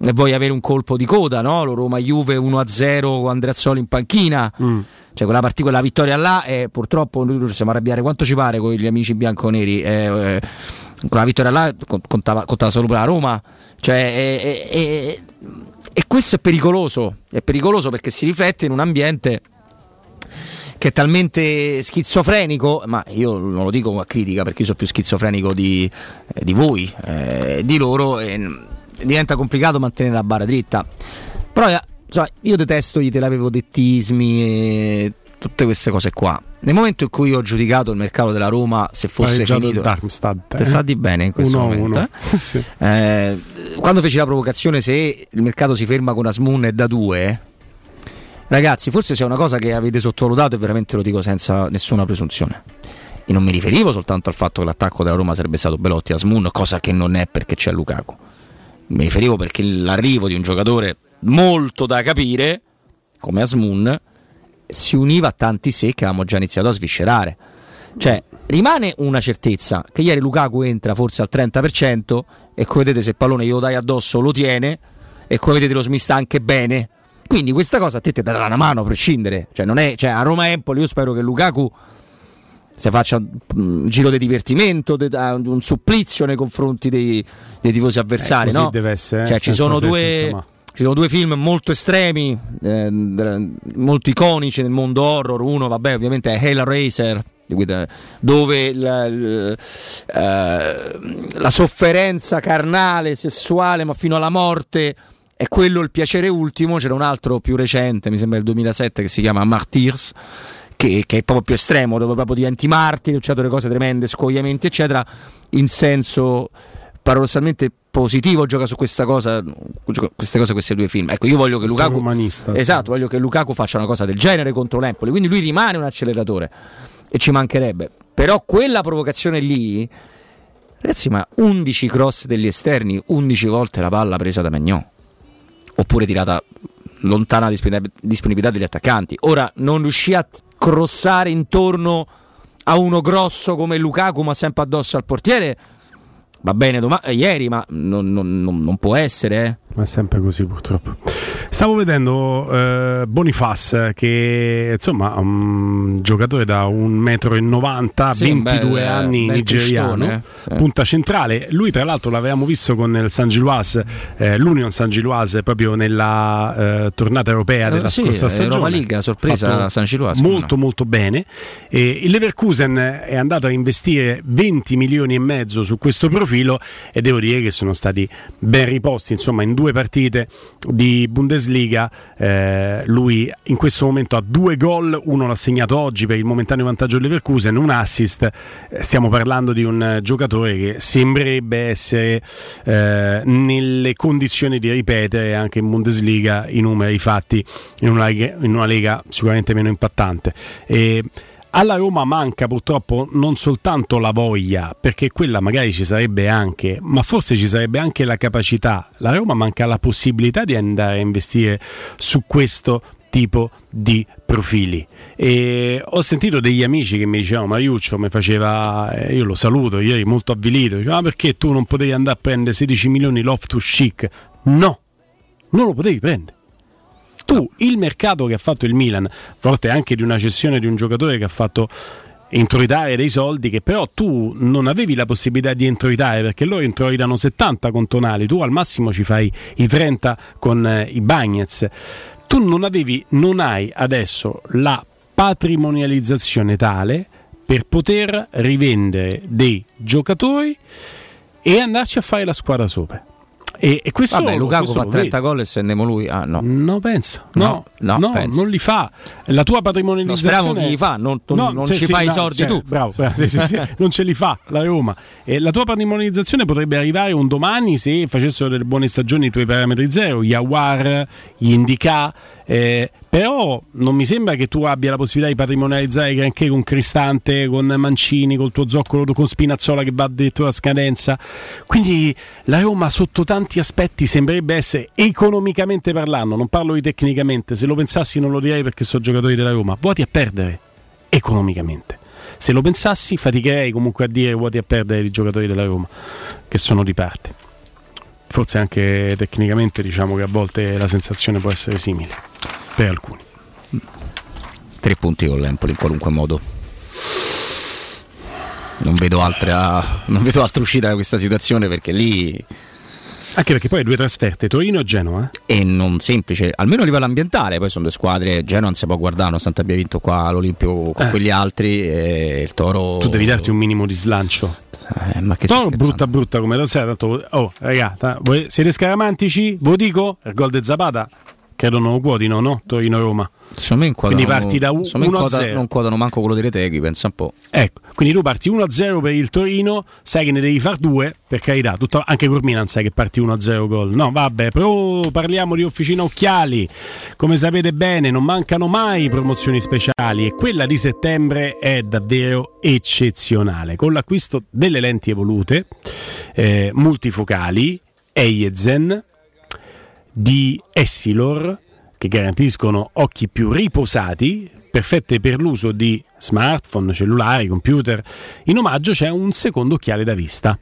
e vuoi avere un colpo di coda, no? Lo Roma Juve 1-0 con Andreazzoli in panchina. Cioè quella, partita, quella vittoria là, e purtroppo noi ci possiamo arrabbiare quanto ci pare con gli amici bianconeri. eh, eh, quella vittoria là con- contava, contava solo per la Roma. Cioè, e, e- e- e questo è pericoloso. È pericoloso perché si riflette in un ambiente che è talmente schizofrenico, ma io non lo dico a critica perché io sono più schizofrenico di, eh, di voi, eh, di loro, e mm, diventa complicato mantenere la barra dritta. Però eh, insomma, io detesto i te l'avevo dettismi e tutte queste cose qua. Nel momento in cui ho giudicato il mercato della Roma, se fosse finito, Darmstadt, te eh? sta di bene in questo Uno momento. uno. eh? Sì, sì. Eh, quando feci la provocazione se il mercato si ferma con Asmun e da due, ragazzi, forse c'è una cosa che avete sottovalutato e veramente lo dico senza nessuna presunzione. E non mi riferivo soltanto al fatto che l'attacco della Roma sarebbe stato Belotti Asmun, cosa che non è perché c'è Lukaku. Mi riferivo perché l'arrivo di un giocatore molto da capire, come Asmun, si univa a tanti se che avevamo già iniziato a sviscerare. Cioè, rimane una certezza che ieri Lukaku entra forse al 30% e come vedete se il pallone glielo dai addosso lo tiene e come vedete lo smista anche bene. Quindi questa cosa a te ti darà una mano a prescindere. Cioè, non è, cioè a Roma Empoli io spero che Lukaku si faccia mm, un giro di divertimento, un supplizio nei confronti dei, dei tifosi avversari. Eh, no? deve essere, eh, Cioè, ci sono se due. Ci sono due film molto estremi, eh, molto iconici nel mondo horror. Uno, vabbè, ovviamente è Hellraiser, da- dove la, l- eh, la sofferenza carnale, sessuale, ma fino alla morte è quello il piacere ultimo. C'era un altro più recente, mi sembra del 2007, che si chiama Martyrs. Che, che è proprio più estremo, dove proprio diventi martire, succedono delle cose tremende, scogliamenti, eccetera, in senso paradossalmente positivo gioca su questa cosa queste cose questi due film ecco io voglio che Lukaku Romanista, sì. esatto voglio che Lukaku faccia una cosa del genere contro l'Empoli quindi lui rimane un acceleratore e ci mancherebbe però quella provocazione lì ragazzi ma 11 cross degli esterni 11 volte la palla presa da Magnò oppure tirata lontana disponibilità degli attaccanti ora non riuscì a crossare intorno a uno grosso come Lukaku ma sempre addosso al portiere va bene eh, ieri ma non, non- non- non può essere eh. Ma è sempre così purtroppo. Stavo vedendo eh, Bonifaz che insomma un giocatore da 1,90 m, Sì, un 22 bel- anni bel nigeriano, cristone, sì. punta centrale. Lui tra l'altro l'avevamo visto con il San Giloise, eh, l'Union San Giloise proprio nella eh, tornata europea Eh, della sì, scorsa eh, stagione. Roma League, sorpresa San Giloise, Molto molto bene. E il Leverkusen è andato a investire 20 milioni e mezzo su questo profilo e devo dire che sono stati ben riposti insomma in due partite di Bundesliga eh, lui in questo momento ha due gol uno l'ha segnato oggi per il momentaneo vantaggio del Leverkusen un assist. Eh, stiamo parlando di un giocatore che sembrerebbe essere eh, nelle condizioni di ripetere anche in Bundesliga i numeri fatti in una in una lega sicuramente meno impattante. E alla Roma manca purtroppo non soltanto la voglia, perché quella magari ci sarebbe anche, ma forse ci sarebbe anche la capacità. La Roma manca la possibilità di andare a investire su questo tipo di profili. E ho sentito degli amici che mi dicevano Mariuccio mi faceva eh, io lo saluto ieri molto avvilito diceva "Ah, perché tu non potevi andare a prendere 16 milioni Loftus Chic? No non lo potevi prendere tu il mercato che ha fatto il Milan, forte anche di una cessione di un giocatore che ha fatto introitare dei soldi che però tu non avevi la possibilità di introitare perché loro introitano 70 con Tonali, tu al massimo ci fai i 30 con eh, i Bagnets. Tu non avevi, non hai adesso la patrimonializzazione tale per poter rivendere dei giocatori e andarci a fare la squadra sopra. E, e questo Vabbè, Lukaku questo fa lo 30 vedi. gol e stendiamo lui. Ah, no. No, pensa. No, No, no, pensa. non li fa. La tua No, patrimonializzazione. speriamo che li fa, non, tu- non sì, ci sì, fai no, i sordi cioè, tu. Bravo, sì, non ce li fa la Roma. E la tua patrimonializzazione potrebbe arrivare un domani se facessero delle buone stagioni i tuoi parametri zero, gli Awar, gli Indica. eh, però non mi sembra che tu abbia la possibilità di patrimonializzare granché con Cristante, con Mancini, col tuo zoccolo con Spinazzola che va addirittura a scadenza. Quindi la Roma sotto tanti aspetti sembrerebbe essere economicamente parlando, non parlo di tecnicamente, se lo pensassi non lo direi perché sono giocatori della Roma, vuoti a perdere economicamente. Se lo pensassi faticherei comunque a dire vuoti a perdere i giocatori della Roma, che sono di parte. Forse anche tecnicamente diciamo che a volte la sensazione può essere simile per alcuni. Tre punti con l'Empoli in qualunque modo. Non vedo, altra, non vedo altra uscita da questa situazione perché lì. Anche perché poi due trasferte, Torino e Genoa. E non semplice, almeno a livello ambientale, poi sono due squadre, Genoa non si può guardare nonostante abbia vinto qua all'Olimpio con Eh. quegli altri e il Toro... Tu devi darti un minimo di slancio. Eh, ma che scherzando? brutta brutta come da sera, tanto oh, raga, siete scaramantici? Ve lo dico? Il gol de Zapata credo non lo quotino, no? Torino-Roma. Inquadrano, Quindi parti da u- secondo me 1 a inquadra- 0. non quadrano manco quello delle Teghi, pensa un po'. Ecco, quindi tu parti 1-0 per il Torino, sai che ne devi far due, per carità, tutto- anche Corminan sai che parti 1-0 gol. No, vabbè, però parliamo di Officina Occhiali. Come sapete bene, non mancano mai promozioni speciali e quella di settembre è davvero eccezionale. Con l'acquisto delle lenti evolute, eh, multifocali, Eyezen, di Essilor che garantiscono occhi più riposati, perfette per l'uso di smartphone, cellulari, computer. In omaggio c'è un secondo occhiale da vista.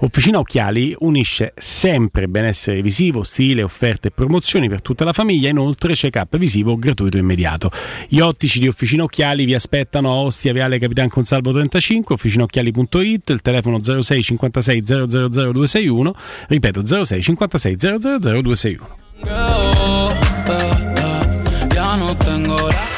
Officina Occhiali unisce sempre benessere visivo, stile, offerte e promozioni per tutta la famiglia, inoltre check-up visivo gratuito immediato. Gli ottici di Officina Occhiali vi aspettano a Ostia, Viale Capitan Consalvo 35, officinaocchiali.it, il telefono 06 56 000 261, ripeto 06 56 000 261. Ya no tengo la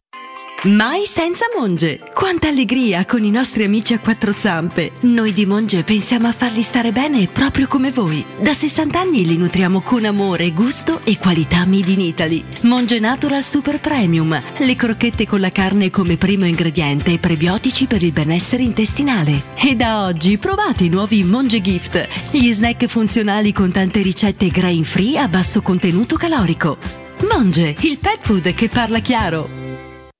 Mai senza Monge! Quanta allegria con i nostri amici a quattro zampe! Noi di Monge pensiamo a farli stare bene proprio come voi. Da 60 anni li nutriamo con amore, gusto e qualità made in Italy. Monge Natural Super Premium, le crocchette con la carne come primo ingrediente e prebiotici per il benessere intestinale. E da oggi provate i nuovi Monge Gift, gli snack funzionali con tante ricette grain free a basso contenuto calorico. Monge, il pet food che parla chiaro.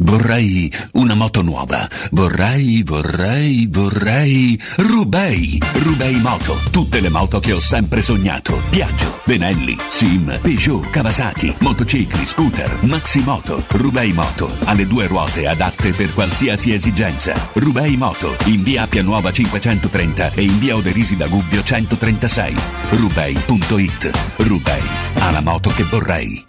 Vorrei una moto nuova. Vorrei, vorrei, vorrei. Rubei! Rubei Moto. Tutte le moto che ho sempre sognato. Piaggio, Benelli, Sim, Peugeot, Kawasaki, motocicli, scooter, Maximoto. Rubei Moto. Ha le due ruote adatte per qualsiasi esigenza. Rubei Moto. In via Appia Nuova 530 e in via Oderisi da Gubbio 136. Rubei.it. Rubei ha la moto che vorrei.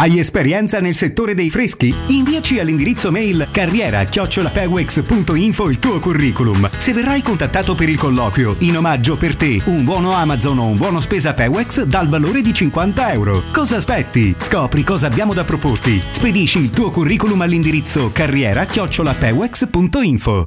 Hai esperienza nel settore dei freschi? Inviaci all'indirizzo mail carriera chiocciolapewex.info il tuo curriculum. Se verrai contattato per il colloquio, in omaggio per te, un buono Amazon o un buono spesa Pewex dal valore di 50 euro. Cosa aspetti? Scopri cosa abbiamo da proporti. Spedisci il tuo curriculum all'indirizzo carriera chiocciolapewex.info.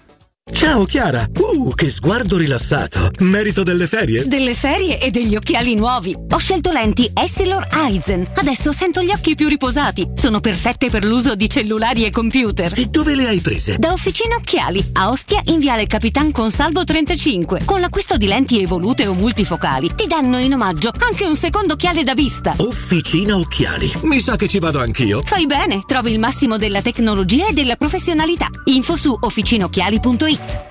Ciao Chiara! Uh, che sguardo rilassato! Merito delle ferie? Delle ferie e degli occhiali nuovi. Ho scelto lenti Essilor Eisen. Adesso sento gli occhi più riposati. Sono perfette per l'uso di cellulari e computer. E dove le hai prese? Da Officina Occhiali, a Ostia in Viale Capitan Consalvo 35. Con l'acquisto di lenti evolute o multifocali ti danno in omaggio anche un secondo occhiale da vista. Officina Occhiali. Mi sa che ci vado anch'io. Fai bene, trovi il massimo della tecnologia e della professionalità. Info su officinocchiali.it. street.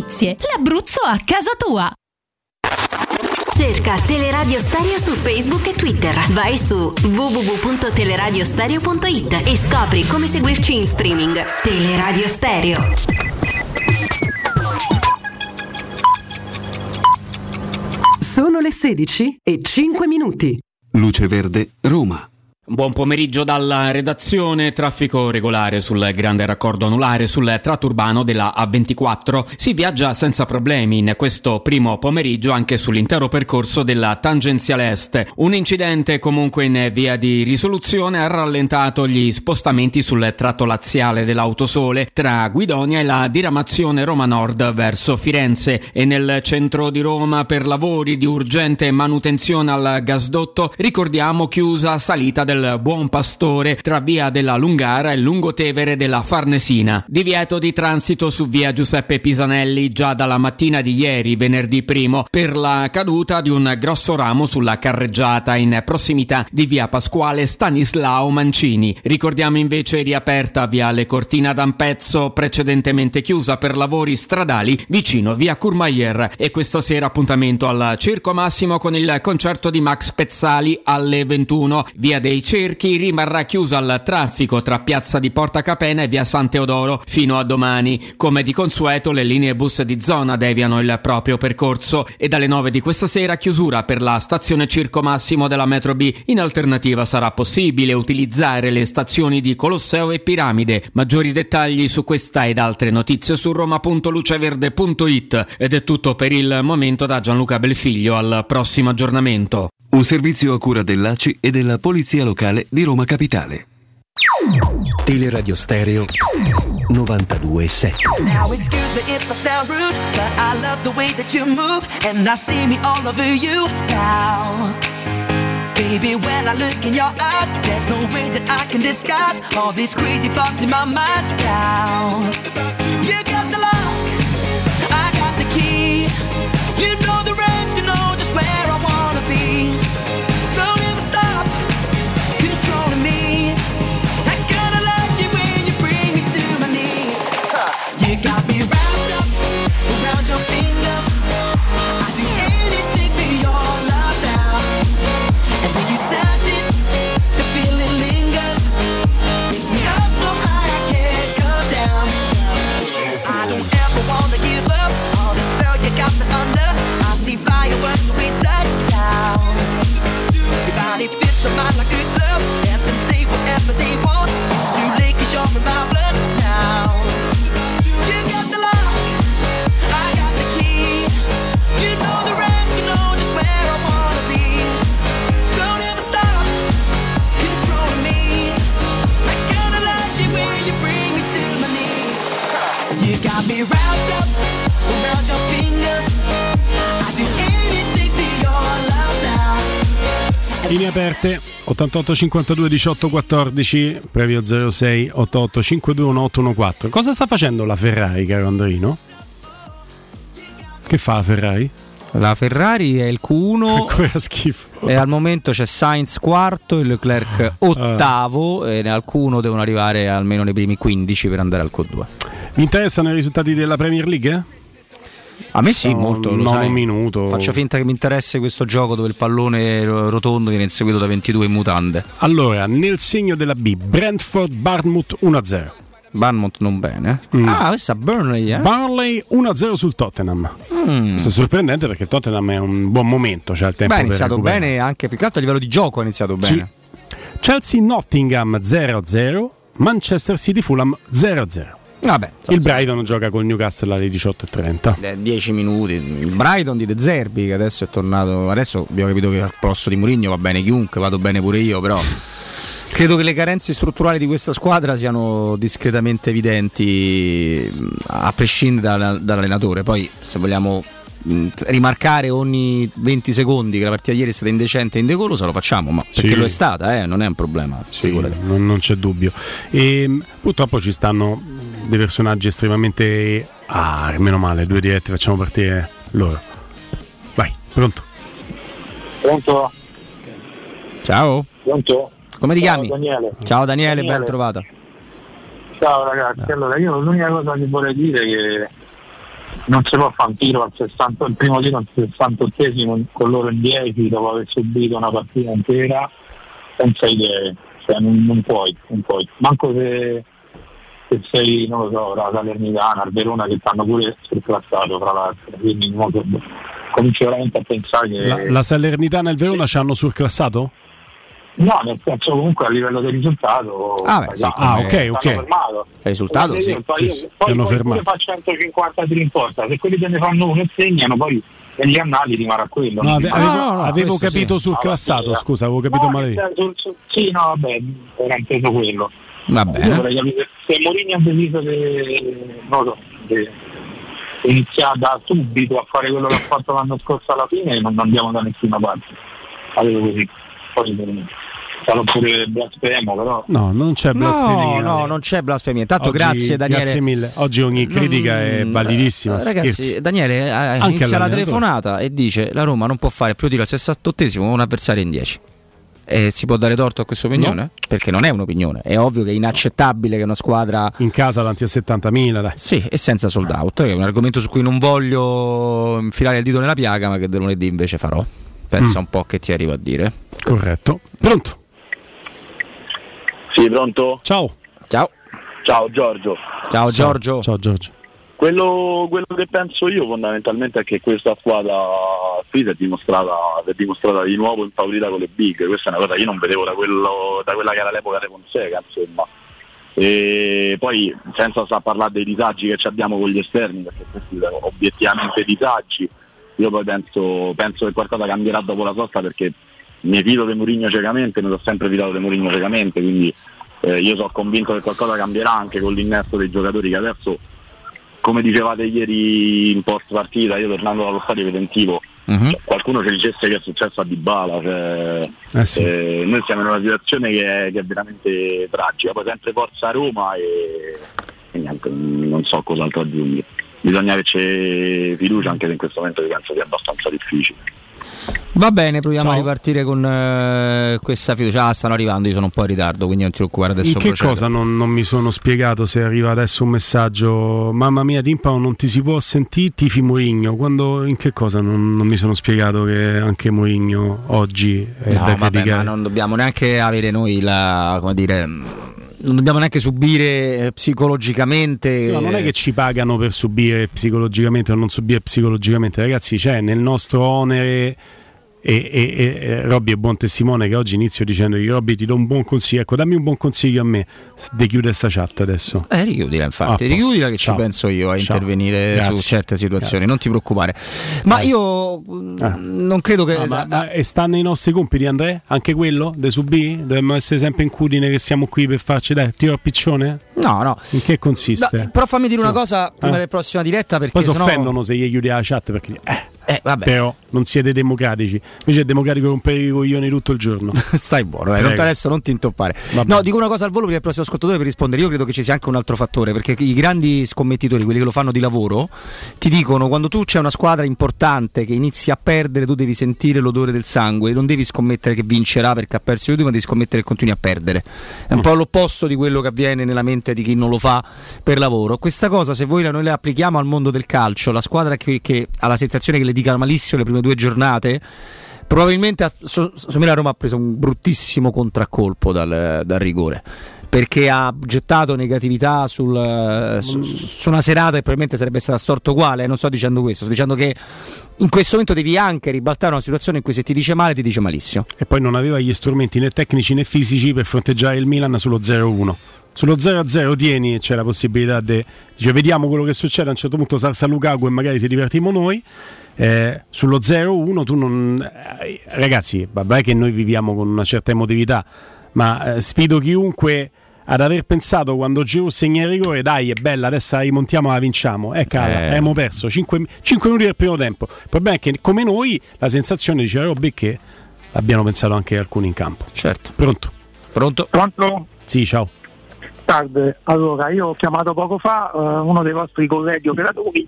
l'Abruzzo a casa tua. Cerca Teleradio Stereo su Facebook e Twitter. Vai su www.teleradiostereo.it e scopri come seguirci in streaming. Teleradio Stereo. Sono le 16 e 5 minuti. Luce Verde, Roma. Buon pomeriggio dalla redazione. Traffico regolare sul grande raccordo anulare sul tratto urbano della A24. Si viaggia senza problemi in questo primo pomeriggio anche sull'intero percorso della tangenziale est. Un incidente comunque in via di risoluzione ha rallentato gli spostamenti sul tratto laziale dell'autosole tra Guidonia e la diramazione Roma Nord verso Firenze e nel centro di Roma per lavori di urgente manutenzione al gasdotto. Ricordiamo chiusa salita del Buon Pastore tra via della Lungara e Lungotevere della Farnesina. Divieto di transito su via Giuseppe Pisanelli già dalla mattina di ieri, venerdì primo, per la caduta di un grosso ramo sulla carreggiata in prossimità di via Pasquale Stanislao Mancini. Ricordiamo invece riaperta viale Cortina d'Ampezzo, precedentemente chiusa per lavori stradali vicino via Courmayeur e questa sera appuntamento al Circo Massimo con il concerto di Max Pezzali alle 21. Via dei Cerchi rimarrà chiusa al traffico tra piazza di Porta Capena e via San Teodoro fino a domani. Come di consueto le linee bus di zona deviano il proprio percorso e dalle 9 di questa sera chiusura per la stazione Circo Massimo della metro B. In alternativa sarà possibile utilizzare le stazioni di Colosseo e Piramide. Maggiori dettagli su questa ed altre notizie su roma.luceverde.it ed è tutto per il momento da Gianluca Belfiglio al prossimo aggiornamento. Un servizio a cura dell'ACI e della Polizia Locale di Roma Capitale. Teleradio Stereo 92.7 Now excuse me if I sound rude, but I love the way that you move, and I see me all over you now. Baby, when I look in your eyes, there's no way that I can disguise all these crazy thoughts in my mind now. You got the lock, 88 52 18 14 previo 06 88 52 1814. Cosa sta facendo la Ferrari, caro Andrino? Che fa la Ferrari? La Ferrari è il Q1 Ancora schifo. e al momento c'è Sainz quarto e Leclerc ottavo e al Q1 devono arrivare almeno nei primi 15 per andare al Q2. Vi interessano i risultati della Premier League? A me sì, molto. Lo sai. minuto. Faccio finta che mi interessi questo gioco dove il pallone ro- rotondo viene inseguito da 22 in mutande. Allora, nel segno della B, Brentford Barmouth 1-0. Barmouth non bene. Mm. Ah, questa Burnley, eh? Burnley 1-0 sul Tottenham. Mm. Questo è sorprendente perché il Tottenham è un buon momento, c'è il tempo Beh, ha iniziato bene anche più che altro a livello di gioco ha iniziato bene. Chelsea Nottingham 0-0, Manchester City Fulham 0-0. Vabbè, il Brighton gioca col Newcastle alle 18.30. 10 Eh, minuti. Il Brighton di De Zerbi che adesso è tornato. Adesso abbiamo capito che al posto di Mourinho va bene chiunque, vado bene pure io, però credo che le carenze strutturali di questa squadra siano discretamente evidenti a prescindere dal- dall'allenatore. Poi se vogliamo mh, rimarcare ogni 20 secondi che la partita ieri è stata indecente e indecorosa lo facciamo, ma perché Sì. lo è stata, eh, non è un problema. Sì, non, non c'è dubbio. E, mh, purtroppo ci stanno dei personaggi estremamente. Ah, meno male, due diretti, facciamo partire loro. Vai, pronto? Pronto? Ciao. Pronto? Come ti Ciao, chiami? Daniele. Ciao Daniele, ben trovata. Ciao ragazzi, allora io l'unica cosa che vorrei dire è che non si può fare un tiro al 60, il primo tiro al 68esimo con loro in 10 dopo aver subito una partita intera senza idee, cioè non, non puoi, non puoi. Manco se, se sei, non lo so, la Salernitana, il Verona che stanno pure surclassato tra l'altro, quindi mo che- comincio veramente a pensare che... La, la Salernitana e il Verona ci hanno surclassato? No, nel senso comunque a livello del risultato. Ah, beh, sì, no, ah, ok, ok. stanno fermato. Il risultato sì. io Poi, Sì, sì, poi, hanno poi fermato. pure fa 150 tiri in porta, se quelli te ne fanno uno e segnano, poi negli annali rimarrà quello. No, ave- si avevo, fa- avevo questo capito sì. surclassato, Ah, scusa, avevo capito no, male. senso, Sì, no, vabbè, era inteso quello. Va bene. vorrei capire se Mourinho ha deciso che, non so, che iniziare da subito a fare quello che ha fatto l'anno scorso alla fine non andiamo da nessuna parte. Avevo così. Poi eh, sarò pure blasfemo, però. No, non c'è No, blasfemia. no, non c'è blasfemia. Intanto Oggi- grazie Daniele. Grazie mille. Oggi ogni critica è Mm, validissima. eh, Ragazzi, scherzi. Daniele eh, Anche inizia la telefonata e dice la Roma non può fare più di al 68esimo con un avversario in 10. E si può dare torto a questa opinione? Perché non è un'opinione, è ovvio che è inaccettabile che una squadra In casa davanti a 70.000, dai. Sì, e senza sold out, che è un argomento su cui non voglio infilare il dito nella piaga, ma che del lunedì invece farò. Pensa Mm. un po' che ti arrivo a dire. Corretto. Pronto? Sì, pronto? Ciao. Ciao. Ciao Giorgio. Ciao Giorgio. Ciao Giorgio. Quello, quello che penso io fondamentalmente è che questa squadra qui si è dimostrata, si è dimostrata di nuovo impaurita con le big, questa è una cosa che io non vedevo da, quello, da quella che era l'epoca di Fonseca, insomma. E poi senza sta parlare dei disagi che abbiamo con gli esterni, perché questi sono obiettivamente disagi, io poi penso, penso che qualcosa cambierà dopo la sosta perché mi fido di Mourinho ciecamente, mi sono sempre fidato di Mourinho ciecamente, quindi eh, io sono convinto che qualcosa cambierà anche con l'innesto dei giocatori che adesso come dicevate ieri in post partita, io tornando dallo stadio vedentivo, cioè, qualcuno ci dicesse che è successo a Dybala, cioè, Eh sì. eh, noi siamo in una situazione che è, che è veramente tragica, poi sempre forza Roma e, e niente, non so cos'altro aggiungere. Bisogna che c'è fiducia anche se in questo momento penso sia abbastanza difficile. Va bene, proviamo Ciao. a ripartire con eh, questa fiducia. Ah, stanno arrivando, io sono un po' in ritardo, quindi non ti preoccupare adesso. In che procedo. cosa non, non mi sono spiegato se arriva adesso un messaggio Mamma mia Timpano non ti si può sentire tifi Mourinho Quando, in che cosa non, non mi sono spiegato che anche Mourinho oggi è No, da vabbè, criticare ma non dobbiamo neanche avere noi la. come dire. Non dobbiamo neanche subire eh, psicologicamente. Sì, ma non è che ci pagano per subire psicologicamente o non subire psicologicamente, ragazzi, c'è nel nostro onere e, e, e Robby è buon testimone che oggi inizio dicendogli Robby ti do un buon consiglio, ecco dammi un buon consiglio a me, di chiudere sta chat adesso. Eh, richiudila infatti, Ah, richiudila che ciao. ci penso io a Ciao. intervenire Grazie. su certe situazioni, Grazie. non ti preoccupare. Ma io mm, non credo che... Ah, ma, ma- e sta nei nostri compiti Andrea? Anche quello? De subì? Dobbiamo essere sempre in cudine che siamo qui per farci dai, tiro a piccione? No, no. In che consiste? No, però fammi dire Sì. una cosa prima Eh. della prossima diretta perché Poi si sennò- offendono se gli chiudi la chat perché eh, vabbè. però non siete democratici. Invece è democratico rompere i coglioni tutto il giorno. Stai buono, eh, non adesso non ti intoppare. No, dico una cosa al volo per il prossimo ascoltatore per rispondere. Io credo che ci sia anche un altro fattore, perché i grandi scommettitori, quelli che lo fanno di lavoro, ti dicono quando tu c'è una squadra importante che inizi a perdere, tu devi sentire l'odore del sangue, non devi scommettere che vincerà perché ha perso lui, ma devi scommettere che continui a perdere. È un Mm. po' l'opposto di quello che avviene nella mente di chi non lo fa per lavoro. Questa cosa, se voi la- noi la applichiamo al mondo del calcio, la squadra che, che ha la sensazione che le dica malissimo le prime due giornate, probabilmente ha- so- la Roma ha preso un bruttissimo contraccolpo dal, dal rigore perché ha gettato negatività sul, eh, su, su una serata e probabilmente sarebbe stata storto uguale. Non sto dicendo questo, sto dicendo che in questo momento devi anche ribaltare una situazione in cui se ti dice male ti dice malissimo. e poi non aveva gli strumenti né tecnici né fisici per fronteggiare il Milan sullo 0-1. Sullo 0-0 tieni c'è la possibilità di dice vediamo quello che succede, a un certo punto salsa Lukaku e magari si divertimo noi. Eh, sullo 0-1 tu non eh, ragazzi, vabbè che noi viviamo con una certa emotività, ma eh, sfido chiunque ad aver pensato quando Giroud segna il rigore, dai, è bella, adesso la rimontiamo, la vinciamo. Eh, cala, Eh. abbiamo perso 5, minuti del primo tempo. Il problema è che, come noi, la sensazione dice Robby è che abbiano pensato anche alcuni in campo. Certo. Pronto? Pronto? Pronto? Sì, ciao. Salve, allora io ho chiamato poco fa eh, uno dei vostri colleghi operatori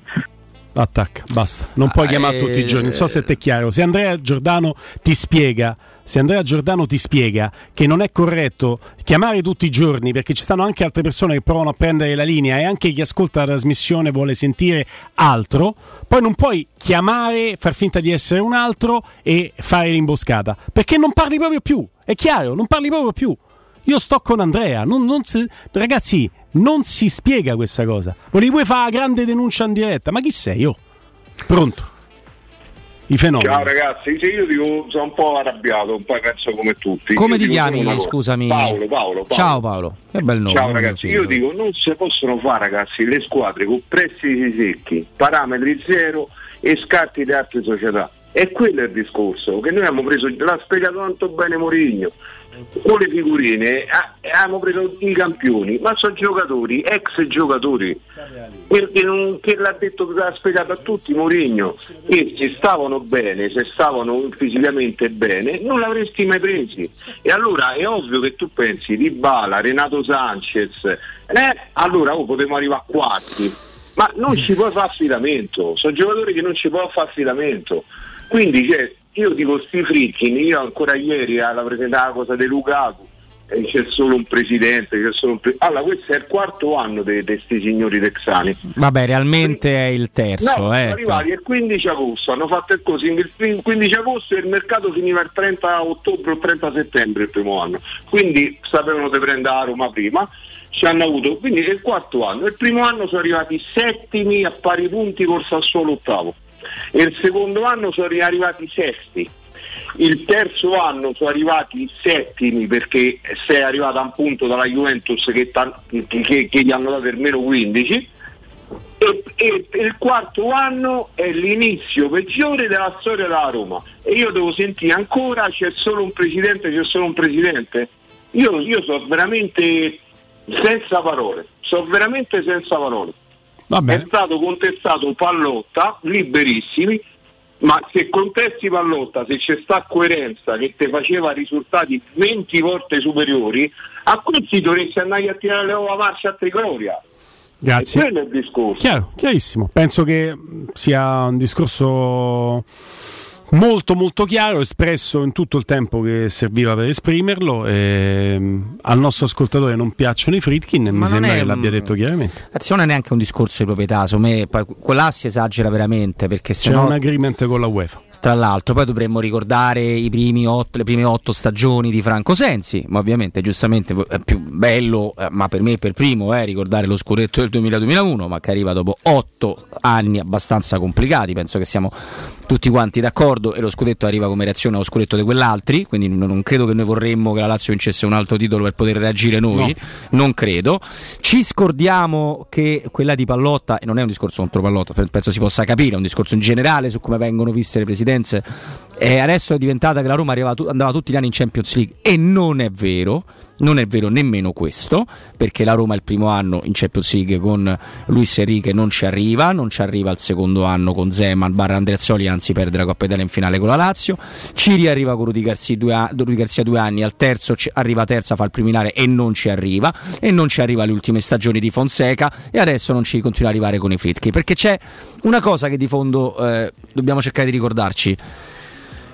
Attacca, basta. Non puoi Ah, chiamare eh, tutti i giorni. Non so se ti è chiaro. Se Andrea Giordano ti spiega. Se Andrea Giordano ti spiega che non è corretto chiamare tutti i giorni perché ci stanno anche altre persone che provano a prendere la linea e anche chi ascolta la trasmissione vuole sentire altro, poi non puoi chiamare, far finta di essere un altro e fare l'imboscata perché non parli proprio più. È chiaro, non parli proprio più. Io sto con Andrea, non- non si- ragazzi, non si spiega questa cosa. Volevi poi fare la grande denuncia in diretta, ma chi sei io? Pronto? I fenomeni. Ciao ragazzi, sì, io dico, sono un po' arrabbiato, un po' penso come tutti. Come Io ti dico chiami? Scusami. Paolo, Paolo, Paolo. Ciao Paolo. Che bel nome. Ciao ragazzi, io dico non si possono fare ragazzi le squadre con prestiti secchi, parametri zero e scarti di altre società. E quello è il discorso, che noi abbiamo preso, l'ha spiegato tanto bene Mourinho, con le figurine ah, abbiamo preso i campioni, ma sono giocatori, ex giocatori, perché non, che l'ha detto, l'ha spiegato a tutti Mourinho, che se stavano bene, se stavano fisicamente bene, non l'avresti mai presi. E allora è ovvio che tu pensi di Bala, Renato Sanchez, eh, allora oh, potremmo arrivare a quarti, ma non ci puoi fare affidamento, sono giocatori che non ci puoi fare affidamento. Quindi cioè, io dico sti frickin, io ancora ieri alla presentata la cosa di Lukaku, eh, c'è solo un presidente, c'è solo un pre- Allora questo è il quarto anno di questi signori texani. Vabbè, realmente è il terzo. No, sono eh. arrivati il 15 agosto, hanno fatto il così, il 15 agosto e il mercato finiva il 30 ottobre o il 30 settembre il primo anno, quindi sapevano di prendere a Roma prima, ci hanno avuto, quindi è il quarto anno, il primo anno sono arrivati settimi a pari punti col Sassuolo ottavo, e il secondo anno sono arrivati sesti. Il terzo anno sono arrivati settimi perché sei arrivato a un punto dalla Juventus che, che- che- gli hanno dato il meno 15 e, e- e il quarto anno è l'inizio peggiore della storia della Roma e io devo sentire ancora c'è solo un presidente, c'è solo un presidente. Io, io sono veramente senza parole, sono veramente senza parole. È stato contestato Pallotta, liberissimi, ma se contesti Pallotta, se c'è sta coerenza che ti faceva risultati 20 volte superiori, a questi dovresti andare a tirare le uova marcia a Trigoria. Grazie. E quello è il discorso. Chiaro, chiarissimo. Penso che sia un discorso molto molto chiaro, espresso in tutto il tempo che serviva per esprimerlo. E, mh, al nostro ascoltatore non piacciono i Fritkin, e mi sembra è che l'abbia detto chiaramente. Non è neanche un discorso di proprietà, secondo me poi quella si esagera veramente perché se C'è no un agreement con la UEFA. tra l'altro poi dovremmo ricordare i primi otto, le prime otto stagioni di Franco Sensi, ma ovviamente giustamente è più bello, eh, ma per me per primo è ricordare lo scudetto del 2000-2001, ma che arriva dopo otto anni abbastanza complicati, penso che siamo tutti quanti d'accordo e lo scudetto arriva come reazione allo scudetto di quell'altri, quindi non, credo che noi vorremmo che la Lazio vincesse un altro titolo per poter reagire noi, non credo. Ci scordiamo che quella di Pallotta, e non è un discorso contro Pallotta, pe- penso si possa capire, è un discorso in generale su come vengono viste le presidenze, e adesso è diventata che la Roma andava tutti gli anni in Champions League e non è vero. Non è vero nemmeno questo, perché la Roma il primo anno in Champions League con Luis Enrique non ci arriva, non ci arriva il secondo anno con Zeman, barra Andreazzoli, anzi perde la Coppa Italia in finale con la Lazio, ci riarriva con Rudy Garcia due, Rudy Garcia due anni, al terzo arriva terza, fa il preliminare e non ci arriva, e non ci arriva alle ultime stagioni di Fonseca e adesso non ci continua ad arrivare con i Fritchi, perché c'è una cosa che di fondo eh, dobbiamo cercare di ricordarci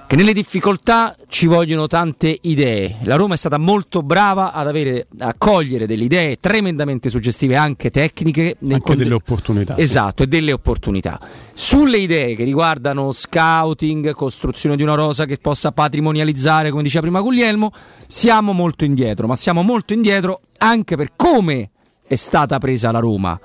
che nelle difficoltà ci vogliono tante idee. La Roma è stata molto brava ad avere, a cogliere delle idee tremendamente suggestive, anche tecniche. Anche conte- delle opportunità. sì. Esatto, e delle opportunità. Sulle idee che riguardano scouting, costruzione di una rosa che possa patrimonializzare, come diceva prima Guglielmo, siamo molto indietro, ma siamo molto indietro anche per come è stata presa la Roma.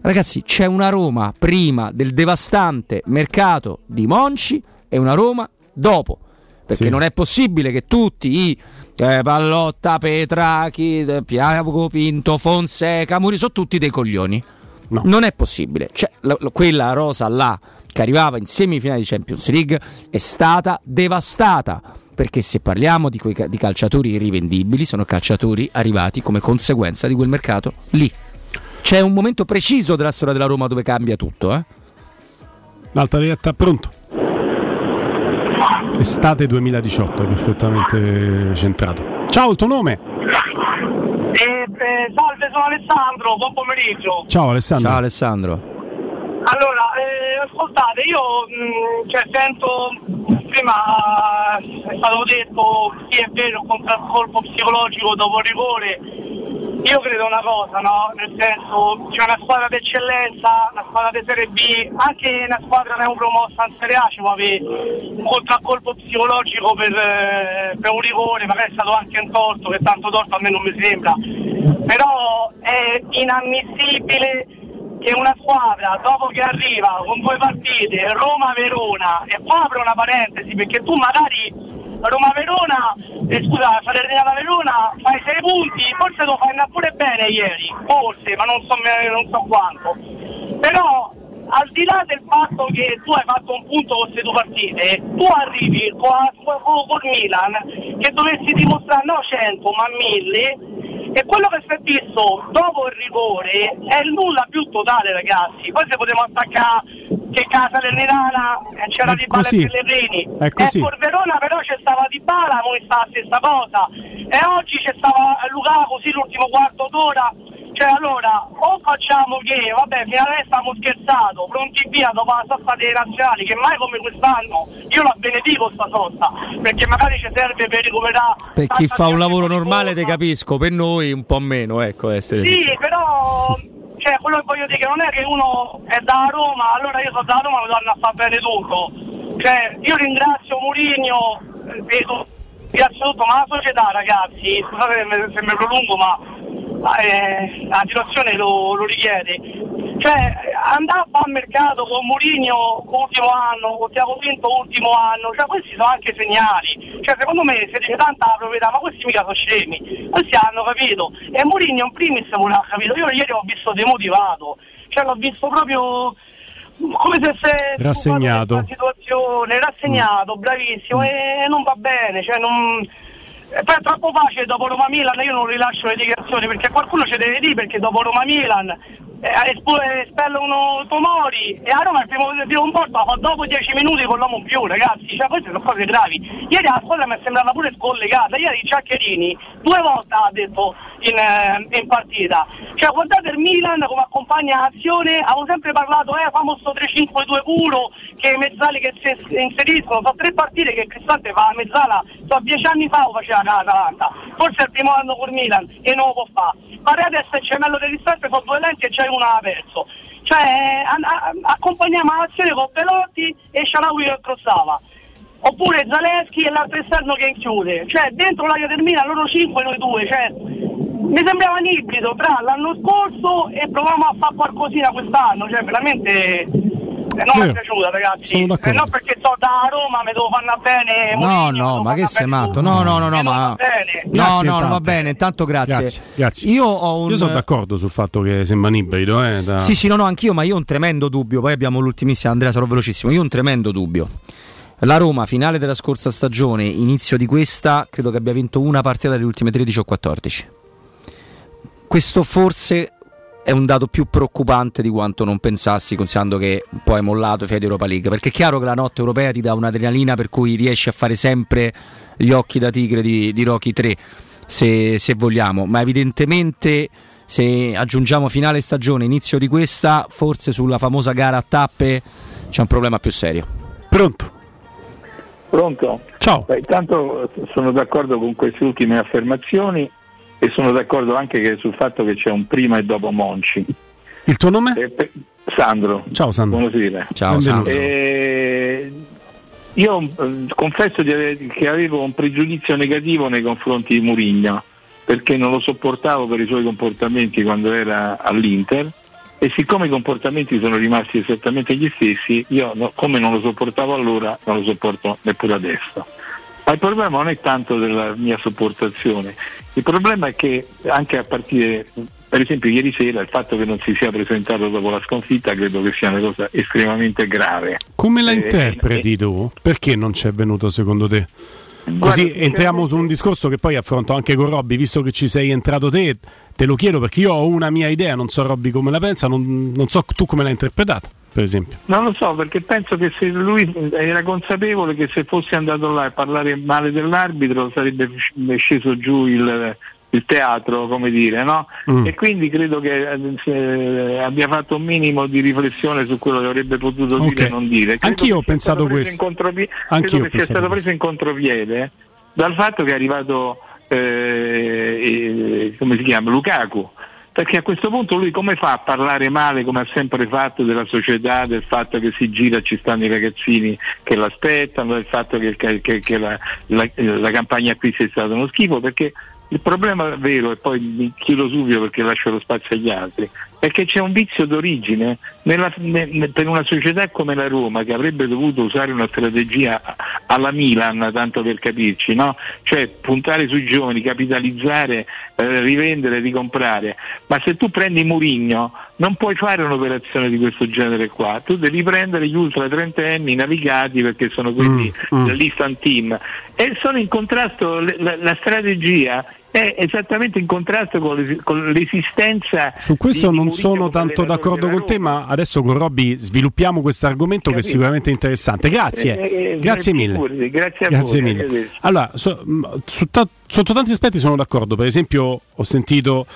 Ragazzi, c'è una Roma prima del devastante mercato di Monci e una Roma dopo. Perché Sì. non è possibile che tutti i eh, Pallotta, Petrachi, eh, Piago Pinto, Fonseca, Muri sono tutti dei coglioni. Non è possibile. Cioè, la- la- quella rosa là che arrivava in semifinale di Champions League è stata devastata. Perché se parliamo di, quei di calciatori irrivendibili, sono calciatori arrivati come conseguenza di quel mercato lì. C'è un momento preciso della storia della Roma dove cambia tutto, eh? L'alta diretta, pronto? Estate 2018, è perfettamente centrato. Ciao, il tuo nome? Eh, eh, salve, sono Alessandro, buon pomeriggio. Ciao Alessandro. Ciao Alessandro. Allora, eh, ascoltate, io mh, cioè, sento, prima eh, è stato detto, sì è vero, un contraccolpo psicologico dopo il rigore, io credo una cosa, no? Nel senso, c'è una squadra d'eccellenza, una squadra di Serie B, anche una squadra neopromossa in Serie A ci può avere un contraccolpo psicologico per, eh, per un rigore, magari è stato anche un torto, che tanto torto a me non mi sembra, però è inammissibile che una squadra dopo che arriva con due partite Roma-Verona e qua apro una parentesi perché tu magari Roma-Verona eh, scusa Salernitana-Verona fai sei punti forse lo fai pure bene ieri forse ma non so, non so quanto. Però al di là del fatto che tu hai fatto un punto con queste due partite tu arrivi con, con, col Milan che dovessi dimostrare no 100 ma 1000 e quello che si è visto dopo il rigore è il nulla più totale, ragazzi. Poi se potremmo attaccare che casa Salernitana eh, c'era È Di Bala così. e Pellegrini. È così. E col Verona però c'è stava Di Bala, noi sta la stessa cosa. E oggi c'è stava Lukaku così l'ultimo quarto d'ora. Cioè allora, o facciamo che, vabbè, fino adesso abbiamo scherzato, pronti via dopo la sosta dei nazionali, che mai come quest'anno, io la benedico sta sosta, perché magari ci serve per recuperare Per chi fa un lavoro normale te capisco, per noi un po' meno, ecco, essere sì, però cioè, quello che voglio dire che non è che uno è da Roma, allora io sono da Roma mi danno a far bene tutto. Cioè, io ringrazio Murigno, eh, ringrazio tutto, ma la società ragazzi, scusate se mi, se mi prolungo ma eh, la situazione lo, lo richiede. Cioè, andare a mercato con Murigno ultimo anno, con Tiago Pinto ultimo anno, cioè questi sono anche segnali. Cioè, secondo me se dice tanta la proprietà, ma questi mica sono scemi, questi hanno capito. E Murigno in primis non l'ha capito. Io ieri l'ho visto demotivato, cioè l'ho visto proprio come se fosse Rassegnato. situazione, rassegnato, bravissimo, e non va bene, cioè non. e poi è troppo facile dopo Roma Milan, io non rilascio le dichiarazioni perché qualcuno ci deve dire perché dopo Roma Milan eh, espu- espellono Tomori. E a Roma il primo, il primo porto fa dopo 10 minuti con l'uomo più ragazzi, cioè queste sono cose gravi. Ieri la squadra mi è sembrata pure scollegata, ieri Ciaccherini due volte ha detto in, eh, in partita, cioè guardate il Milan come accompagna azione, avevo sempre parlato, eh famo sto 3-5-2 puro, che i mezzali che si inseriscono, sono tre partite che Cristante fa la mezzala, so dieci anni fa lo faceva con l'Atalanta, forse è il primo anno col Milan e non lo può fare. Paredes e Cemello del Ristorante sono due lenti e c'è una ha perso. Cioè a- a- accompagniamo l'azione con Pelotti e Sharawi che crossava. Oppure Zaleschi e l'altro esterno che chiude. Cioè dentro l'area del Milan loro cinque noi due. Cioè, mi sembrava un tra l'anno scorso e proviamo a fare qualcosina quest'anno. Cioè veramente non mi è piaciuta ragazzi. Sono E d'accordo. non perché sto da Roma mi devo fare bene. No, no, ma che sei matto? No, no, no, no, ma. No, no, no, va bene, intanto grazie. Grazie, grazie. Io ho un. Io sono d'accordo sul fatto che sembra un ibrido. Eh, da- Sì, sì, no, no, anch'io, ma io ho un tremendo dubbio. Poi abbiamo l'ultimissima, Andrea, sarò velocissimo. Io ho un tremendo dubbio. La Roma, finale della scorsa stagione, inizio di questa, credo che abbia vinto una partita delle ultime 13 o 14. Questo forse è un dato più preoccupante di quanto non pensassi, considerando che un po' hai mollato di Europa League. Perché è chiaro che la notte europea ti dà un'adrenalina per cui riesci a fare sempre gli occhi da tigre di, di Rocky 3, se, se vogliamo. Ma evidentemente se aggiungiamo finale stagione, inizio di questa, forse sulla famosa gara a tappe c'è un problema più serio. Pronto? Pronto? Ciao. Beh, intanto sono d'accordo con queste ultime affermazioni e sono d'accordo anche che sul fatto che c'è un prima e dopo Monci. Il tuo nome? Eh, Sandro. Ciao Sandro. Buonasera. Ciao, Benvenuto. Sandro. Eh, io eh, confesso di ave- che avevo un pregiudizio negativo nei confronti di Murigno perché non lo sopportavo per i suoi comportamenti quando era all'Inter e siccome i comportamenti sono rimasti esattamente gli stessi, io no- come non lo sopportavo allora non lo sopporto neppure adesso. Ma il problema non è tanto della mia sopportazione, il problema è che anche a partire, per esempio ieri sera, il fatto che non si sia presentato dopo la sconfitta credo che sia una cosa estremamente grave. Come la Eh, interpreti tu? Perché non c'è venuto secondo te? Così Guarda, entriamo su un discorso che poi affronto anche con Robby, visto che ci sei entrato te, te lo chiedo perché io ho una mia idea, non so Robby come la pensa, non, non so tu come l'hai interpretata, per esempio. Non lo so, perché penso che se lui era consapevole che se fosse andato là a parlare male dell'arbitro sarebbe sceso giù il, il teatro, come dire, no? Mm. E quindi credo che eh, se abbia fatto un minimo di riflessione su quello che avrebbe potuto dire Ok. e non dire. Credo Anch'io ho pensato questo. in contropie- Anch'io credo che sia stato questo. preso in contropiede dal fatto che è arrivato, eh, eh, come si chiama, Lukaku. Perché a questo punto lui come fa a parlare male, come ha sempre fatto, della società, del fatto che si gira, ci stanno i ragazzini che l'aspettano, del fatto che, che- che- la, la- la campagna acquisti è stata uno schifo? Perché il problema vero, e poi mi chiudo subito perché lascio lo spazio agli altri, è che c'è un vizio d'origine nella- ne- per una società come la Roma che avrebbe dovuto usare una strategia alla Milan, tanto per capirci, no? cioè puntare sui giovani, capitalizzare, eh, rivendere, ricomprare, ma se tu prendi Murigno non puoi fare un'operazione di questo genere qua, tu devi prendere gli ultra trentenni navigati perché sono quelli Mm, dell'instant team. E sono in contrasto, le- la, la strategia è esattamente in contrasto con, l'es- con l'esistenza Su questo non sono tanto d'accordo con te, ma adesso con Robby sviluppiamo questo argomento che è sicuramente interessante. Grazie, Eh, eh, grazie mille. figurati, grazie a Grazie voi, mille. Allora, so- su ta- sotto tanti aspetti sono d'accordo. Per esempio, ho sentito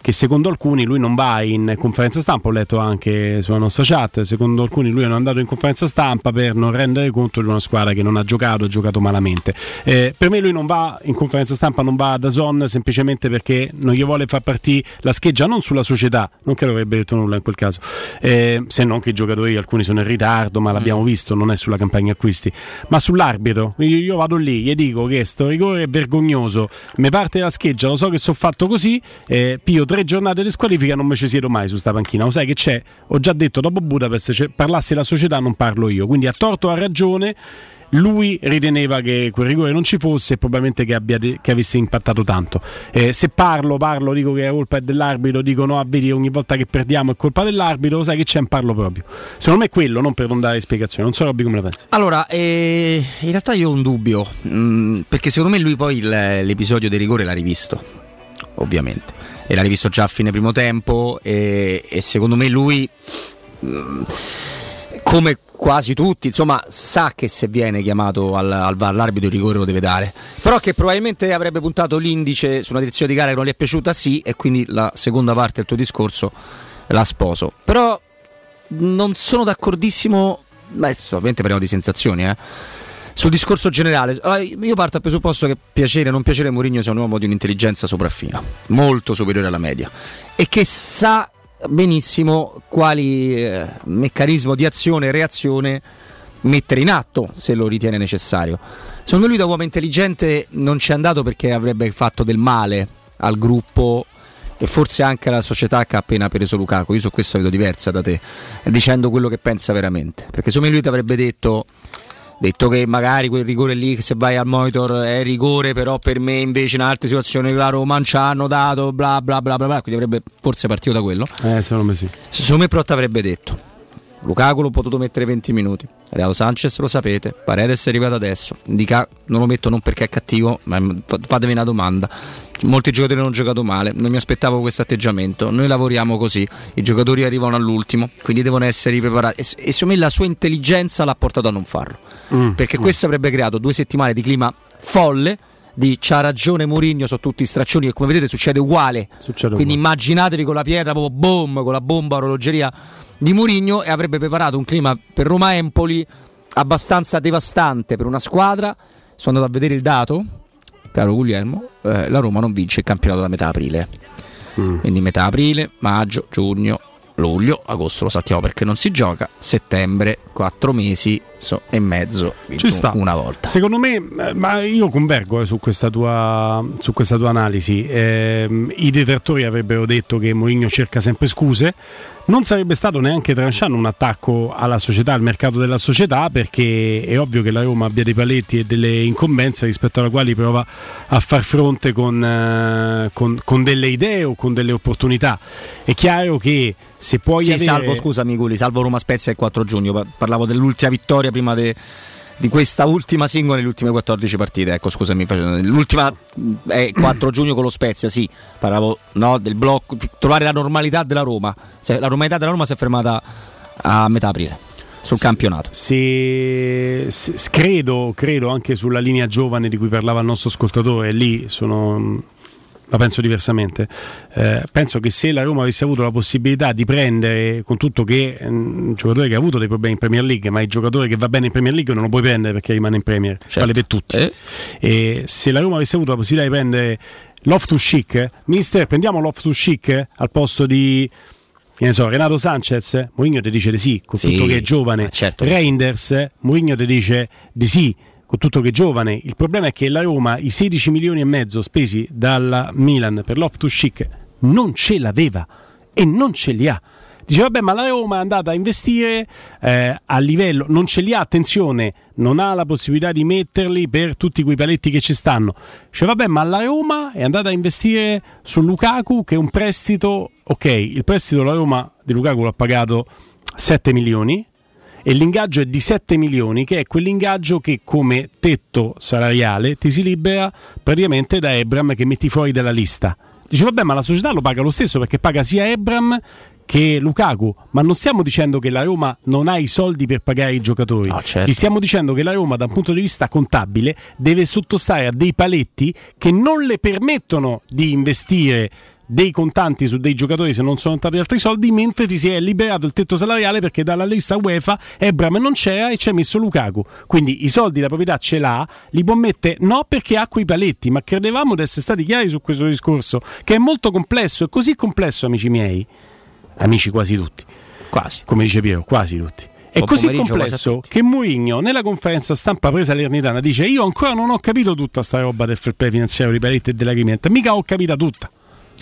che secondo alcuni lui non va in conferenza stampa, ho letto anche sulla nostra chat, secondo alcuni lui non è andato in conferenza stampa per non rendere conto di una squadra che non ha giocato, ha giocato malamente. Eh, per me lui non va in conferenza stampa, non va da Zon semplicemente perché non gli vuole far partire la scheggia non sulla società, non che avrebbe detto nulla in quel caso, eh, se non che i giocatori alcuni sono in ritardo, ma l'abbiamo visto, non è sulla campagna acquisti, ma sull'arbitro. Io, io vado lì, gli dico che sto rigore è vergognoso, mi parte la scheggia, lo so che sono fatto così, eh, pio tre giornate di squalifica, non mi ci siedo mai su sta panchina. Lo sai che c'è? Ho già detto dopo Budapest, se parlassi la società non parlo io, quindi a torto o a ragione. Lui riteneva che quel rigore non ci fosse e probabilmente che, abbia che avesse impattato tanto. Eh, se parlo, parlo, dico che la colpa è dell'arbitro, dico no, vedi ogni volta che perdiamo è colpa dell'arbitro, sai che c'è, non parlo proprio. Secondo me è quello, non per non dare spiegazioni, non so Robby come la pensi. Allora, eh, in realtà io ho un dubbio, mh, perché secondo me lui poi l'episodio del rigore l'ha rivisto, ovviamente, l'ha rivisto già a fine primo tempo e, e secondo me lui, mh, come quasi tutti, insomma, sa che se viene chiamato al, al VAR l'arbitro il rigore lo deve dare, però che probabilmente avrebbe puntato l'indice su una direzione di gara che non gli è piaciuta, sì, e quindi la seconda parte del tuo discorso la sposo. Però non sono d'accordissimo, beh, ovviamente parliamo di sensazioni, eh. Sul discorso generale, io parto dal presupposto che piacere o non piacere Mourinho sia un uomo di un'intelligenza sopraffina, molto superiore alla media, e che sa benissimo quali eh, meccanismo di azione e reazione mettere in atto se lo ritiene necessario. Secondo lui da uomo intelligente non ci è andato perché avrebbe fatto del male al gruppo e forse anche la società che ha appena preso Lukaku, io su questo vedo diversa da te, dicendo quello che pensa veramente. Perché secondo me lui ti avrebbe detto detto che magari quel rigore lì che se vai al monitor è rigore però per me invece in altre situazioni la Roma ci hanno dato bla bla bla bla bla quindi avrebbe forse partito da quello. Eh secondo me sì. Secondo me ti avrebbe detto Lukaku l'ho potuto mettere 20 minuti Real Sanchez lo sapete Paredes è arrivato adesso Indica, non lo metto non perché è cattivo ma fatevi una domanda. Molti giocatori hanno giocato male non mi aspettavo questo atteggiamento noi lavoriamo così i giocatori arrivano all'ultimo quindi devono essere preparati e, e secondo me la sua intelligenza l'ha portato a non farlo mm. perché mm. questo avrebbe creato due settimane di clima folle di c'ha ragione Mourinho su tutti i straccioni che come vedete succede uguale succede quindi uguale. immaginatevi con la pietra proprio boom con la bomba orologeria di Mourinho e avrebbe preparato un clima per Roma Empoli abbastanza devastante per una squadra sono andato a vedere il dato caro Guglielmo eh, la Roma non vince il campionato da metà aprile mm. quindi metà aprile maggio giugno luglio, agosto lo sappiamo perché non si gioca, settembre, quattro mesi so, e mezzo Ci sta. una volta. Secondo me, ma io convergo eh, su, questa tua, su, questa tua, analisi, eh, i detrattori avrebbero detto che Mourinho cerca sempre scuse, non sarebbe stato neanche tranchant un attacco alla società, al mercato della società, perché è ovvio che la Roma abbia dei paletti e delle incombenze rispetto alla quali prova a far fronte con, eh, con, con delle idee o con delle opportunità. È chiaro che se puoi sì, avere... salvo scusami Guli, salvo Roma Spezia il 4 giugno, parlavo dell'ultima vittoria prima de, di questa ultima singola nelle ultime 14 partite, ecco scusami, l'ultima è 4 giugno con lo Spezia, sì, parlavo no, del blocco, trovare la normalità della Roma, la normalità della Roma si è fermata a metà aprile sul campionato. Se, se, credo, credo anche sulla linea giovane di cui parlava il nostro ascoltatore, lì sono la penso diversamente. Eh, penso che se la Roma avesse avuto la possibilità di prendere, con tutto che è un giocatore che ha avuto dei problemi in Premier League, ma il giocatore che va bene in Premier League non lo puoi prendere perché rimane in Premier, certo. vale per tutti. Eh? E se la Roma avesse avuto la possibilità di prendere Loftus Chic, mister, prendiamo Loftus Chic al posto di che ne so, Renato Sanchez, Mourinho ti dice di sì, con sì, tutto che è giovane. Certo. Reinders, Mourinho ti dice di sì con tutto che giovane. Il problema è che la Roma i 16 milioni e mezzo spesi dalla Milan per Loftus Chic non ce l'aveva e non ce li ha. Dice vabbè ma la Roma è andata a investire eh, a livello, non ce li ha, attenzione, non ha la possibilità di metterli per tutti quei paletti che ci stanno. Dice vabbè ma la Roma è andata a investire su Lukaku che è un prestito, ok, il prestito la Roma di Lukaku l'ha pagato 7 milioni, e l'ingaggio è di 7 milioni che è quell'ingaggio che come tetto salariale ti si libera praticamente da Ebram che metti fuori dalla lista. Dice vabbè ma la società lo paga lo stesso perché paga sia Ebram che Lukaku, ma non stiamo dicendo che la Roma non ha i soldi per pagare i giocatori. No, certo. Ti stiamo dicendo che la Roma, da un punto di vista contabile, deve sottostare a dei paletti che non le permettono di investire dei contanti su dei giocatori se non sono entrati altri soldi, mentre ti si è liberato il tetto salariale perché dalla lista UEFA Ebram non c'era e ci ha messo Lukaku. Quindi i soldi la proprietà ce l'ha, li può mettere no perché ha quei paletti, ma credevamo di essere stati chiari su questo discorso, che è molto complesso, è così complesso amici miei, amici quasi tutti. Quasi. Come dice Piero, quasi tutti. È così complesso che Mourinho nella conferenza stampa presa all'Ernitana dice io ancora non ho capito tutta sta roba del fair play finanziario, di paletti e della Grimenta, mica ho capita tutta.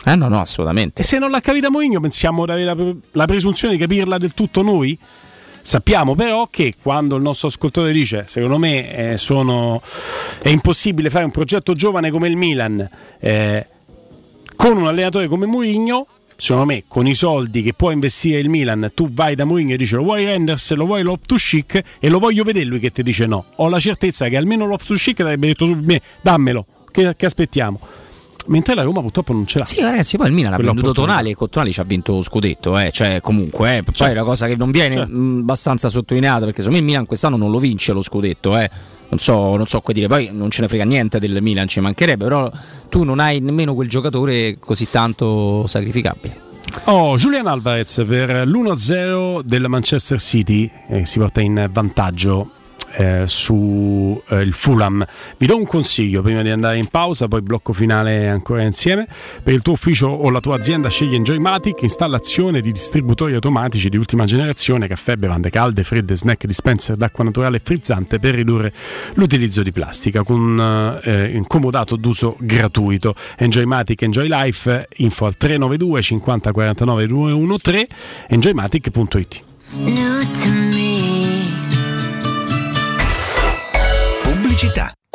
Eh no, no, assolutamente. E se non l'ha capita Mourinho pensiamo di avere la, la, presunzione di capirla del tutto noi? Sappiamo però che quando il nostro ascoltatore dice secondo me eh, sono, è impossibile fare un progetto giovane come il Milan eh, con un allenatore come Mourinho, secondo me con i soldi che può investire il Milan tu vai da Mourinho e dici lo vuoi Renders, lo vuoi Loftus Chic e lo voglio vedere lui che ti dice no. Ho la certezza che almeno Loftus Chic ti avrebbe detto su me dammelo, che, che aspettiamo mentre la Roma purtroppo non ce l'ha. Sì, ragazzi, poi il Milan ha venduto Tonali e con Tonali ci ha vinto lo scudetto, eh. cioè comunque, eh. poi certo. è una cosa che non viene certo. mh, abbastanza sottolineata perché secondo me il Milan quest'anno non lo vince lo scudetto, eh. Non so, non so dire, poi non ce ne frega niente del Milan, ci mancherebbe, però tu non hai nemmeno quel giocatore così tanto sacrificabile. Oh, Julian Alvarez per l'1-0 del Manchester City eh, si porta in vantaggio eh, su eh, il Fulham. Vi do un consiglio prima di andare in pausa, poi blocco finale ancora insieme. Per il tuo ufficio o la tua azienda scegli Enjoymatic, installazione di distributori automatici di ultima generazione, caffè, bevande calde, fredde, snack, dispenser d'acqua naturale e frizzante per ridurre l'utilizzo di plastica con eh, incomodato d'uso gratuito. Enjoymatic, Enjoy Life, info al 392 50 49 213 enjoymatic.it.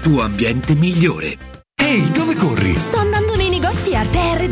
tuo ambiente migliore. Ehi, dove corri? Sto andando nei negozi Arte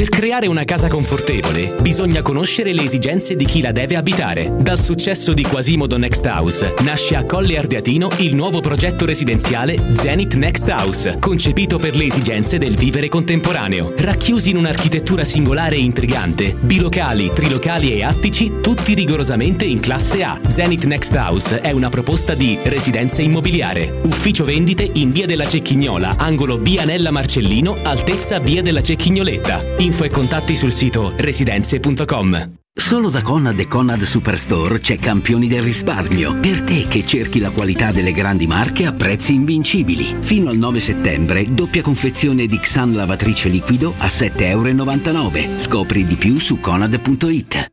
Per creare una casa confortevole bisogna conoscere le esigenze di chi la deve abitare. Dal successo di Quasimodo Next House nasce a Colle Ardeatino il nuovo progetto residenziale Zenith Next House, concepito per le esigenze del vivere contemporaneo. Racchiusi in un'architettura singolare e intrigante, bilocali, trilocali e attici, tutti rigorosamente in classe A. Zenith Next House è una proposta di residenza immobiliare. Ufficio vendite in via della Cecchignola, angolo Bianella Marcellino, altezza via della Cecchignoletta. Info e contatti sul sito residenze.com. Solo da Conad e Conad Superstore c'è Campioni del risparmio. Per te che cerchi la qualità delle grandi marche a prezzi invincibili. Fino al 9 settembre, doppia confezione di Xan lavatrice liquido a 7,99 euro. Scopri di più su conad.it.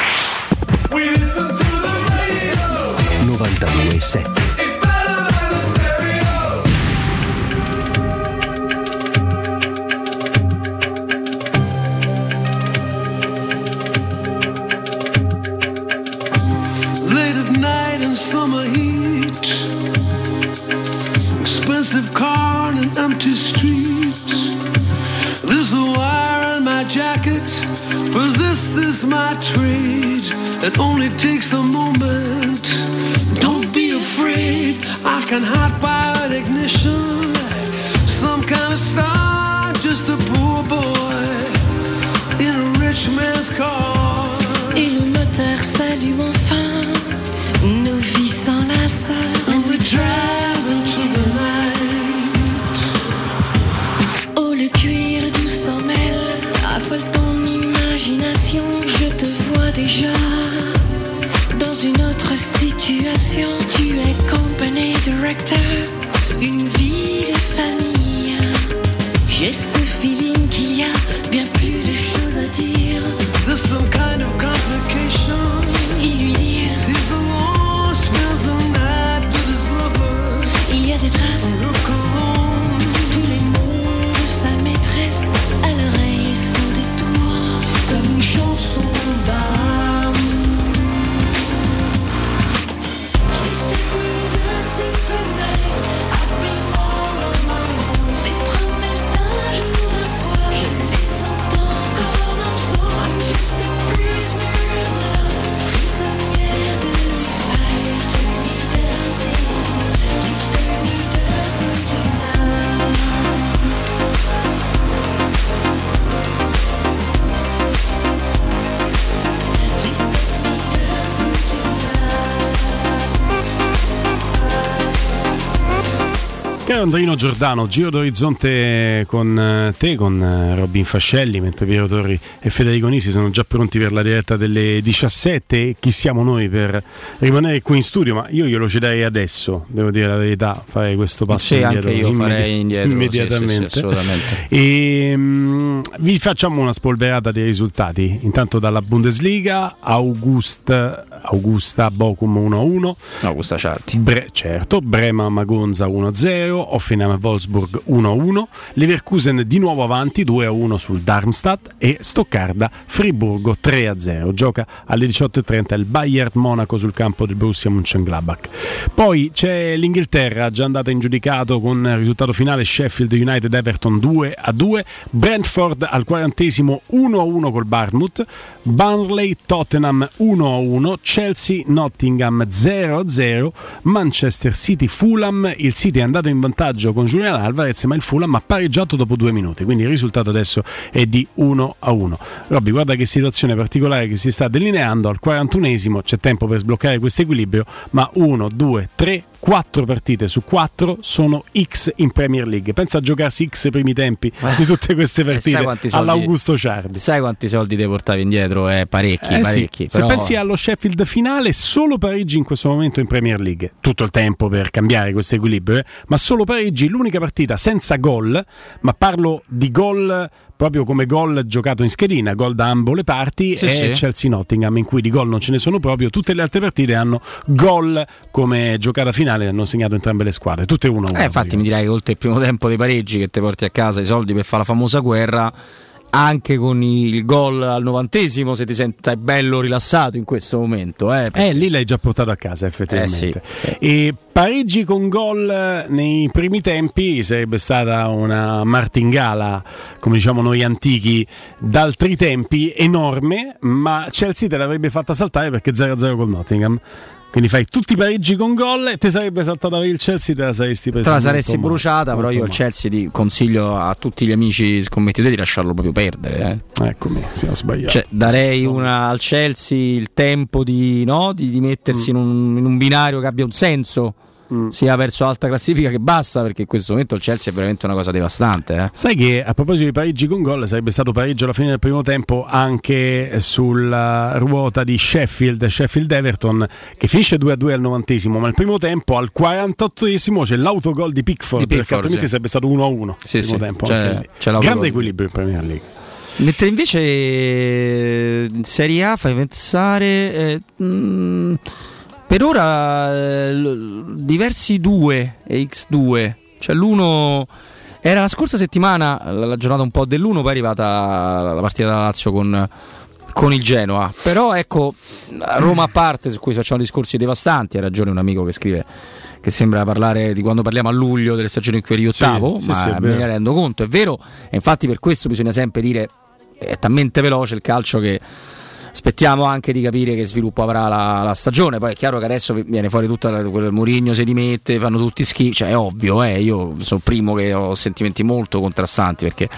92.7 Late at night in summer heat. Expensive car and empty streets. This is my trade. It only takes a moment. Don't be afraid, I can wire an ignition. Some kind of star, tu es compagnie directeur. Andrino Giordano, giro d'orizzonte con eh, te, con eh, Robin Fascelli, mentre Piero Torri e Federico Nisi sono già pronti per la diretta delle 17 e chi siamo noi per rimanere qui in studio, ma io glielo cederei adesso, devo dire la verità, fare questo passo Sì, indietro, anche io immedi- farei indietro, immediatamente. sì, sì. E, mm, vi facciamo una spolverata dei risultati, intanto dalla Bundesliga, August, Augusta Bochum 1-1, Augusta Ciardi. Bre- certo, Brema Magonza 1-0, Offenheim Wolfsburg 1-1, Leverkusen di nuovo avanti 2-1 sul Darmstadt e Stoccarda Friburgo 3-0. Gioca alle 18.30 il Bayern Monaco sul campo del Borussia Mönchengladbach. Poi c'è l'Inghilterra già andata in giudicato con il risultato finale Sheffield United Everton 2-2, Brentford al quarantesimo 1-1 col Barmouth, Burnley Tottenham 1-1, Chelsea Nottingham 0-0, Manchester City Fulham, il City è andato in vantaggio con Julian Alvarez ma il Fulham ha pareggiato dopo due minuti, quindi il risultato adesso è di 1-1. Robby guarda che situazione particolare che si sta delineando, al 41esimo c'è tempo per sbloccare questo equilibrio, ma 1, 2, 3, 4 partite su 4 sono X in Premier League. Pensa a giocarsi X primi tempi di tutte queste Eh, partite soldi- all'Augusto Ciardi. Sai quanti soldi ti portavi indietro? Eh, parecchi, Eh sì, parecchi. Se però- pensi allo Sheffield finale, solo Parigi in questo momento in Premier League. Tutto il tempo per cambiare questo equilibrio, eh? ma solo Parigi, l'unica partita senza gol, ma parlo di gol proprio come gol giocato in schedina, gol da ambo le parti, Sì, è sì. Chelsea-Nottingham, in cui di gol non ce ne sono proprio. Tutte le altre partite hanno gol come giocata finale, hanno segnato entrambe le squadre, tutte 1-1. Eh, infatti mi dirai che oltre il primo tempo dei pareggi che ti porti a casa i soldi per fare la famosa guerra, anche con il gol al novantesimo se ti senti bello rilassato in questo momento. Eh, Eh, lì l'hai già portato a casa effettivamente. Eh, sì, sì. E Parigi con gol nei primi tempi sarebbe stata una martingala, come diciamo noi antichi, d'altri tempi enorme, ma Chelsea te l'avrebbe fatta saltare perché 0-0 col Nottingham. Quindi fai tutti i pareggi con gol e ti sarebbe saltata per il Chelsea, te la saresti presa. Te la saresti bruciata, però io il. Chelsea ti consiglio a tutti gli amici scommettitori di lasciarlo proprio perdere. Eh. Eccomi, si è sbagliato. Cioè, darei una, al Chelsea il tempo di, no, di, di mettersi in, un, in un binario che abbia un senso, sia verso alta classifica che bassa, perché in questo momento il Chelsea è veramente una cosa devastante. Eh. Sai che a proposito di pareggi con gol sarebbe stato pareggio alla fine del primo tempo anche sulla ruota di Sheffield, Sheffield Everton che finisce 2-2 al novantesimo, ma il primo tempo al 48esimo c'è l'autogol di Pickford, Di perché Pickford, altrimenti sì. sarebbe stato 1-1 Sì, il primo sì, tempo. c'è- lì. c'è l'autogol. Grande equilibrio in Premier League. Mentre invece eh, in Serie A fai pensare eh, mh, per ora eh, diversi 2 e X2, cioè l'uno era la scorsa settimana la, giornata un po' dell'1, poi è arrivata la partita da Lazio con, con il Genoa. Però ecco, Roma a parte, su cui facciamo discorsi devastanti, ha ragione un amico che scrive che sembra parlare di quando parliamo a luglio delle stagioni in cui eri Sì, ottavo, sì, ma sì, è me ne rendo conto, è vero, e infatti per questo bisogna sempre dire è talmente veloce il calcio che aspettiamo anche di capire che sviluppo avrà la, la stagione. Poi è chiaro che adesso viene fuori tutta la, quel Mourinho si dimette, fanno tutti schifo, cioè è ovvio, eh, io sono il primo che ho sentimenti molto contrastanti perché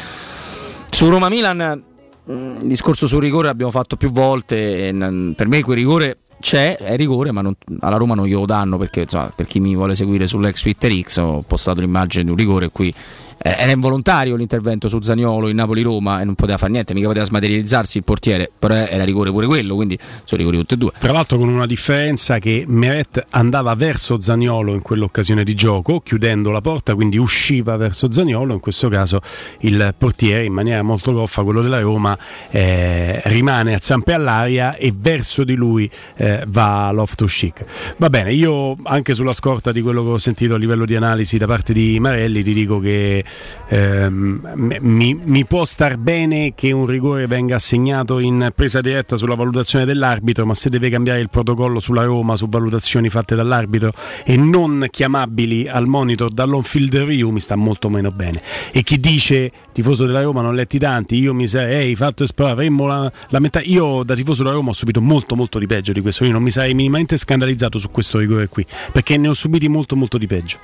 su Roma Milan il discorso sul rigore l'abbiamo fatto più volte. e, per me quel rigore c'è, è rigore, ma non- alla Roma non glielo danno perché insomma, per chi mi vuole seguire sull'ex Twitter X ho postato l'immagine di un rigore qui. Eh, Era involontario l'intervento su Zaniolo in Napoli-Roma e non poteva fare niente, mica poteva smaterializzarsi il portiere, però era rigore pure quello, quindi sono rigori tutti e due. Tra l'altro con una differenza che Meret andava verso Zaniolo in quell'occasione di gioco, chiudendo la porta, quindi usciva verso Zaniolo, in questo caso il portiere in maniera molto goffa, quello della Roma, eh, rimane a zampe all'aria e verso di lui eh, va Loftus Cheek. Va bene, io anche sulla scorta di quello che ho sentito a livello di analisi da parte di Marelli ti dico che ehm, mi, mi può star bene che un rigore venga assegnato in presa diretta sulla valutazione dell'arbitro, ma se deve cambiare il protocollo sulla Roma su valutazioni fatte dall'arbitro e non chiamabili al monitor dall'on field review mi sta molto meno bene. E chi dice tifoso della Roma non letti tanti, io mi sarei fatto esplorare, avremmo la, la metà. Io da tifoso della Roma ho subito molto molto di peggio di questo, io non mi sarei minimamente scandalizzato su questo rigore qui, perché ne ho subiti molto molto di peggio.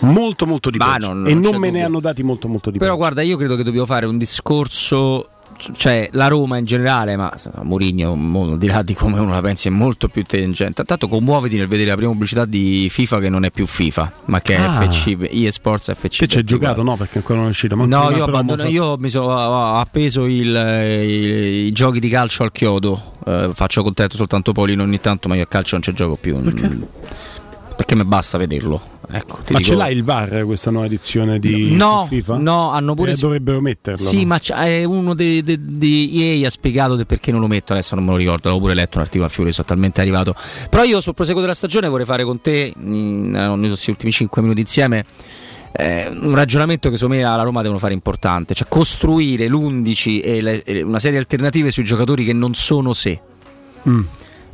Molto molto di Ma peggio. non- e non non c'è me ne dubbio. hanno dati molto molto di Però guarda, io credo che dobbiamo fare un discorso, cioè la Roma in generale, ma Mourinho, mo- al di là di come uno la pensi, è molto più intelligente. Tanto commuoviti nel vedere la prima pubblicità di FIFA che non è più FIFA, ma che è Ah. FC, ESports FC. Ci hai giocato? No, perché ancora non è uscito. ma No, io, abbandono- fa- io mi sono appeso il- i, i giochi di calcio al chiodo. Eh, faccio contento soltanto Polino ogni tanto, ma io a calcio non ci gioco più. Perché? Mi basta vederlo. Ecco, Ma dico- ce l'ha il VAR questa nuova edizione di No, FIFA? no, hanno pure- Eh, dovrebbero metterlo. Sì, no? ma uno di EA ha spiegato del perché non lo metto, adesso non me lo ricordo, l'avevo pure letto un articolo a Fiore, sono talmente arrivato. Però io sul proseguo della stagione vorrei fare con te, in, in questi ultimi 5 minuti insieme, eh, un ragionamento che secondo me alla Roma devono fare importante, cioè costruire l'11 e, le- e una serie di alternative sui giocatori che non sono sé. Mm.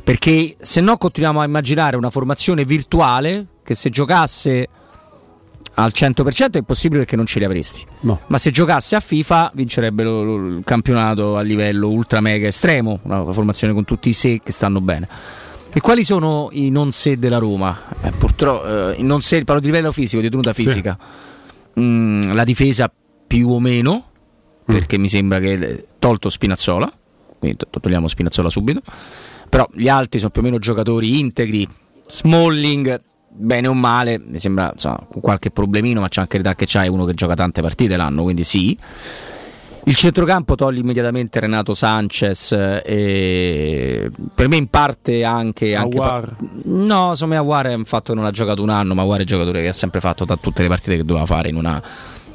Perché se no continuiamo a immaginare una formazione virtuale che se giocasse al 100% è possibile perché non ce li avresti. No. Ma se giocasse a FIFA vincerebbe lo- lo- il campionato a livello ultra mega estremo, una formazione con tutti i sé che stanno bene. E quali sono i non sé della Roma? Eh, purtroppo eh, i non sé, parlo di livello fisico, di tenuta Sì. fisica. Mm, la difesa più o meno, Mm. perché mi sembra che tolto Spinazzola, quindi to- togliamo Spinazzola subito. Però gli altri sono più o meno giocatori integri. Smalling, bene o male, mi sembra insomma, con qualche problemino, ma c'è anche l'età che c'hai uno che gioca tante partite l'anno, quindi sì. Il centrocampo toglie immediatamente Renato Sanchez eh, e per me in parte anche... anche Aouar. no, secondo me Aguar è un fatto che non ha giocato un anno, ma Aguar è un giocatore che ha sempre fatto da tutte le partite che doveva fare in una,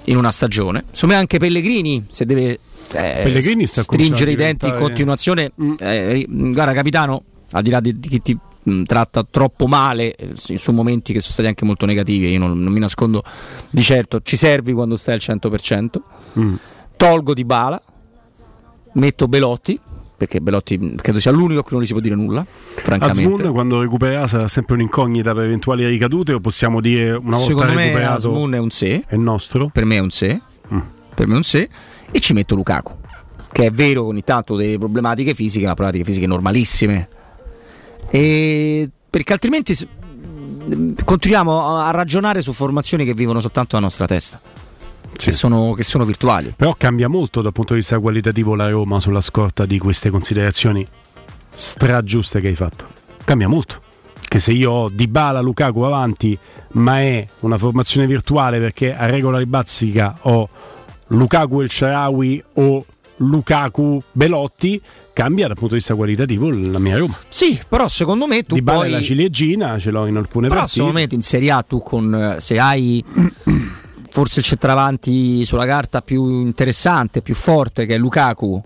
in una stagione. Me anche Pellegrini, se deve eh, Pellegrini sta stringere i denti in continuazione, eh, guarda capitano, al di là di, di chi ti mh, tratta troppo male eh, su momenti che sono stati anche molto negativi, io non, non mi nascondo di certo, ci servi quando stai al 100%. Mm. Tolgo di bala, metto Belotti, perché Belotti mh, credo sia l'unico a cui non gli si può dire nulla, francamente. Azmoun quando recupererà sarà sempre un'incognita per eventuali ricadute o possiamo dire una volta Secondo me recuperato Asmun è un se. è nostro? Per me è un se. Mm. Per me è un se. E ci metto Lukaku. Che è vero ogni tanto delle problematiche fisiche, ma problematiche fisiche normalissime. E perché altrimenti continuiamo a ragionare su formazioni che vivono soltanto la nostra testa. Che, sono, che sono virtuali. Però cambia molto dal punto di vista qualitativo la Roma sulla scorta di queste considerazioni stragiuste che hai fatto. Cambia molto. Che se io ho Dybala, Lukaku avanti, ma è una formazione virtuale perché a regola di bazzica ho Lukaku El Sharawi o Lukaku Belotti, cambia dal punto di vista qualitativo la mia Roma. Sì, però secondo me tu Dybala poi... è la ciliegina, ce l'ho in alcune Però partite. secondo me in Serie A tu con se hai forse il centravanti sulla carta più interessante, più forte che è Lukaku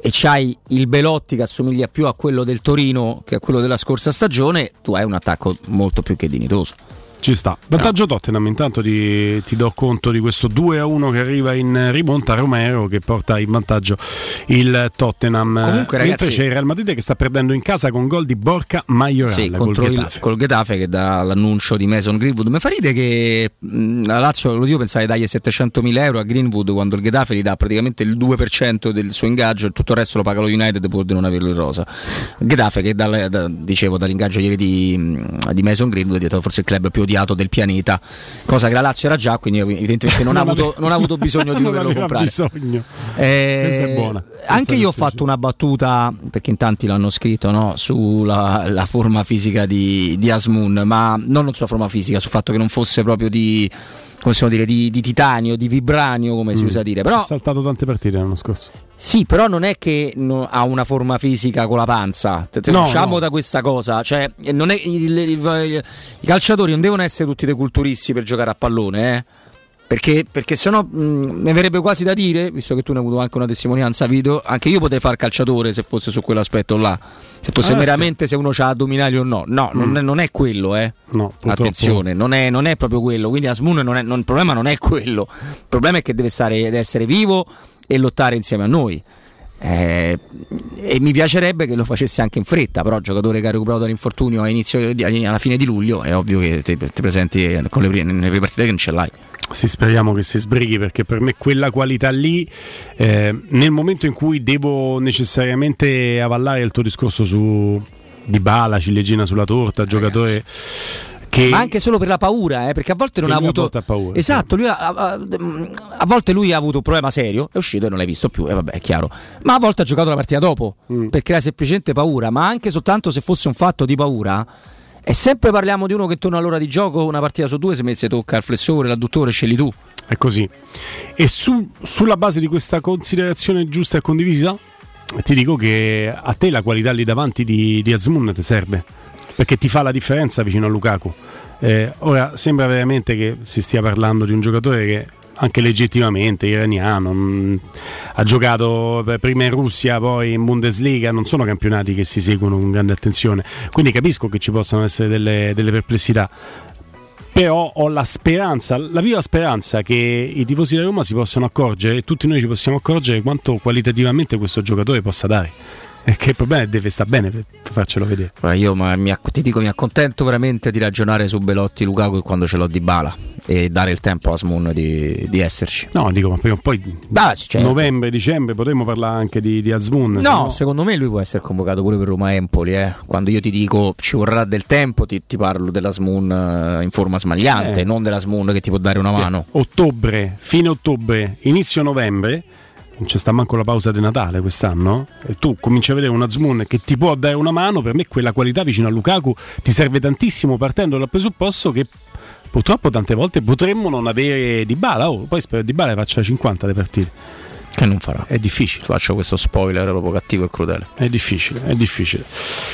e c'hai il Belotti che assomiglia più a quello del Torino che a quello della scorsa stagione, tu hai un attacco molto più che dignitoso. Ci sta. Vantaggio Tottenham, intanto ti, ti do conto di questo 2 a 1 che arriva in rimonta Romero che porta in vantaggio il Tottenham. Comunque, Mentre ragazzi- c'è il Real Madrid che sta perdendo in casa con gol di Borca Majoral Sì, col contro il, Getafe. col Getafe che dà l'annuncio di Mason Greenwood. Mi fa ridere che la Lazio, lo dico, pensava di dargli 700.000 euro a Greenwood quando il Getafe gli dà praticamente il 2% del suo ingaggio e tutto il resto lo paga lo United pur di non averlo in rosa. Getafe che dal- da- dicevo dall'ingaggio ieri di, di Mason Greenwood è diventato forse il club più odiato del pianeta, cosa che la Lazio era già, quindi evidentemente non, ha, Non avuto, aveva- non ha avuto bisogno di doverlo comprare. bisogno. Eh, Questa è buona. Questa Anche è io ho fatto una battuta, perché in tanti l'hanno scritto, no, sulla la forma fisica di, di Asmun, ma non, sulla forma fisica, sul fatto che non fosse proprio di, possiamo dire, di, di titanio, di vibranio, come si Mm. usa dire. Ha Però saltato tante partite l'anno scorso. sì, però non è che no- ha una forma fisica con la panza. No, Usciamo no. da questa cosa. Cioè, non è- il- il- il- I calciatori non devono essere tutti dei culturisti per giocare a pallone, eh. Perché, perché sennò mh, mi verrebbe quasi da dire, visto che tu ne hai avuto anche una testimonianza video, anche io potrei fare calciatore se fosse su quell'aspetto là. Se fosse Ah, veramente se uno ha addominali o no. No, non, Mm. è, non è quello, eh. No, Attenzione, non è, non è proprio quello. Quindi Asmun non è, non- il problema non è quello. Il problema è che deve, stare, deve essere vivo e lottare insieme a noi. Eh, e mi piacerebbe che lo facesse anche in fretta, però giocatore che ha recuperato dall'infortunio di- alla fine di luglio è ovvio che ti, ti presenti con le, prime- nelle prime partite che non ce l'hai. Sì, speriamo che si sbrighi perché per me quella qualità lì, eh, nel momento in cui devo necessariamente avallare il tuo discorso su Dybala, ciliegina sulla torta, giocatore che... Ma anche solo per la paura, eh, perché a volte non ha a avuto. paura, esatto, lui ha- ha- a volte lui ha avuto un problema serio, è uscito e non l'hai visto più, e vabbè, è chiaro. Ma a volte ha giocato la partita dopo Mm. per creare semplicemente paura, ma anche soltanto se fosse un fatto di paura. E sempre parliamo di uno che torna all'ora di gioco, una partita su due, se mette tocca il flessore, l'adduttore, scegli tu. È così. E su- sulla base di questa considerazione giusta e condivisa, ti dico che a te la qualità lì davanti di, di Azmoun ti serve, perché ti fa la differenza vicino a Lukaku. Eh, ora sembra veramente che si stia parlando di un giocatore che anche legittimamente iraniano mh, ha giocato prima in Russia poi in Bundesliga non sono campionati che si seguono con grande attenzione quindi capisco che ci possano essere delle, delle perplessità però ho la speranza, la viva speranza che i tifosi della Roma si possano accorgere e tutti noi ci possiamo accorgere quanto qualitativamente questo giocatore possa dare. E che il problema è che deve stare bene per farcelo vedere. Guarda, io ma mi ti dico, mi accontento veramente di ragionare su Belotti Lukaku quando ce l'ho di bala e dare il tempo a Asmun di, di esserci. No, dico, ma prima o poi Ah, certo. novembre, dicembre potremmo parlare anche di, di Azmoun. No, no- secondo me lui può essere convocato pure per Roma Empoli. Eh. Quando io ti dico ci vorrà del tempo, ti, ti parlo della Smoon eh, in forma smagliante, Eh. non della Smoon che ti può dare una mano. Ottobre, fine ottobre, inizio novembre, non c'è sta manco la pausa di Natale quest'anno. E tu cominci a vedere una Azmoun che ti può dare una mano. Per me, quella qualità vicino a Lukaku ti serve tantissimo, partendo dal presupposto che purtroppo tante volte potremmo non avere Di Bala. Oh, poi spero Di Bala faccia 50 le partite. Che non farà. È difficile. Faccio questo spoiler proprio cattivo e crudele. È difficile, è difficile.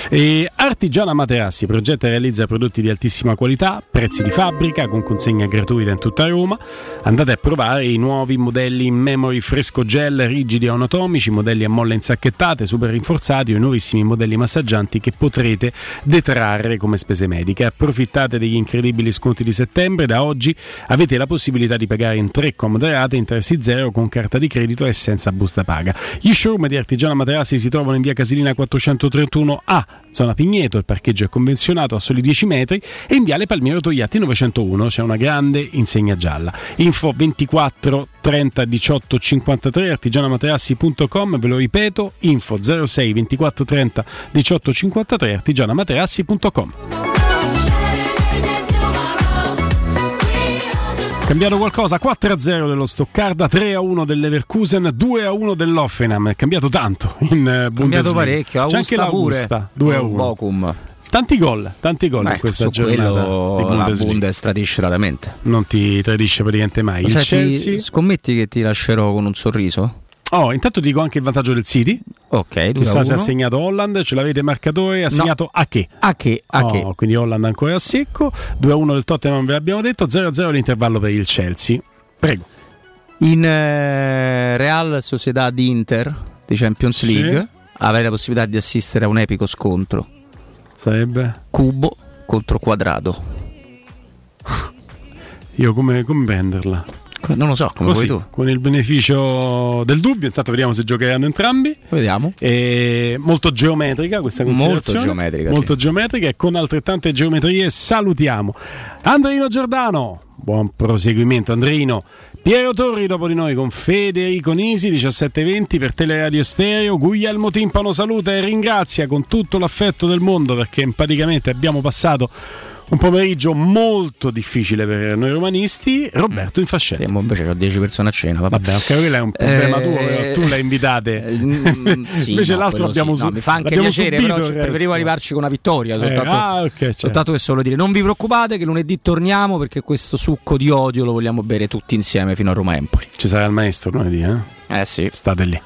E Artigiana Materassi progetta e realizza prodotti di altissima qualità, prezzi di fabbrica, con consegna gratuita in tutta Roma. Andate a provare i nuovi modelli in memory fresco gel, rigidi e anatomici, modelli a molle insacchettate, super rinforzati o i nuovissimi modelli massaggianti che potrete detrarre come spese mediche. Approfittate degli incredibili sconti di settembre. Da oggi avete la possibilità di pagare in tre comode rate, interessi zero con carta di credito e senza busta paga. Gli showroom di Artigiana Materassi si trovano in via Casilina 431A, zona Pigneri Orvieto, il parcheggio è convenzionato a soli 10 metri e in viale Palmiero Togliatti 901 c'è una grande insegna gialla. Info 24 30 18 53 artigianamaterassi.com, ve lo ripeto, info 06 24 30 18 53 artigianamaterassi.com. Cambiato qualcosa? 4-0 dello Stoccarda, 3-1 dell'Everkusen, 2-1 dell'Offenham. È cambiato tanto in eh, Bundesliga. Cambiato parecchio, C'è anche Augusta pure. l'Augusta, 2-1. Bochum. Tanti gol, tanti gol Beh, in questa giornata di la. Bundes tradisce raramente. Non ti tradisce praticamente mai. Lo Il sai, ti- Chelsea. scommetti che ti lascerò con un sorriso? Oh, intanto dico anche il vantaggio del City. Ok, 2 Chissà se ha 1. segnato Holland, ce l'avete marcatore, ha No. segnato a che? A che? A Oh, che? Quindi Holland ancora a secco, 2-1 del Tottenham ve l'abbiamo detto, 0-0 l'intervallo per il Chelsea. Prego. In eh, Real Sociedad Inter di Champions Sì. League avrei la possibilità di assistere a un epico scontro. Sarebbe? Cubo contro Quadrado. Io come, come prenderla? Non lo so, come Così, vuoi tu. con il beneficio del dubbio, intanto vediamo se giocheranno entrambi. Vediamo. E molto geometrica questa Molto considerazione. geometrica, Molto geometrica e con altrettante geometrie salutiamo Andrino Giordano. Buon proseguimento Andrino. Piero Torri dopo di noi con Federico Nisi 1720 per Teleradio Stereo. Guglielmo Timpano saluta e ringrazia con tutto l'affetto del mondo perché empaticamente abbiamo passato un pomeriggio molto difficile per noi romanisti. Roberto Infascelli. Sì, mo invece ho 10 persone a cena. Vabbè, Vabbè, ok, quello è un problema Eh, tuo, però tu le invitate. mm, sì, Invece no, l'altro abbiamo sì. su- No, mi fa anche piacere, però preferivo arrivarci con una vittoria. Eh, Soltanto, ah, ok, certo. soltanto che solo dire: non vi preoccupate, che lunedì torniamo perché questo succo di odio lo vogliamo bere tutti insieme fino a Roma Empoli. Ci sarà il maestro lunedì, eh? Eh sì. State lì.